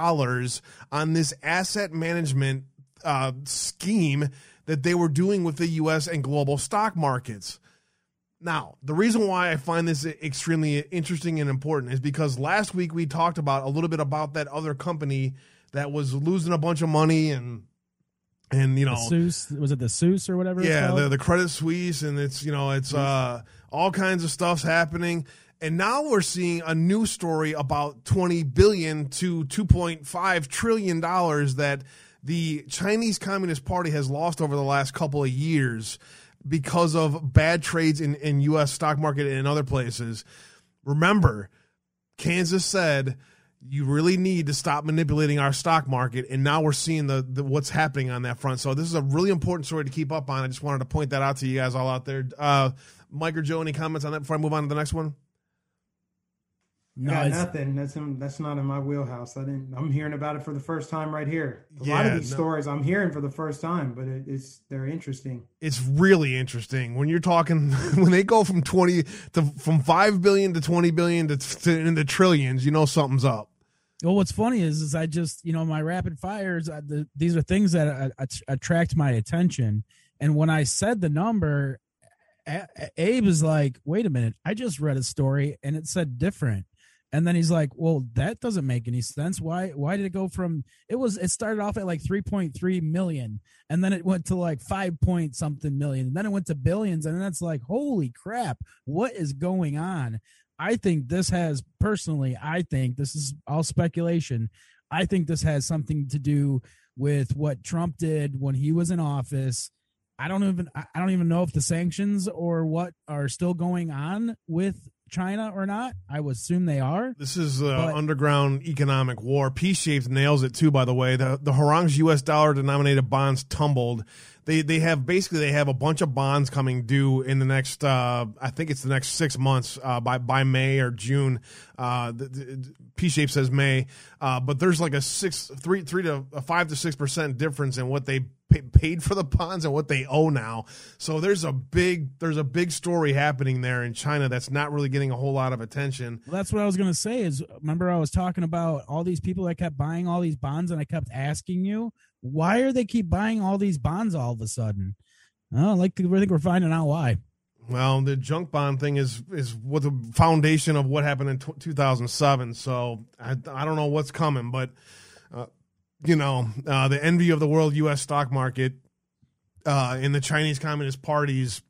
on this asset management uh, scheme that they were doing with the U.S. and global stock markets. Now, the reason why I find this extremely interesting and important is because last week we talked about a little bit about that other company that was losing a bunch of money and and you know Seuss was it the Seuss or whatever? yeah the, the credit suisse and it's you know it's uh all kinds of stuff's happening. And now we're seeing a new story about 20 billion to 2.5 trillion dollars that the chinese communist party has lost over the last couple of years because of bad trades in, in us stock market and in other places. Remember kansas said you really need to stop manipulating our stock market and now we're seeing the, the what's happening on that front so this is a really important story to keep up on i just wanted to point that out to you guys all out there uh, mike or joe any comments on that before i move on to the next one No, Got nothing. That's in, that's not in my wheelhouse. I didn't. I'm hearing about it for the first time right here. A lot of these no. stories I'm hearing for the first time, but it, it's they're interesting. it's really interesting when you're talking when they go from 20 to from 5 billion to 20 billion to, to into trillions you know something's up Well, what's funny is, is I just, you know, my rapid fires, uh, the, these are things that uh, att- attract my attention. And when I said the number, A- A- Abe is like, wait a minute, I just read a story and it said different. And then he's like, well, that doesn't make any sense. Why, why did it go from, it was, it started off at like 3.3 million and then it went to like five point something million. And then it went to billions. And that's like, holy crap, what is going on? I think this has personally, I think this is all speculation. I think this has something to do with what Trump did when he was in office. I don't even I don't even know if the sanctions or what are still going on with China or not. I would assume they are. This is uh, But- underground economic war. P shaped nails it too. By the way, the the Huarong's U.S. dollar denominated bonds tumbled. They they have basically they have a bunch of bonds coming due in the next uh, I think it's the next six months uh, by by May or June. Uh, the, the, P shape says May, uh, but there's like a six three three to a five to six percent difference in what they paid for the bonds and what they owe now. So there's a big there's a big story happening there in China that's not really getting a whole lot of attention. Well, that's what I was going to say. Is remember I was talking about all these people that kept buying all these bonds, and I kept asking you, why are they keep buying all these bonds all of a sudden? Oh, like I think we're finding out why. Well, the junk bond thing is is what the foundation of what happened in t- 2007. So I, I don't know what's coming, but uh, you know, uh, the envy of the world U.S. stock market uh, in the Chinese Communist Party's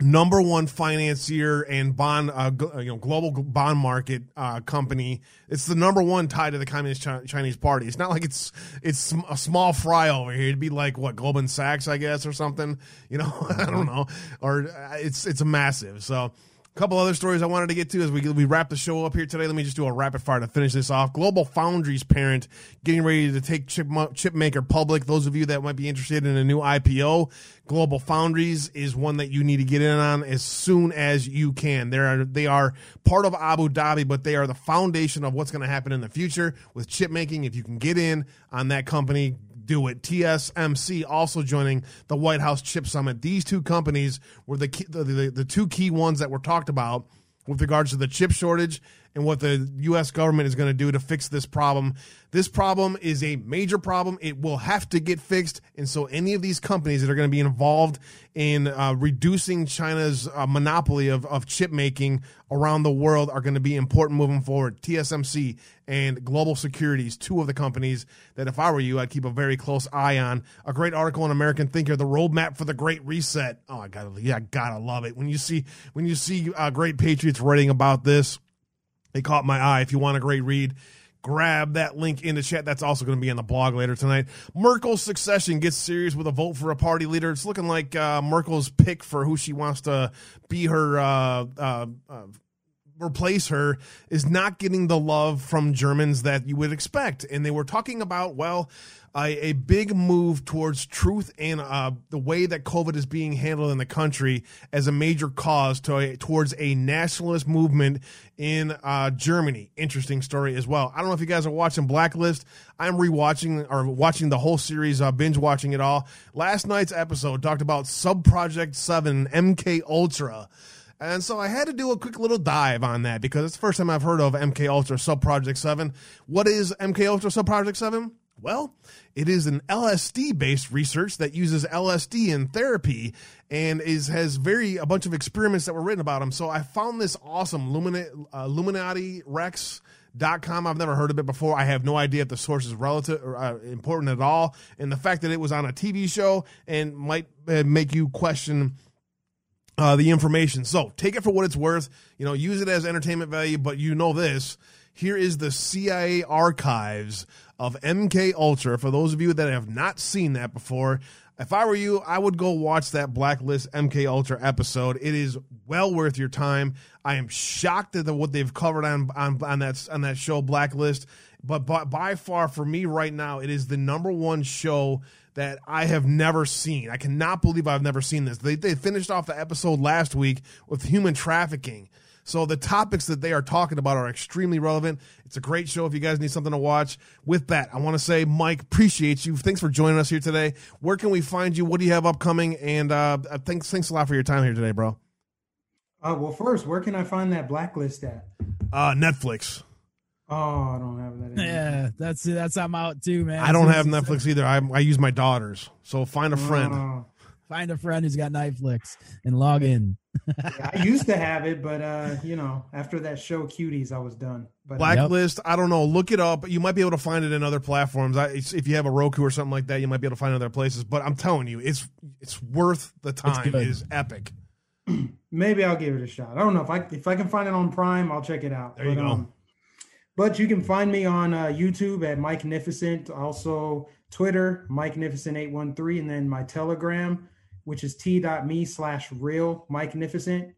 number one financier and bond, uh, gl- you know, global bond market uh, company. It's the number one tied to the Communist Chi- Chinese Party. It's not like it's it's sm- a small fry over here. It'd be like what Goldman Sachs, I guess, or something. You know, I don't know. Or uh, it's it's a massive. So. Couple other stories I wanted to get to as we we wrap the show up here today. Let me just do a rapid fire to finish this off. Global Foundries parent getting ready to take chip chip maker public. Those of you that might be interested in a new IPO, Global Foundries is one that you need to get in on as soon as you can. They are they are part of Abu Dhabi, but they are the foundation of what's going to happen in the future with chip making. If you can get in on that company, do it. TSMC also joining the White House Chip Summit. These two companies were the, key, the, the the two key ones that were talked about with regards to the chip shortage and what the U.S. government is going to do to fix this problem. This problem is a major problem. It will have to get fixed. And so, any of these companies that are going to be involved in uh, reducing China's uh, monopoly of, of chip making around the world are going to be important moving forward. TSMC and Global Securities, two of the companies that, if I were you, I'd keep a very close eye on. A great article in American Thinker, the roadmap for the Great Reset. Oh, I gotta, yeah, I gotta love it when you see when you see uh, great patriots writing about this. It caught my eye. If you want a great read, grab that link in the chat. That's also going to be on the blog later tonight. Merkel's succession gets serious with a vote for a party leader. It's looking like uh, Merkel's pick for who she wants to be her uh, uh, uh, replace her is not getting the love from Germans that you would expect. And they were talking about, well, a, big move towards truth and uh, the way that COVID is being handled in the country as a major cause to a, towards a nationalist movement in uh, Germany. Interesting story as well. I don't know if you guys are watching Blacklist. I'm rewatching or watching the whole series, uh, binge watching it all. Last night's episode talked about Subproject Seven, MK Ultra. And so I had to do a quick little dive on that because it's the first time I've heard of MK Ultra Subproject 7. What is MK Ultra Subproject 7? Well, it is an LSD based research that uses LSD in therapy and is has very a bunch of experiments that were written about them. So I found this awesome Lumina, uh, Rex dot com. I've never heard of it before. I have no idea if the source is relative or uh, important at all, and the fact that it was on a TV show and might uh, make you question uh, the information. So take it for what it's worth. You know, use it as entertainment value, but you know this. Here is the CIA archives of MK Ultra. For those of you that have not seen that before, if I were you, I would go watch that Blacklist MK Ultra episode. It is well worth your time. I am shocked at the, what they've covered on, on on that on that show Blacklist, but by, by far for me right now, it is the number one show that I have never seen. I cannot believe I've never seen this. They they finished off the episode last week with human trafficking. So the topics that they are talking about are extremely relevant. It's a great show if you guys need something to watch. With that, I want to say, Mike, appreciate you. Thanks for joining us here today. Where can we find you? What do you have upcoming? And uh, thanks, thanks a lot for your time here today, bro. Uh, well, first, where can I find that blacklist at? Uh, Netflix. Oh, I don't have that. Anymore. Yeah, that's that's I'm out too, man. I don't have soon as you Netflix either. I, I use my daughter's. So find a friend. Oh. Find a friend who's got Netflix and log in. Yeah, I used to have it, but uh, you know, after that show Cuties, I was done. But Blacklist. I don't know. Look it up. You might be able to find it in other platforms. I, if you have a Roku or something like that, you might be able to find it other places. But I'm telling you, it's it's worth the time. It good. is epic. maybe I'll give it a shot. I don't know if I if I can find it on Prime, I'll check it out. There you But, go. um, but you can find me on uh, YouTube at Mike Nificent, also Twitter Mike Nificent eight one three, and then my Telegram, which is t.me slash real Mike Nificent.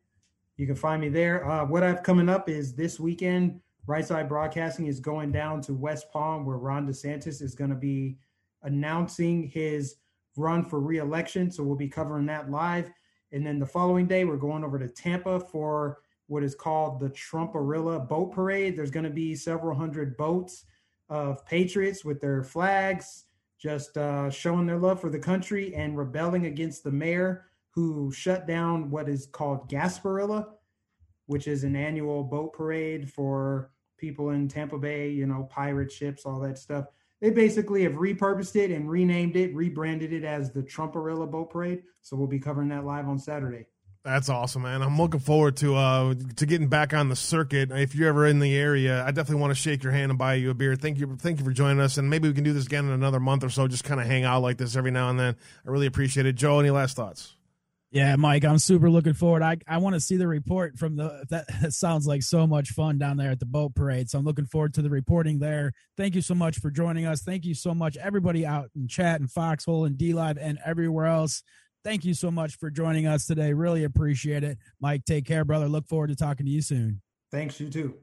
You can find me there. Uh, what I've coming up is this weekend. Right Side Broadcasting is going down to West Palm, where Ron DeSantis is going to be announcing his run for reelection. So we'll be covering that live. And then the following day, we're going over to Tampa for what is called the Trumparilla Boat Parade. There's going to be several hundred boats of patriots with their flags, just uh, showing their love for the country and rebelling against the mayor who shut down what is called Gasparilla, which is an annual boat parade for people in Tampa Bay, you know, pirate ships, all that stuff. They basically have repurposed it and renamed it, rebranded it as the Trumparilla Boat Parade. So we'll be covering that live on Saturday. That's awesome, man. I'm looking forward to uh to getting back on the circuit. If you're ever in the area, I definitely want to shake your hand and buy you a beer. Thank you, thank you for joining us, and maybe we can do this again in another month or so. Just kind of hang out like this every now and then. I really appreciate it. Joe, any last thoughts? Yeah, Mike, I'm super looking forward. I, I want to see the report from the that, sounds like so much fun down there at the boat parade. So I'm looking forward to the reporting there. Thank you so much for joining us. Thank you so much, everybody out in chat and Foxhole and DLive and everywhere else. Thank you so much for joining us today. Really appreciate it. Mike, take care, brother. Look forward to talking to you soon. Thanks, you too.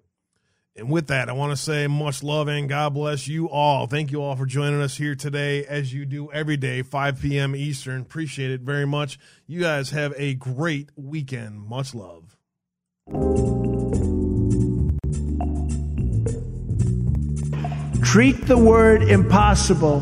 And with that, I want to say much love and God bless you all. Thank you all for joining us here today, as you do every day, 5 p.m. Eastern. Appreciate it very much. You guys have a great weekend. Much love. Treat the word impossible